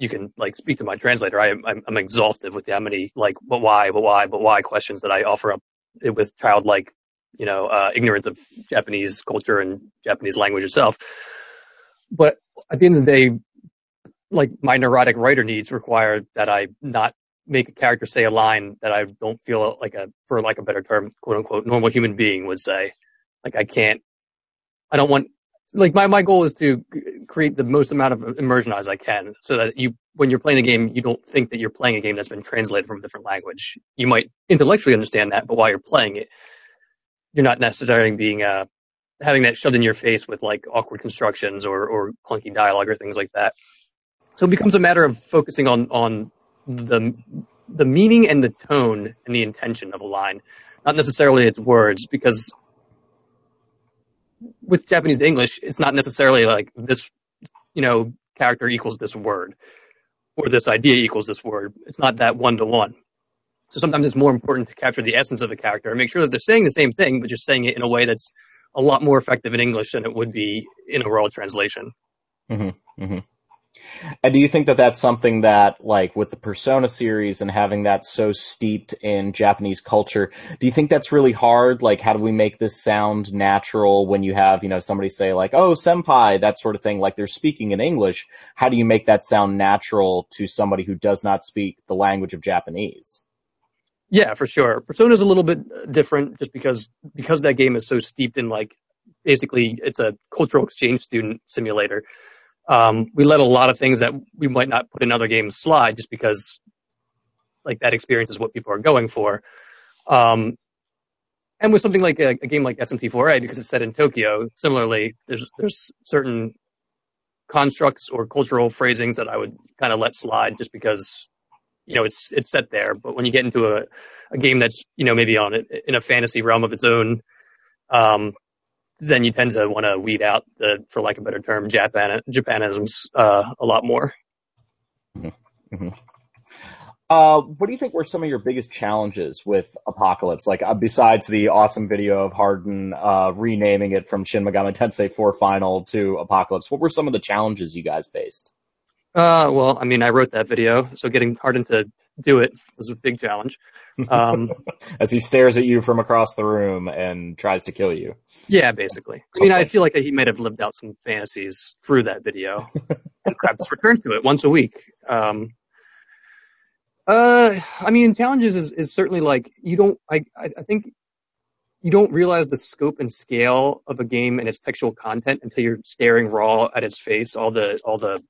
you can like speak to my translator. I, I'm, I'm exhausted with how many like, but why, but why, but why questions that I offer up with childlike, you know, uh, ignorance of Japanese culture and Japanese language itself. But at the end of the day, like my neurotic writer needs require that I not make a character say a line that I don't feel like a, for like a better term, quote unquote, normal human being would say. Like I can't, I don't want, like my, my goal is to create the most amount of immersion as I can so that you, when you're playing the game, you don't think that you're playing a game that's been translated from a different language. You might intellectually understand that, but while you're playing it, you're not necessarily being, uh, having that shoved in your face with like awkward constructions or, or clunky dialogue or things like that. So it becomes a matter of focusing on, on the, the meaning and the tone and the intention of a line, not necessarily its words, because with Japanese to English, it's not necessarily like this, you know, character equals this word or this idea equals this word. It's not that one to one. So sometimes it's more important to capture the essence of a character and make sure that they're saying the same thing, but just saying it in a way that's a lot more effective in English than it would be in a world translation. hmm hmm And do you think that that's something that, like, with the Persona series and having that so steeped in Japanese culture, do you think that's really hard? Like, how do we make this sound natural when you have, you know, somebody say like, "Oh, senpai," that sort of thing, like they're speaking in English? How do you make that sound natural to somebody who does not speak the language of Japanese? Yeah, for sure. Persona is a little bit different just because because that game is so steeped in like basically it's a cultural exchange student simulator. Um, we let a lot of things that we might not put in other games slide just because like that experience is what people are going for. Um, and with something like a, a game like SMT4A, because it's set in Tokyo, similarly, there's there's certain constructs or cultural phrasings that I would kind of let slide just because you know it's it's set there. But when you get into a, a game that's you know maybe on it in a fantasy realm of its own, um, then you tend to want to weed out the, for lack of a better term, Japan Japanisms uh, a lot more. hmm Uh, what do you think were some of your biggest challenges with Apocalypse? Like, uh, besides the awesome video of Hardin uh, renaming it from Shin Megami Tensei 4 Final to Apocalypse, what were some of the challenges you guys faced? Uh, well, I mean, I wrote that video, so getting Hardin to do it was a big challenge. Um, *laughs* As he stares at you from across the room and tries to kill you. yeah, basically. I mean, I feel like he might have lived out some fantasies through that video *laughs* and perhaps returns to it once a week. Um, uh, I mean, challenges is, is certainly like you don't. I I I think you don't realize the scope and scale of a game and its textual content until you're staring raw at its face, all the all the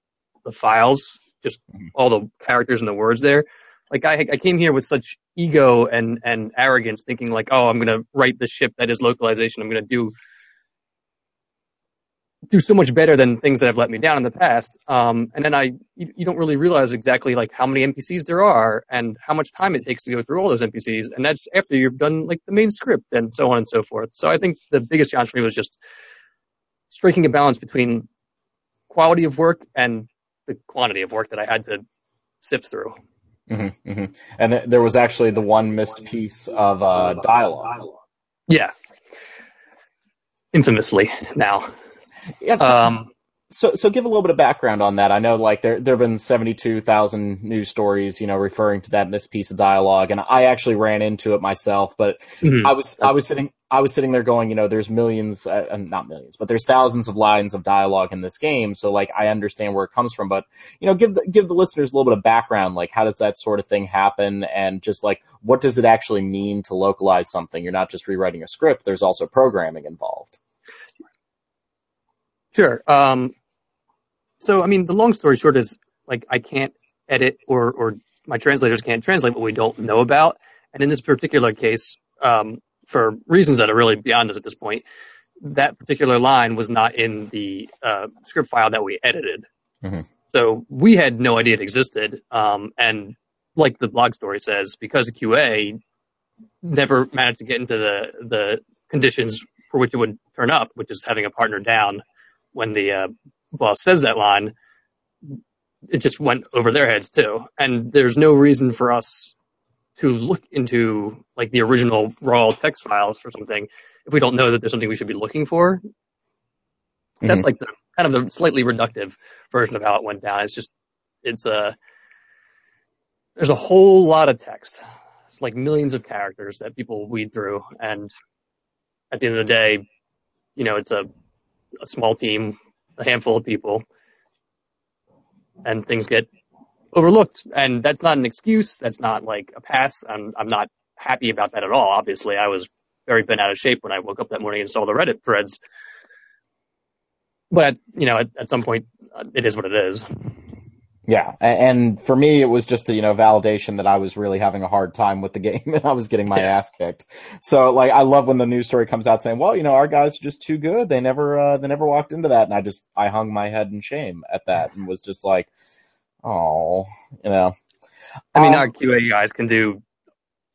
the files, just Mhm. all the characters and the words there. Like I I came here with such ego and and arrogance, thinking like, oh, I'm gonna write the ship that is localization. I'm gonna do do so much better than things that have let me down in the past. Um, and then I, you, you don't really realize exactly like how many NPCs there are and how much time it takes to go through all those NPCs. And that's after you've done like the main script and so on and so forth. So I think the biggest challenge for me was just striking a balance between quality of work and the quantity of work that I had to sift through. hmm hmm And th- there was actually the one missed piece of uh, dialogue. Yeah. infamously now. Yeah, Um, so so give a little bit of background on that. I know like there there have been seventy two thousand news stories, you know, referring to that missed piece of dialogue, and I actually ran into it myself. But mhm. I was I was sitting I was sitting there going, you know, there's millions, uh, uh, not millions, but there's thousands of lines of dialogue in this game. So like I understand where it comes from, but you know, give the, give the listeners a little bit of background, like how does that sort of thing happen, and just like what does it actually mean to localize something? You're not just rewriting a script. There's also programming involved. Sure. Um, so, I mean, the long story short is like I can't edit or, or my translators can't translate what we don't know about. And in this particular case, um, for reasons that are really beyond us at this point, that particular line was not in the uh, script file that we edited. Mhm. So we had no idea it existed. Um, and like the blog story says, because QA never managed to get into the, the conditions for which it would turn up, which is having a partner down when the uh, boss says that line, it just went over their heads too. And there's no reason for us to look into like the original raw text files for something if we don't know that there's something we should be looking for. Mm-hmm. That's like the kind of the slightly reductive version of how it went down. It's just it's a there's a whole lot of text. It's like millions of characters that people weed through and at the end of the day, you know, it's a a small team, a handful of people, and things get overlooked. And that's not an excuse. That's not like a pass. I'm, I'm not happy about that at all. Obviously, I was very bent out of shape when I woke up that morning and saw the Reddit threads. But, you know, at, at some point, uh, it is what it is. Yeah, and for me, it was just a you know validation that I was really having a hard time with the *laughs* game and I was getting my ass kicked. So like, I love when the news story comes out saying, "Well, you know, our guys are just too good. They never, uh, they never walked into that." And I just, I hung my head in shame at that and was just like, "Oh, you know." I mean, Um, our QA guys can do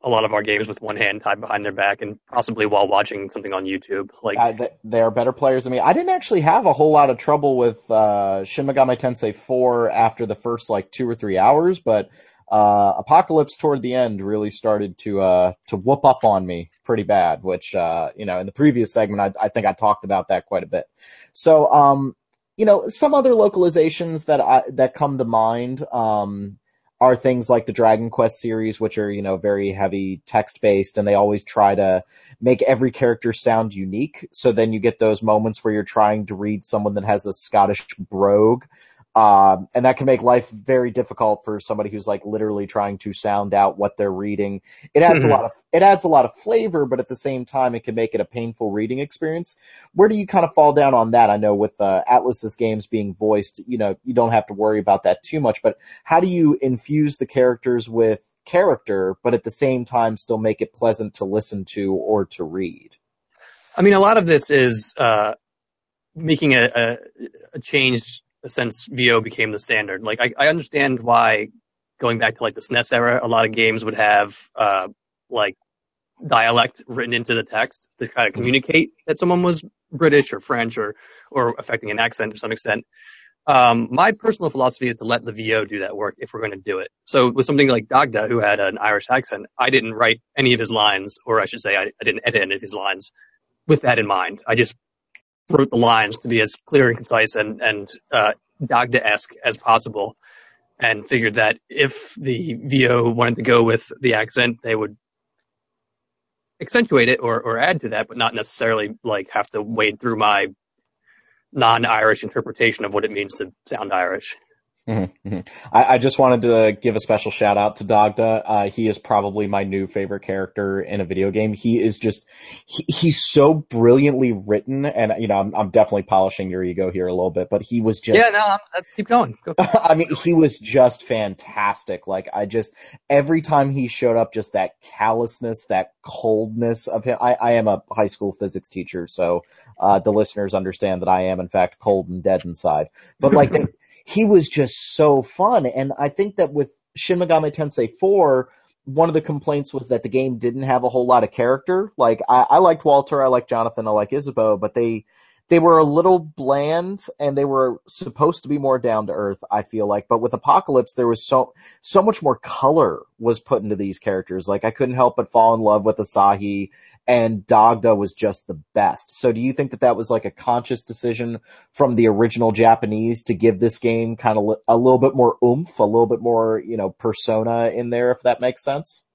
a lot of our games with one hand tied behind their back and possibly while watching something on YouTube. Like, they are better players than me. I didn't actually have a whole lot of trouble with uh, Shin Megami Tensei 4 after the first like two or three hours, but uh, Apocalypse toward the end really started to uh, to whoop up on me pretty bad. Which uh, you know, in the previous segment, I, I think I talked about that quite a bit. So, um, you know, some other localizations that I that come to mind. Um, are things like the Dragon Quest series, which are, you know, very heavy text based and they always try to make every character sound unique. So then you get those moments where you're trying to read someone that has a Scottish brogue. Um, and that can make life very difficult for somebody who's like literally trying to sound out what they're reading. It adds a Mhm. lot of, it adds a lot of flavor, but at the same time, it can make it a painful reading experience. Where do you kind of fall down on that? I know with, uh, Atlus's games being voiced, you know, you don't have to worry about that too much, but how do you infuse the characters with character, but at the same time still make it pleasant to listen to or to read? I mean, a lot of this is uh, making a, a, a change since VO became the standard. Like, I, I understand why going back to like the SNES era, a lot of games would have uh, like dialect written into the text to kind of communicate that someone was British or French or or affecting an accent to some extent. Um, my personal philosophy is to let the VO do that work if we're going to do it. So with something like Dagda, who had an Irish accent, I didn't write any of his lines, or I should say, I, I didn't edit any of his lines with that in mind. I just wrote the lines to be as clear and concise and and uh, Dagda-esque as possible, and figured that if the VO wanted to go with the accent, they would accentuate it or, or add to that, but not necessarily like have to wade through my non-Irish interpretation of what it means to sound Irish. Mhm, *laughs* mhm. I, I just wanted to give a special shout out to Dagda. Uh, he is probably my new favorite character in a video game. He is just, he, he's so brilliantly written, and you know, I'm, I'm definitely polishing your ego here a little bit, but he was just, yeah, no, I'm- let's keep going. Go. *laughs* I mean, he was just fantastic. Like, I just, every time he showed up, just that callousness, that coldness of him. I, I am a high school physics teacher, so, uh, the listeners understand that I am, in fact, cold and dead inside. But like, *laughs* he was just so fun. And I think that with Shin Megami Tensei 4, one of the complaints was that the game didn't have a whole lot of character. Like, I, I liked Walter, I liked Jonathan, I like Isabeau, but they, they were a little bland and they were supposed to be more down to earth, I feel like. But with Apocalypse, there was so, so much more color was put into these characters. Like I couldn't help but fall in love with Asahi and Dagda was just the best. So do you think that that was like a conscious decision from the original Japanese to give this game kind of a little bit more oomph, a little bit more, you know, persona in there, if that makes sense?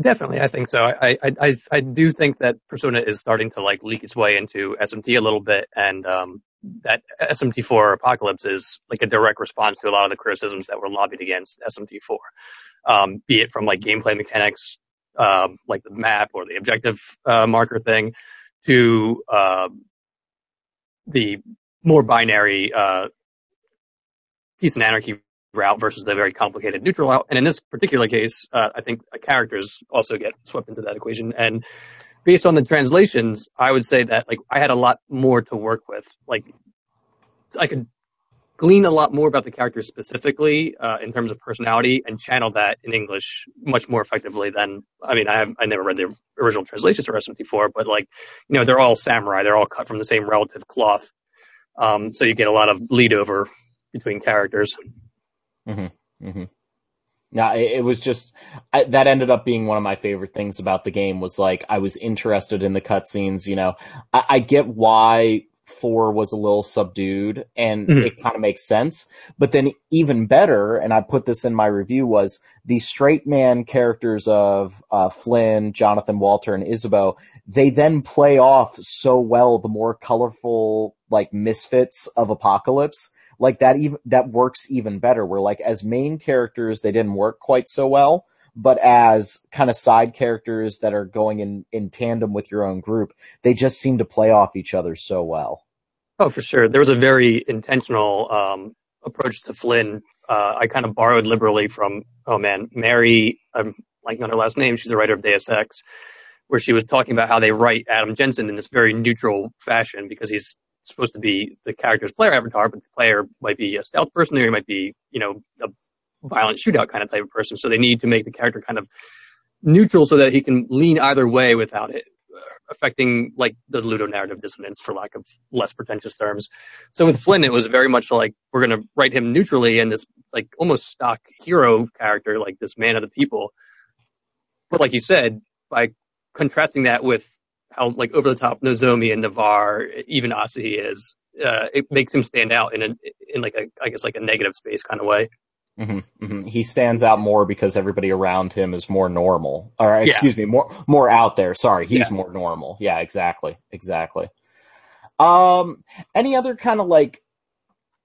Definitely, I think so. I, I, I, do think that Persona is starting to like leak its way into SMT a little bit, and um, that SMT4 Apocalypse is like a direct response to a lot of the criticisms that were lobbied against SMT4, um, be it from like gameplay mechanics, um, like the map or the objective uh, marker thing, to uh, the more binary uh, peace and anarchy route versus the very complicated neutral route. And in this particular case, uh, I think characters also get swept into that equation. And based on the translations, I would say that like I had a lot more to work with. Like I could glean a lot more about the characters specifically uh, in terms of personality and channel that in English much more effectively than I mean I have I never read the original translations for SMT4, but like you know they're all samurai, they're all cut from the same relative cloth, um, so you get a lot of bleed over between characters. Mm-hmm. Mm-hmm. Yeah, it, it was just I, that ended up being one of my favorite things about the game was like I was interested in the cutscenes. You know, I, I get why four was a little subdued and mm-hmm. it kind of makes sense. But then even better, and I put this in my review, was the straight man characters of uh, Flynn, Jonathan Walter, and Isabeau. They then play off so well the more colorful like misfits of Apocalypse like that even that works even better. Where like as main characters they didn't work quite so well, but as kind of side characters that are going in in tandem with your own group, they just seem to play off each other so well. Oh, for sure. There was a very intentional um, approach to Flynn. Uh, I kind of borrowed liberally from oh man, Mary. I'm like on her last name. She's the writer of Deus Ex, where she was talking about how they write Adam Jensen in this very neutral fashion because he's supposed to be the character's player avatar, but the player might be a stealth person or he might be, you know, a violent shootout kind of type of person. So they need to make the character kind of neutral so that he can lean either way without it affecting like the ludonarrative dissonance for lack of less pretentious terms. So with Flynn, it was very much like we're going to write him neutrally and this like almost stock hero character, like this man of the people. But like you said, by contrasting that with how like over the top Nozomi and Navarre, even Asahi is, uh, it makes him stand out in a in like a I guess like a negative space kind of way. Mm-hmm, mm-hmm. He stands out more because everybody around him is more normal, or excuse me, more more out there. Sorry, he's yeah. more normal. Yeah, exactly, exactly. Um, any other kind of like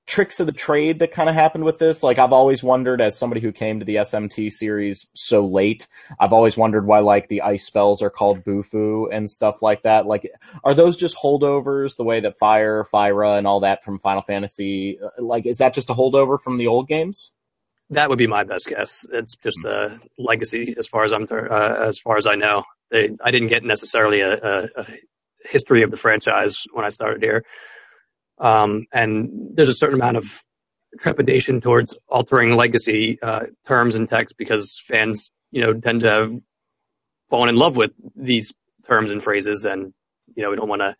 tricks of the trade that kind of happened with this. Like I've always wondered as somebody who came to the SMT series so late, I've always wondered why like the ice spells are called Bufu and stuff like that. Like are those just holdovers the way that Fire, Fira and all that from Final Fantasy like is that just a holdover from the old games? That would be my best guess. It's just a legacy as far as I'm uh, as far as I know. They I didn't get necessarily a, a, a history of the franchise when I started here. Um, and there's a certain amount of trepidation towards altering legacy uh, terms and text because fans, you know, tend to have fallen in love with these terms and phrases, and you know, we don't want to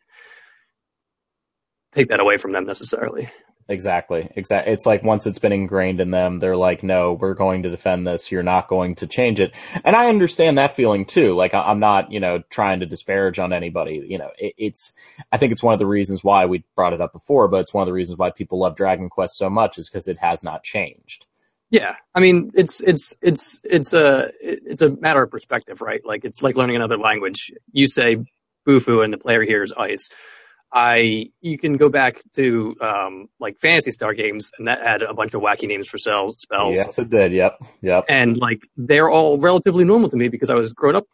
take that away from them necessarily. Exactly. Exactly. It's like once it's been ingrained in them, they're like, no, we're going to defend this. You're not going to change it. And I understand that feeling too. Like I'm not, you know, trying to disparage on anybody. You know, it, it's, I think it's one of the reasons why we brought it up before, but it's one of the reasons why people love Dragon Quest so much is because it has not changed. Yeah. I mean, it's, it's, it's, it's a, it's a matter of perspective, right? Like it's like learning another language. You say Bufu and the player hears ice I you can go back to um, like Phantasy Star games, and that had a bunch of wacky names for spells. Spells. Yes, it did. Yep, yep. And like they're all relatively normal to me because I was grown up.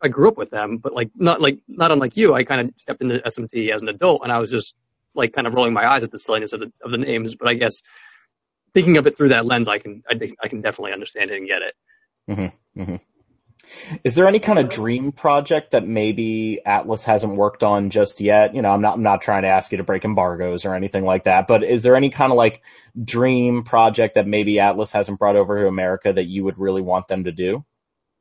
I grew up with them, but like not like not unlike you, I kind of stepped into SMT as an adult, and I was just like kind of rolling my eyes at the silliness of the of the names. But I guess thinking of it through that lens, I can I, I can definitely understand it and get it. Mm-hmm, mm-hmm. Is there any kind of dream project that maybe Atlus hasn't worked on just yet? You know, I'm not I'm not trying to ask you to break embargoes or anything like that, but is there any kind of like dream project that maybe Atlus hasn't brought over to America that you would really want them to do?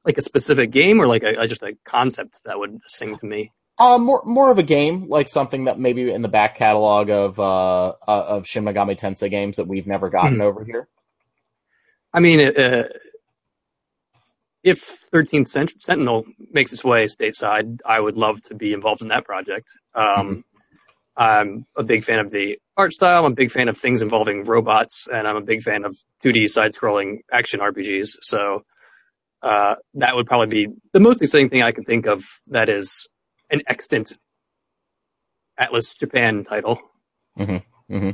Like a specific game or like a, just a concept that would sing to me? Uh, more more of a game, like something that maybe in the back catalog of uh, uh of Shin Megami Tensei games that we've never gotten Hmm. over here. I mean, uh, if 13th Cent- Sentinel makes its way stateside, I would love to be involved in that project. Um, I'm a big fan of the art style. I'm a big fan of things involving robots, and I'm a big fan of 2D side-scrolling action RPGs. So uh, that would probably be the most exciting thing I can think of. That is an extant Atlus Japan title. hmm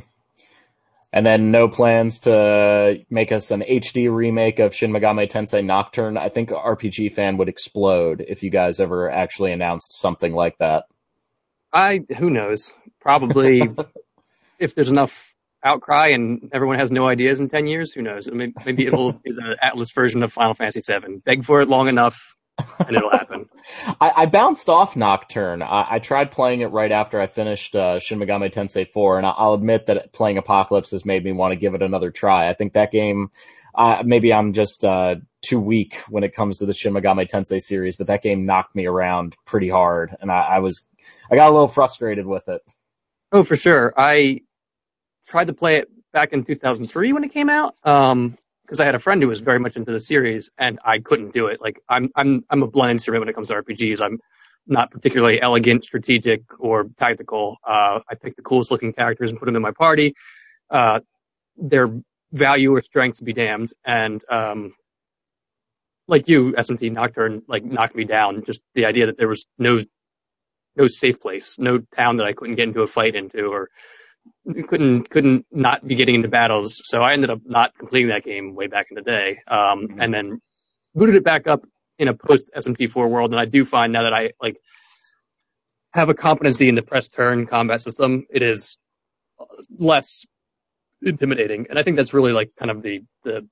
And then no plans to make us an HD remake of Shin Megami Tensei Nocturne. I think RPG fan would explode if you guys ever actually announced something like that. I who knows? Probably *laughs* if there's enough outcry and everyone has no ideas in ten years, who knows? Maybe, maybe it'll be the Atlus version of Final Fantasy VII. Beg for it long enough, and it'll happen. *laughs* I, I bounced off Nocturne. I, I tried playing it right after I finished uh, Shin Megami Tensei 4, and I, I'll admit that playing Apocalypse has made me want to give it another try. I think that game, uh, maybe I'm just uh, too weak when it comes to the Shin Megami Tensei series, but that game knocked me around pretty hard, and I, I was, I got a little frustrated with it. Oh, for sure. I tried to play it back in 2003 when it came out. Um, because I had a friend who was very much into the series, and I couldn't do it. Like I'm, I'm, I'm a blunt instrument when it comes to RPGs. I'm not particularly elegant, strategic, or tactical. Uh, I pick the coolest looking characters and put them in my party. Uh, their value or strengths be damned. And um, like you, SMT Nocturne, like knocked me down. Just the idea that there was no, no safe place, no town that I couldn't get into a fight into, or couldn't couldn't not be getting into battles. So I ended up not completing that game way back in the day, um, and then booted it back up in a post SMT4 world. And I do find now that I like have a competency in the press turn combat system, it is less intimidating. And I think that's really like kind of the the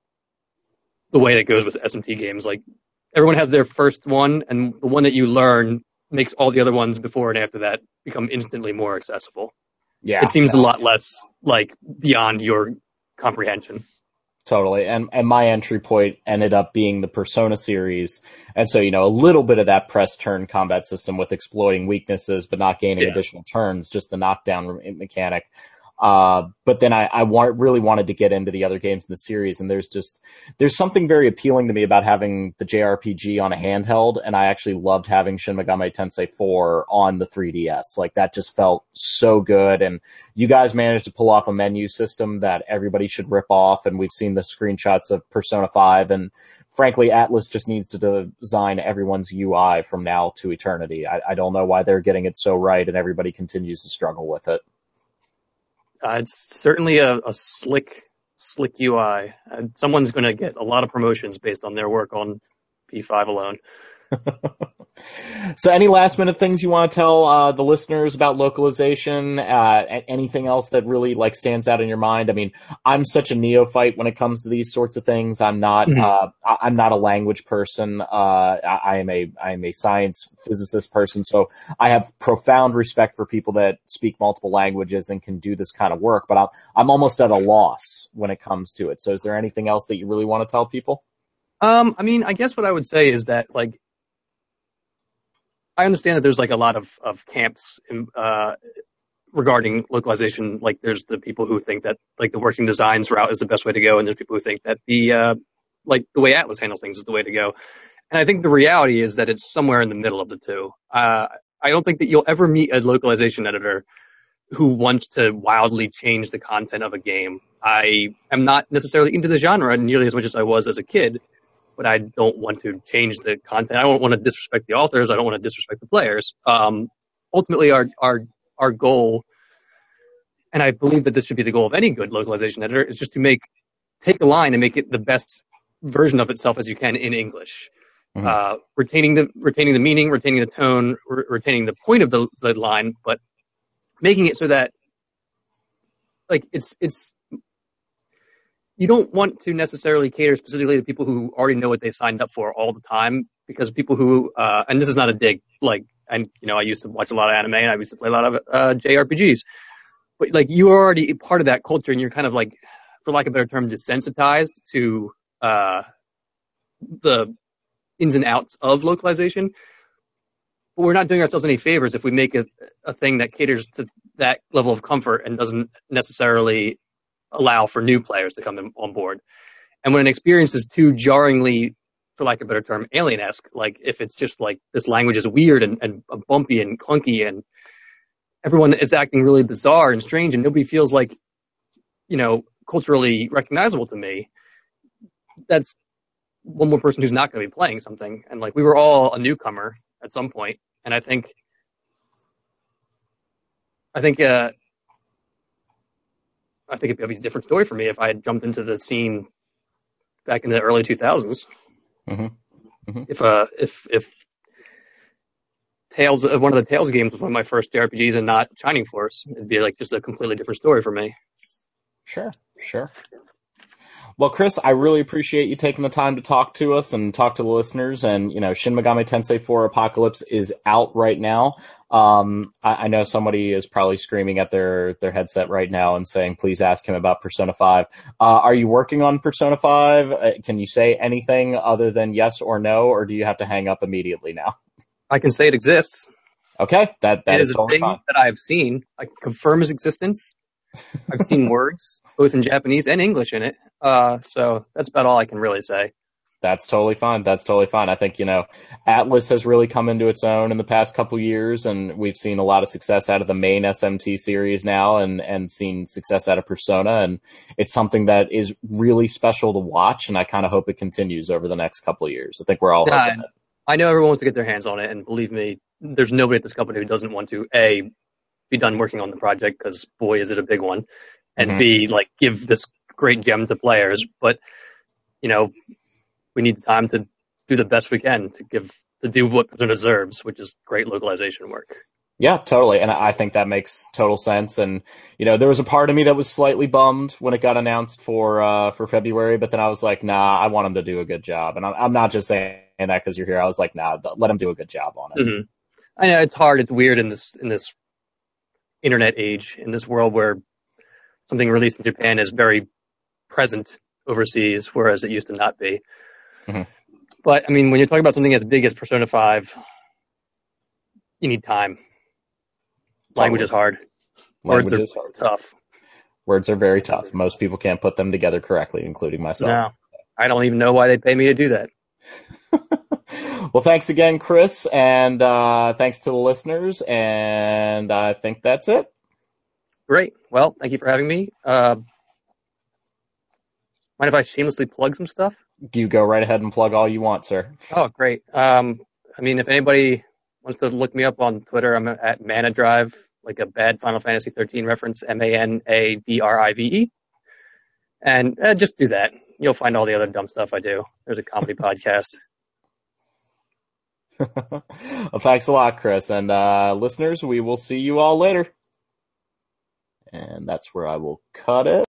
the way that goes with SMT games. Like everyone has their first one, and the one that you learn makes all the other ones before and after that become instantly more accessible Yeah, it seems a lot less like beyond your comprehension. Totally. And and my entry point ended up being the Persona series. And so, you know, a little bit of that press turn combat system with exploiting weaknesses but not gaining Yeah. additional turns, just the knockdown mechanic. Uh, but then I, I want, really wanted to get into the other games in the series, and there's just there's something very appealing to me about having the JRPG on a handheld, and I actually loved having Shin Megami Tensei 4 on the 3DS. Like that just felt so good, and you guys managed to pull off a menu system that everybody should rip off, and we've seen the screenshots of Persona 5, and frankly, Atlus just needs to design everyone's UI from now to eternity. I, I don't know why they're getting it so right, and everybody continues to struggle with it. Uh, it's certainly a, a slick, slick UI. Uh, someone's going to get a lot of promotions based on their work on P5 alone. *laughs* So, any last minute things you want to tell uh, the listeners about localization? Uh, anything else that really like stands out in your mind? I mean, I'm such a neophyte when it comes to these sorts of things. I'm not. Mhm. Uh, I- I'm not a language person. Uh, I, I am a. I am a science physicist person. So I have profound respect for people that speak multiple languages and can do this kind of work. But I'm I'm almost at a loss when it comes to it. So, is there anything else that you really want to tell people? Um, I mean, I guess what I would say is that like, I understand that there's like a lot of of camps in, uh, regarding localization. Like, there's the people who think that like the working designs route is the best way to go, and there's people who think that the uh, like the way Atlus handles things is the way to go. And I think the reality is that it's somewhere in the middle of the two. Uh, I don't think that you'll ever meet a localization editor who wants to wildly change the content of a game. I am not necessarily into the genre nearly as much as I was as a kid, but I don't want to change the content. I don't want to disrespect the authors. I don't want to disrespect the players. Um, ultimately, our our our goal, and I believe that this should be the goal of any good localization editor, is just to make take a line and make it the best version of itself as you can in English. Mhm. Uh, retaining the retaining the meaning, retaining the tone, re- retaining the point of the, the line, but making it so that like it's it's you don't want to necessarily cater specifically to people who already know what they signed up for all the time because people who uh and this is not a dig like and you know I used to watch a lot of anime and I used to play a lot of uh JRPGs but like you're already part of that culture and you're kind of like for lack of a better term desensitized to uh the ins and outs of localization. But we're not doing ourselves any favors if we make a, a thing that caters to that level of comfort and doesn't necessarily allow for new players to come on board. And when an experience is too jarringly, for lack of a better term, alien-esque, like if it's just like this language is weird and, and bumpy and clunky and everyone is acting really bizarre and strange and nobody feels like, you know, culturally recognizable to me, that's one more person who's not going to be playing something. And like we were all a newcomer at some point, and I think, I think, uh, I think it'd be a different story for me if I had jumped into the scene back in the early 2000s. Mhm. Mhm. If uh, if if Tales, uh, one of the Tales games was one of my first JRPGs and not Shining Force, it'd be like just a completely different story for me. Sure, sure. Well, Chris, I really appreciate you taking the time to talk to us and talk to the listeners. And you know, Shin Megami Tensei 4 Apocalypse is out right now. Um, I, I know somebody is probably screaming at their their headset right now and saying, "Please ask him about Persona 5." Uh, are you working on Persona 5? Uh, can you say anything other than yes or no, or do you have to hang up immediately now? I can say it exists. Okay, that that it is is a thing fine. that I've seen. I can confirm its existence. I've seen words, both in Japanese and English in it. Uh, so that's about all I can really say. That's totally fine. That's totally fine. I think, you know, Atlus has really come into its own in the past couple years and we've seen a lot of success out of the main SMT series now and, and seen success out of Persona and it's something that is really special to watch and I kind of hope it continues over the next couple of years. I think we're all Yeah, hoping. I know everyone wants to get their hands on it, and believe me, there's nobody at this company who doesn't want to a be done working on the project because boy is it a big one, and Mhm. b like give this great gem to players. But you know, we need time to do the best we can to give to do what it deserves, which is great localization work. Yeah, totally. And I think that makes total sense. And, you know, there was a part of me that was slightly bummed when it got announced for, uh, for February, but then I was like, nah, I want them to do a good job. And I'm, I'm not just saying that because you're here. I was like, nah, let them do a good job on it. hmm I know it's hard. It's weird in this in this internet age, in this world where something released in Japan is very present overseas, whereas it used to not be. Mhm. But I mean, when you're talking about something as big as Persona Five, you need time. Language Totally. is hard. Language Words are is hard. tough. Words are very tough. Most people can't put them together correctly, including myself. No, I don't even know why they pay me to do that. *laughs* well, thanks again, Chris, and uh, thanks to the listeners. And I think that's it. Great. Well, thank you for having me. Uh, mind if I shamelessly plug some stuff? You go right ahead and plug all you want, sir. Oh, great. Um, I mean, if anybody wants to look me up on Twitter, I'm at Mana Drive, like a bad Final Fantasy 13 reference, M-A-N-A-D-R-I-V-E. And uh, just do that. You'll find all the other dumb stuff I do. There's a comedy *laughs* podcast. well, thanks a lot, Chris. And uh, listeners, we will see you all later. And that's where I will cut it.